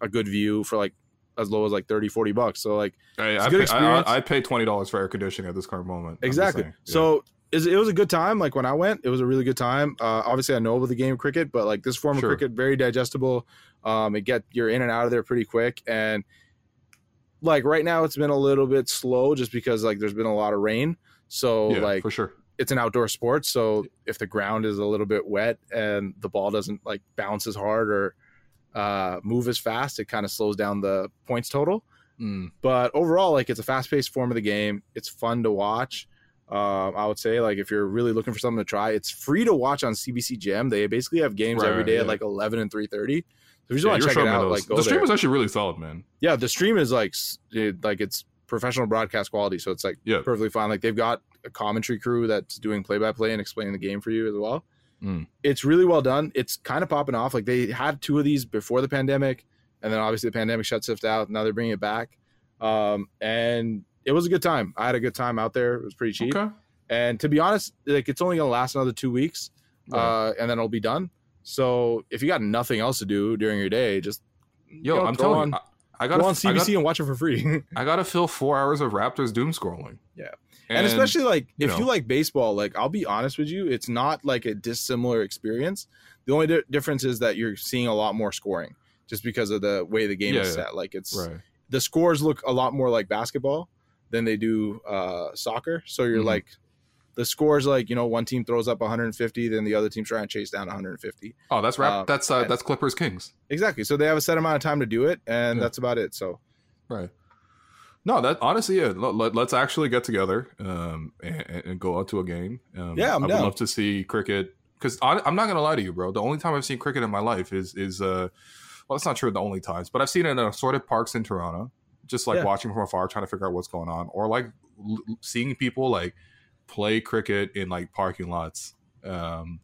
[SPEAKER 2] a good view for like as low as like 30 40 bucks. So like
[SPEAKER 1] hey, I, pay, I, I, pay $20 for air conditioning at this current moment.
[SPEAKER 2] Exactly. yeah. so it was a good time like when i went it was a really good time. Uh, obviously i know about the game cricket but like this form sure. of cricket very digestible. Um it get you're in and out of there pretty quick. And like right now it's been a little bit slow just because like there's been a lot of rain. So yeah, like
[SPEAKER 1] for sure
[SPEAKER 2] it's an outdoor sport, so if the ground is a little bit wet and the ball doesn't like bounce as hard or uh, move as fast, it kind of slows down the points total. Mm. But overall, like it's a fast paced form of the game. It's fun to watch. Uh, I would say like if you're really looking for something to try, it's free to watch on CBC Gem. They basically have games right, every day yeah. at like 11 and 3:30. So if you just yeah, want to check it out, like
[SPEAKER 1] the stream there. is actually really solid, man.
[SPEAKER 2] Yeah, the stream is like it, like it's professional broadcast quality, so it's like yeah. perfectly fine. Like they've got a commentary crew that's doing play by play and explaining the game for you as well. Mm. It's really well done. It's kind of popping off. Like they had two of these before the pandemic, and then obviously the pandemic shut stuff out. Now they're bringing it back, um, and it was a good time. I had a good time out there. It was pretty cheap, okay. and to be honest, like it's only gonna last another two weeks, right. uh, and then it'll be done. So if you got nothing else to do during your day, just
[SPEAKER 1] yo, you know, I'm telling on, you, I, I got
[SPEAKER 2] on CBC gotta, and watch it for free. [laughs]
[SPEAKER 1] I gotta fill four hours of Raptors doom scrolling.
[SPEAKER 2] Yeah. And, and especially like if you, know, you like baseball, like I'll be honest with you, it's not like a dissimilar experience. The only di- difference is that you're seeing a lot more scoring just because of the way the game yeah, is set. Like it's right. the scores look a lot more like basketball than they do uh, soccer. So you're mm-hmm. like the scores like you know one team throws up 150 then the other team's trying to chase down 150
[SPEAKER 1] oh that's rap um, that's uh, that's clippers kings
[SPEAKER 2] exactly so they have a set amount of time to do it and yeah. that's about it so
[SPEAKER 1] right no that honestly yeah let, us actually get together um, and, and, go out to a game um,
[SPEAKER 2] yeah I'm
[SPEAKER 1] i
[SPEAKER 2] would
[SPEAKER 1] love to see cricket because i'm not gonna lie to you bro the only time i've seen cricket in my life is is uh well it's not true the only times but i've seen it in assorted parks in toronto just like yeah. watching from afar trying to figure out what's going on or like l- seeing people like play cricket in like parking lots. Um,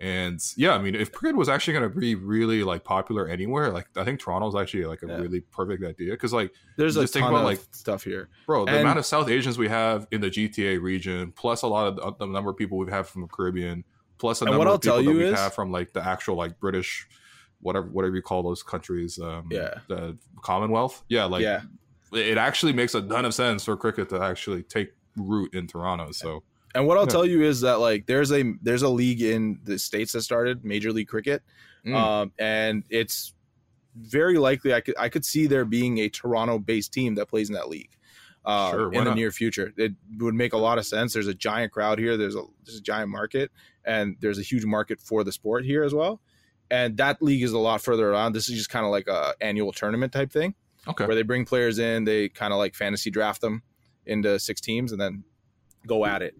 [SPEAKER 1] and yeah, I mean, if cricket was actually going to be really like popular anywhere, like I think Toronto's actually like a yeah. really perfect idea because like
[SPEAKER 2] there's a ton about, of like stuff here,
[SPEAKER 1] bro. The and, amount of South Asians we have in the GTA region, plus a lot of the, the number of people we have from the Caribbean, plus a number of people that we is, have from like the actual like British, whatever whatever you call those countries, um,
[SPEAKER 2] yeah,
[SPEAKER 1] the Commonwealth, yeah, like
[SPEAKER 2] yeah.
[SPEAKER 1] it actually makes a ton of sense for cricket to actually take root in Toronto. So
[SPEAKER 2] and what I'll tell you is that like there's a there's a league in the states that started Major League Cricket, mm. um, and it's very likely I could I could see there being a Toronto based team that plays in that league. Uh, sure, in the not? near future, it would make a lot of sense. There's a giant crowd here. There's a there's a giant market, and there's a huge market for the sport here as well. And that league is a lot further around. This is just kind of like a annual tournament type thing,
[SPEAKER 1] okay,
[SPEAKER 2] where they bring players in, they kind of like fantasy draft them into six teams, and then go at it.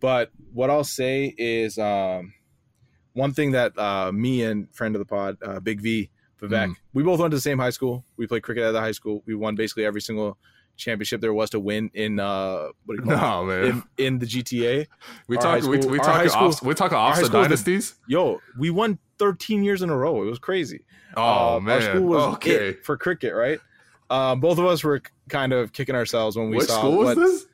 [SPEAKER 2] But what I'll say is um, one thing that uh, me and friend of the pod, uh, Big V, Vivek, mm. we both went to the same high school. We played cricket at the high school. We won basically every single championship there was to win in uh what do you call no, it? [laughs] Man. In, in the GTA.
[SPEAKER 1] We talk we, we talk off, we talk off the dynasties.
[SPEAKER 2] The, yo, we won 13 years in a row. It was crazy.
[SPEAKER 1] Oh uh, man. Our school was okay.
[SPEAKER 2] for cricket, right? Uh, both of us were kind of kicking ourselves when we
[SPEAKER 1] what
[SPEAKER 2] saw
[SPEAKER 1] school was what, this?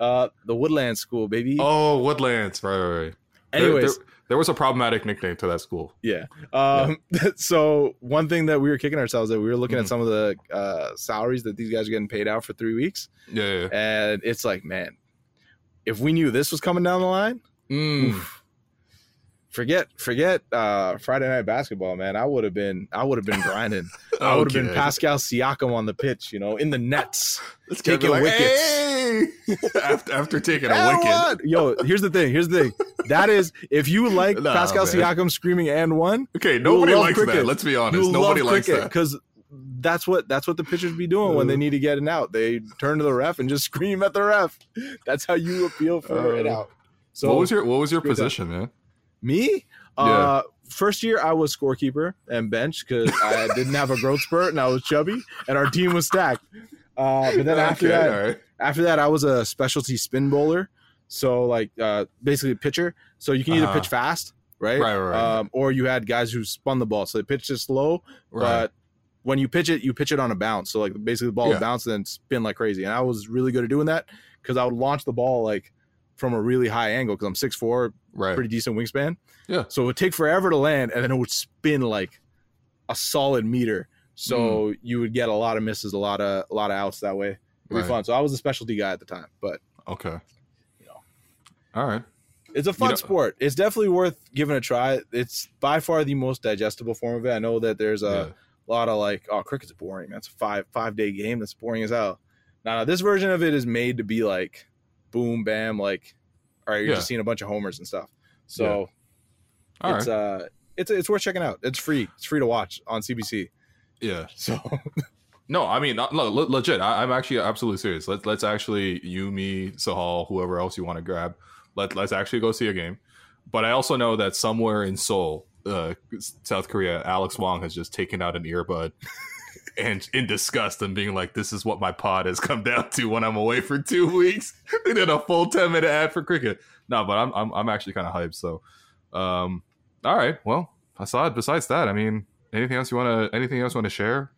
[SPEAKER 2] Uh, the Woodland School, baby.
[SPEAKER 1] Oh, Woodlands, right, right. right.
[SPEAKER 2] Anyways,
[SPEAKER 1] there, there, there, was a problematic nickname to that school.
[SPEAKER 2] Yeah. Um. Yeah. [laughs] So one thing that we were kicking ourselves that we were looking mm. at some of the uh, salaries that these guys are getting paid out for three weeks.
[SPEAKER 1] Yeah, yeah.
[SPEAKER 2] And it's like, man, if we knew this was coming down the line,
[SPEAKER 1] mm.
[SPEAKER 2] oof, forget forget uh, Friday night basketball, man. I would have been I would have been grinding. okay. [laughs] I would have been Pascal Siakam on the pitch, you know, in the nets, [laughs]
[SPEAKER 1] Let's taking like, wickets. Hey! [laughs] after, after taking a wicket.
[SPEAKER 2] Yo, here's the thing. Here's the thing. That is, if you like nah, Pascal man. Siakam screaming and one,
[SPEAKER 1] okay, nobody likes cricket. that. Let's be honest. you nobody likes that
[SPEAKER 2] because that's what that's what the pitchers be doing when they need to get an out. They turn to the ref and just scream at the ref. That's how you appeal for uh, it out.
[SPEAKER 1] So what was your what was your position, man?
[SPEAKER 2] Me? Yeah. Uh, first year I was scorekeeper and bench because I [laughs] didn't have a growth spurt and I was chubby and our team was stacked. Uh, but then after okay, that, right. after that, I was a specialty spin bowler. So like uh, basically a pitcher. So you can either uh-huh. pitch fast, right?
[SPEAKER 1] Right, right.
[SPEAKER 2] Um, or you had guys who spun the ball, so they pitched it slow, right. but when you pitch it, you pitch it on a bounce. So like basically the ball yeah. would bounce and then spin like crazy. And I was really good at doing that because I would launch the ball like from a really high angle because I'm six four,
[SPEAKER 1] right.
[SPEAKER 2] pretty decent wingspan.
[SPEAKER 1] Yeah.
[SPEAKER 2] So it would take forever to land, and then it would spin like a solid meter. So mm. you would get a lot of misses, a lot of a lot of outs that way. It'd right. be fun. So I was a specialty guy at the time, but
[SPEAKER 1] okay,
[SPEAKER 2] you know,
[SPEAKER 1] all right.
[SPEAKER 2] It's a fun you know, sport. It's definitely worth giving a try. It's by far the most digestible form of it. I know that there's a yeah. lot of like, oh, cricket's boring. That's a five five day game. That's boring as hell. Now, this version of it is made to be like boom, bam, like, all right, you're yeah. just seeing a bunch of homers and stuff. So yeah. it's right. uh, it's it's worth checking out. It's free. It's free to watch on CBC.
[SPEAKER 1] Yeah. [laughs]
[SPEAKER 2] So.
[SPEAKER 1] no, I mean, no, legit. I, am actually absolutely serious. Let's let's actually you, me, Sahal, whoever else you want to grab. Let let's actually go see a game. But I also know that somewhere in Seoul, uh, South Korea, Alex Wong has just taken out an earbud. [laughs] and in disgust and being like, "This is what my pod has come down to when I'm away for two weeks." [laughs] they did a full ten minute ad for cricket. No, but I'm I'm, I'm actually kind of hyped. So, um, all right. Well, aside besides that, I mean, anything else you want to anything else you want to share?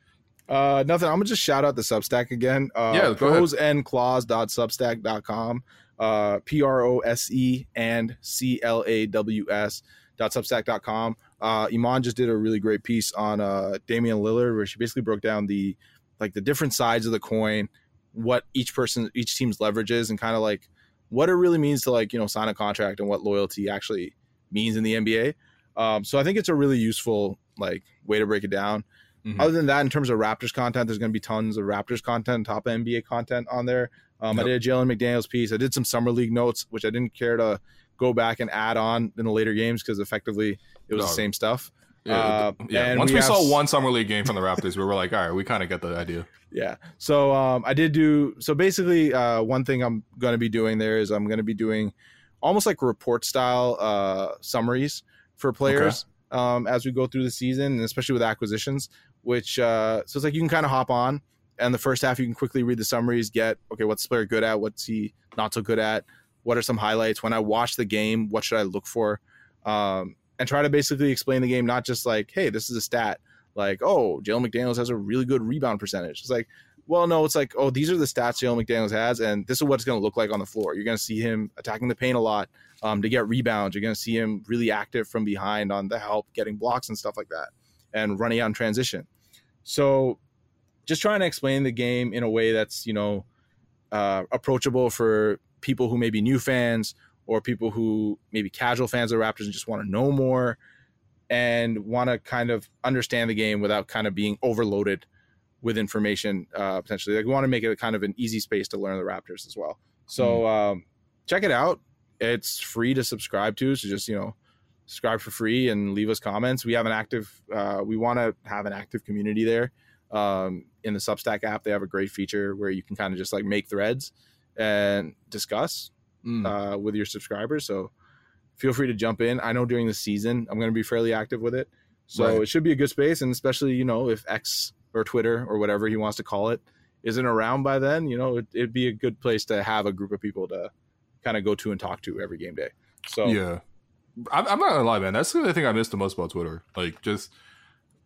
[SPEAKER 2] Uh, nothing. I'm gonna just shout out the Substack again. Uh,
[SPEAKER 1] yeah,
[SPEAKER 2] prose and claws.substack.com. Uh, P R O S E and C L A W S dot substack.com. uh, Iman just did a really great piece on uh, Damian Lillard, where she basically broke down the like the different sides of the coin, what each person, each team's leverage is, and kind of like what it really means to like you know sign a contract and what loyalty actually means in the NBA. Um, so I think it's a really useful like way to break it down. Mm-hmm. Other than that, in terms of Raptors content, there's going to be tons of Raptors content, top NBA content on there. Um, yep. I did a Jalen McDaniels piece. I did some summer league notes, which I didn't care to go back and add on in the later games because effectively it was no. the same stuff.
[SPEAKER 1] Yeah, uh, yeah. Once we, we saw one summer league game from the Raptors, we were like, all right, we kind of get the idea.
[SPEAKER 2] Yeah. So um, I did do so basically uh, one thing I'm going to be doing there is I'm going to be doing almost like report style uh, summaries for players okay. um, as we go through the season, and especially with acquisitions. Which uh, so it's like you can kind of hop on, and the first half you can quickly read the summaries, get okay, what's the player good at, what's he not so good at, what are some highlights. When I watch the game, what should I look for, um, and try to basically explain the game, not just like, hey, this is a stat, like oh, Jalen McDaniels has a really good rebound percentage. It's like well, no, it's like, oh, these are the stats Jalen McDaniels has, and this is what it's going to look like on the floor. You're going to see him attacking the paint a lot um, to get rebounds. You're going to see him really active from behind on the help, getting blocks and stuff like that, and running on transition. So, just trying to explain the game in a way that's you know uh, approachable for people who may be new fans or people who maybe casual fans of the Raptors and just want to know more and want to kind of understand the game without kind of being overloaded with information uh, potentially. Like we want to make it a kind of an easy space to learn the Raptors as well. So mm. um, check it out. It's free to subscribe to. So just you know, subscribe for free and leave us comments. We have an active. Uh, we want to have an active community there. Um, in the Substack app, they have a great feature where you can kind of just like make threads and discuss mm. uh, with your subscribers. So feel free to jump in. I know during the season I'm going to be fairly active with it, so right. it should be a good space. And especially you know if X or Twitter or whatever he wants to call it isn't around by then, you know, it, would be a good place to have a group of people to kind of go to and talk to every game day. So
[SPEAKER 1] yeah, I'm, I'm not gonna lie, man. That's the thing I miss the most about Twitter. Like just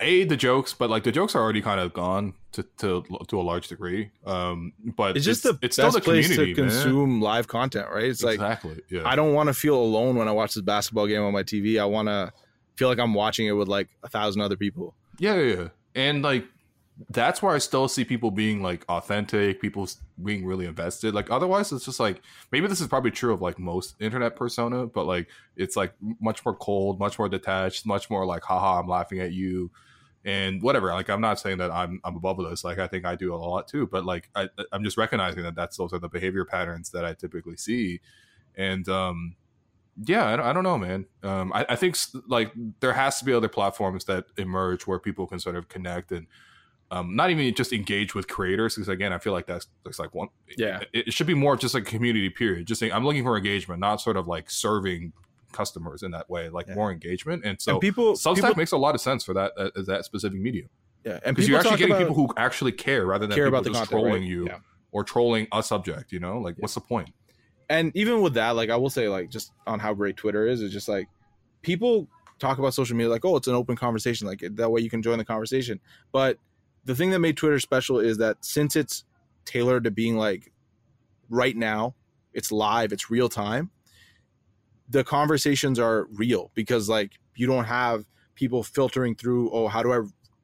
[SPEAKER 1] a the jokes, but like the jokes are already kind of gone to to to a large degree. Um, but
[SPEAKER 2] it's just it's, the it's best still the place to consume man. live content, right? It's exactly, like exactly. Yeah. I don't want to feel alone when I watch this basketball game on my TV. I want to feel like I'm watching it with like a thousand other people.
[SPEAKER 1] Yeah, yeah, yeah. and like that's where I still see people being like authentic, people being really invested. Like otherwise, it's just like maybe this is probably true of like most internet persona, but like it's like much more cold, much more detached, much more like haha, I'm laughing at you, and whatever. Like I'm not saying that I'm I'm above this. Like I think I do a lot too, but like I, I'm just recognizing that that's those are the behavior patterns that I typically see, and um yeah, I, I don't know, man. Um, I, I think like there has to be other platforms that emerge where people can sort of connect and um, not even just engage with creators because again i feel like that's that's like one
[SPEAKER 2] yeah
[SPEAKER 1] it, it, should be more just like a community period just saying i'm looking for engagement not sort of like serving customers in that way like yeah. more engagement and so and people substack people, makes a lot of sense for that uh, that specific medium
[SPEAKER 2] yeah
[SPEAKER 1] and because you're actually getting people who actually care rather than care about the just content, trolling right? you yeah. or trolling a subject you know like yeah. what's the point?
[SPEAKER 2] point and even with that like i will say like just on how great twitter is it's just like people talk about social media like oh it's an open conversation like that way you can join the conversation but the thing that made Twitter special is that since it's tailored to being like right now, it's live, it's real time. The conversations are real because like you don't have people filtering through, oh, how do I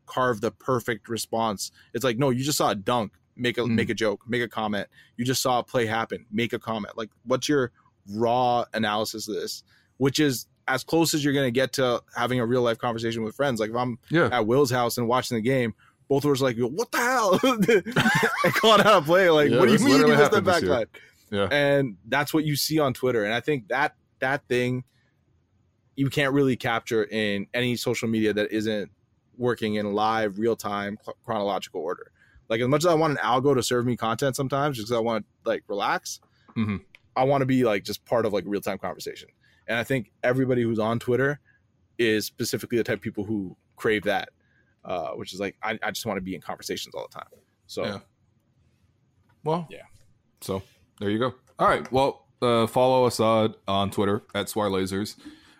[SPEAKER 2] carve the perfect response? It's like, no, you just saw a dunk, make a mm. make a joke, make a comment. You just saw a play happen, make a comment. Like what's your raw analysis of this? Which is as close as you're going to get to having a real life conversation with friends. Like if I'm yeah. at Will's house and watching the game, both of us like, what the hell? [laughs] and caught out of play. Like, yeah, what do you mean you missed the backline? Yeah. And that's what you see on Twitter. And I think that that thing you can't really capture in any social media that isn't working in live, real time, chronological order. Like as much as I want an algo to serve me content sometimes, just because I want to like relax, mm-hmm. I want to be like just part of like real time conversation. And I think everybody who's on Twitter is specifically the type of people who crave that uh, which is like I, I just want to be in conversations all the time. So, yeah.
[SPEAKER 1] well, yeah. So there you go. All right. Well, uh, follow Asad on Twitter at Swire Lasers,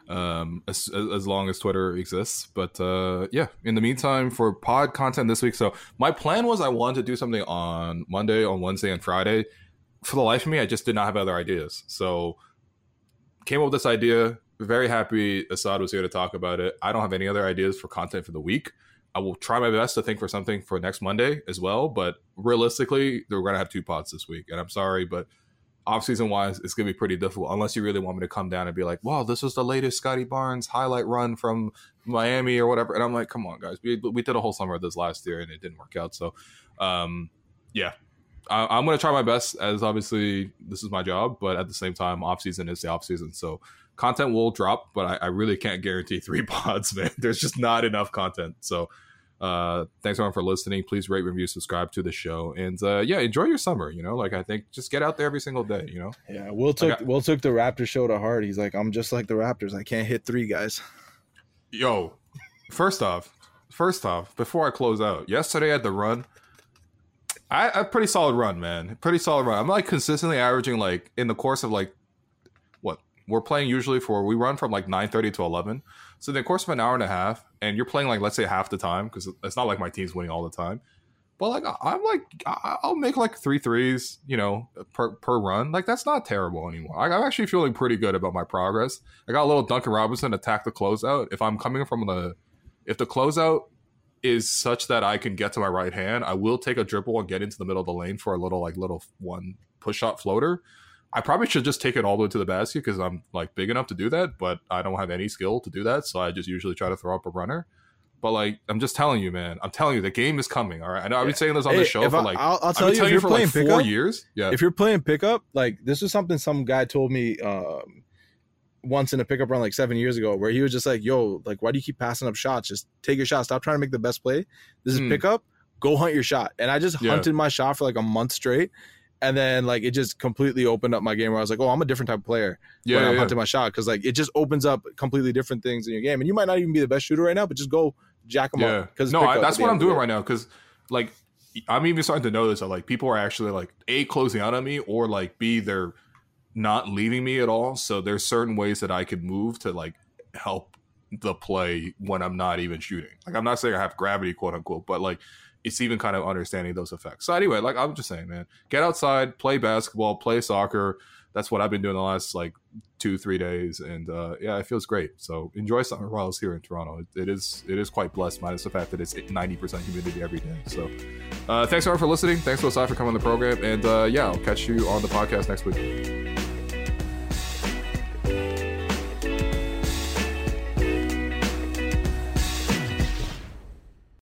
[SPEAKER 1] um, as, as long as Twitter exists. But uh, yeah, in the meantime, for pod content this week, so my plan was I wanted to do something on Monday, on Wednesday, and Friday. For the life of me, I just did not have other ideas. So came up with this idea very happy Asad was here to talk about it. I don't have any other ideas for content for the week. I will try my best to think for something for next Monday as well. But realistically, we're going to have two pods this week. And I'm sorry, but off season wise, it's going to be pretty difficult unless you really want me to come down and be like, wow, this is the latest Scottie Barnes highlight run from Miami or whatever. And I'm like, come on, guys. We, we did a whole summer of this last year and it didn't work out. So, um, yeah, I, am going to try my best as obviously this is my job, but at the same time, off season is the off season. So content will drop, but I, I really can't guarantee three [laughs] pods, man. There's just not enough content. So uh, thanks everyone for listening. Please rate, review, subscribe to the show, and uh, yeah, enjoy your summer. You know, like I think just get out there every single day. You know.
[SPEAKER 2] Yeah, Will took got, Will took the Raptor show to heart. He's like, I'm just like the Raptors. I can't hit three guys.
[SPEAKER 1] Yo, first off, first off, before I close out, yesterday at the run, I a pretty solid run, man. Pretty solid run. I'm like consistently averaging like in the course of like we're playing usually for. We run from like 9:30 to 11. So in the course of an hour and a half, and you're playing like let's say half the time because it's not like my team's winning all the time. But like I'm like I'll make like three threes, you know, per per run. Like that's not terrible anymore. I, am actually feeling pretty good about my progress. I got a little Duncan Robinson attack the closeout. If I'm coming from the, if the closeout is such that I can get to my right hand, I will take a dribble and get into the middle of the lane for a little like little one push shot floater. I probably should just take it all the way to the basket because I'm like big enough to do that, but I don't have any skill to do that. So I just usually try to throw up a runner. But like, I'm just telling you, man. I'm telling you, the game is coming. All right. I know I've been saying this on hey, the show for like,
[SPEAKER 2] I'll, I'll tell you, if you're playing like
[SPEAKER 1] four years. Yeah.
[SPEAKER 2] If you're playing pickup, like this is something some guy told me um, once in a pickup run like seven years ago, where he was just like, "Yo, like, why do you keep passing up shots? Just take your shot. Stop trying to make the best play. This is mm. pickup. Go hunt your shot." And I just yeah. hunted my shot for like a month straight and then like it just completely opened up my game where I was like, oh, I'm a different type of player yeah, when I'm yeah. hunting my shot because like it just opens up completely different things in your game, and you might not even be the best shooter right now, but just go jack them yeah. up.
[SPEAKER 1] Because no, I, that's what I'm doing right now because like I'm even starting to notice that like people are actually like a closing out on me or like b they're not leaving me at all. So there's certain ways that I could move to like help the play when I'm not even shooting. Like I'm not saying I have gravity, quote unquote, but like it's even kind of understanding those effects. So anyway, like I'm just saying, man, get outside, play basketball, play soccer. That's what I've been doing the last like two, three days, and uh, yeah, it feels great. So enjoy summer while it's here in Toronto. It, it is it is quite blessed, minus the fact that it's 90% humidity every day. So uh, thanks everyone for listening. Thanks to Asad for coming on the program, and uh, yeah, I'll catch you on the podcast next week.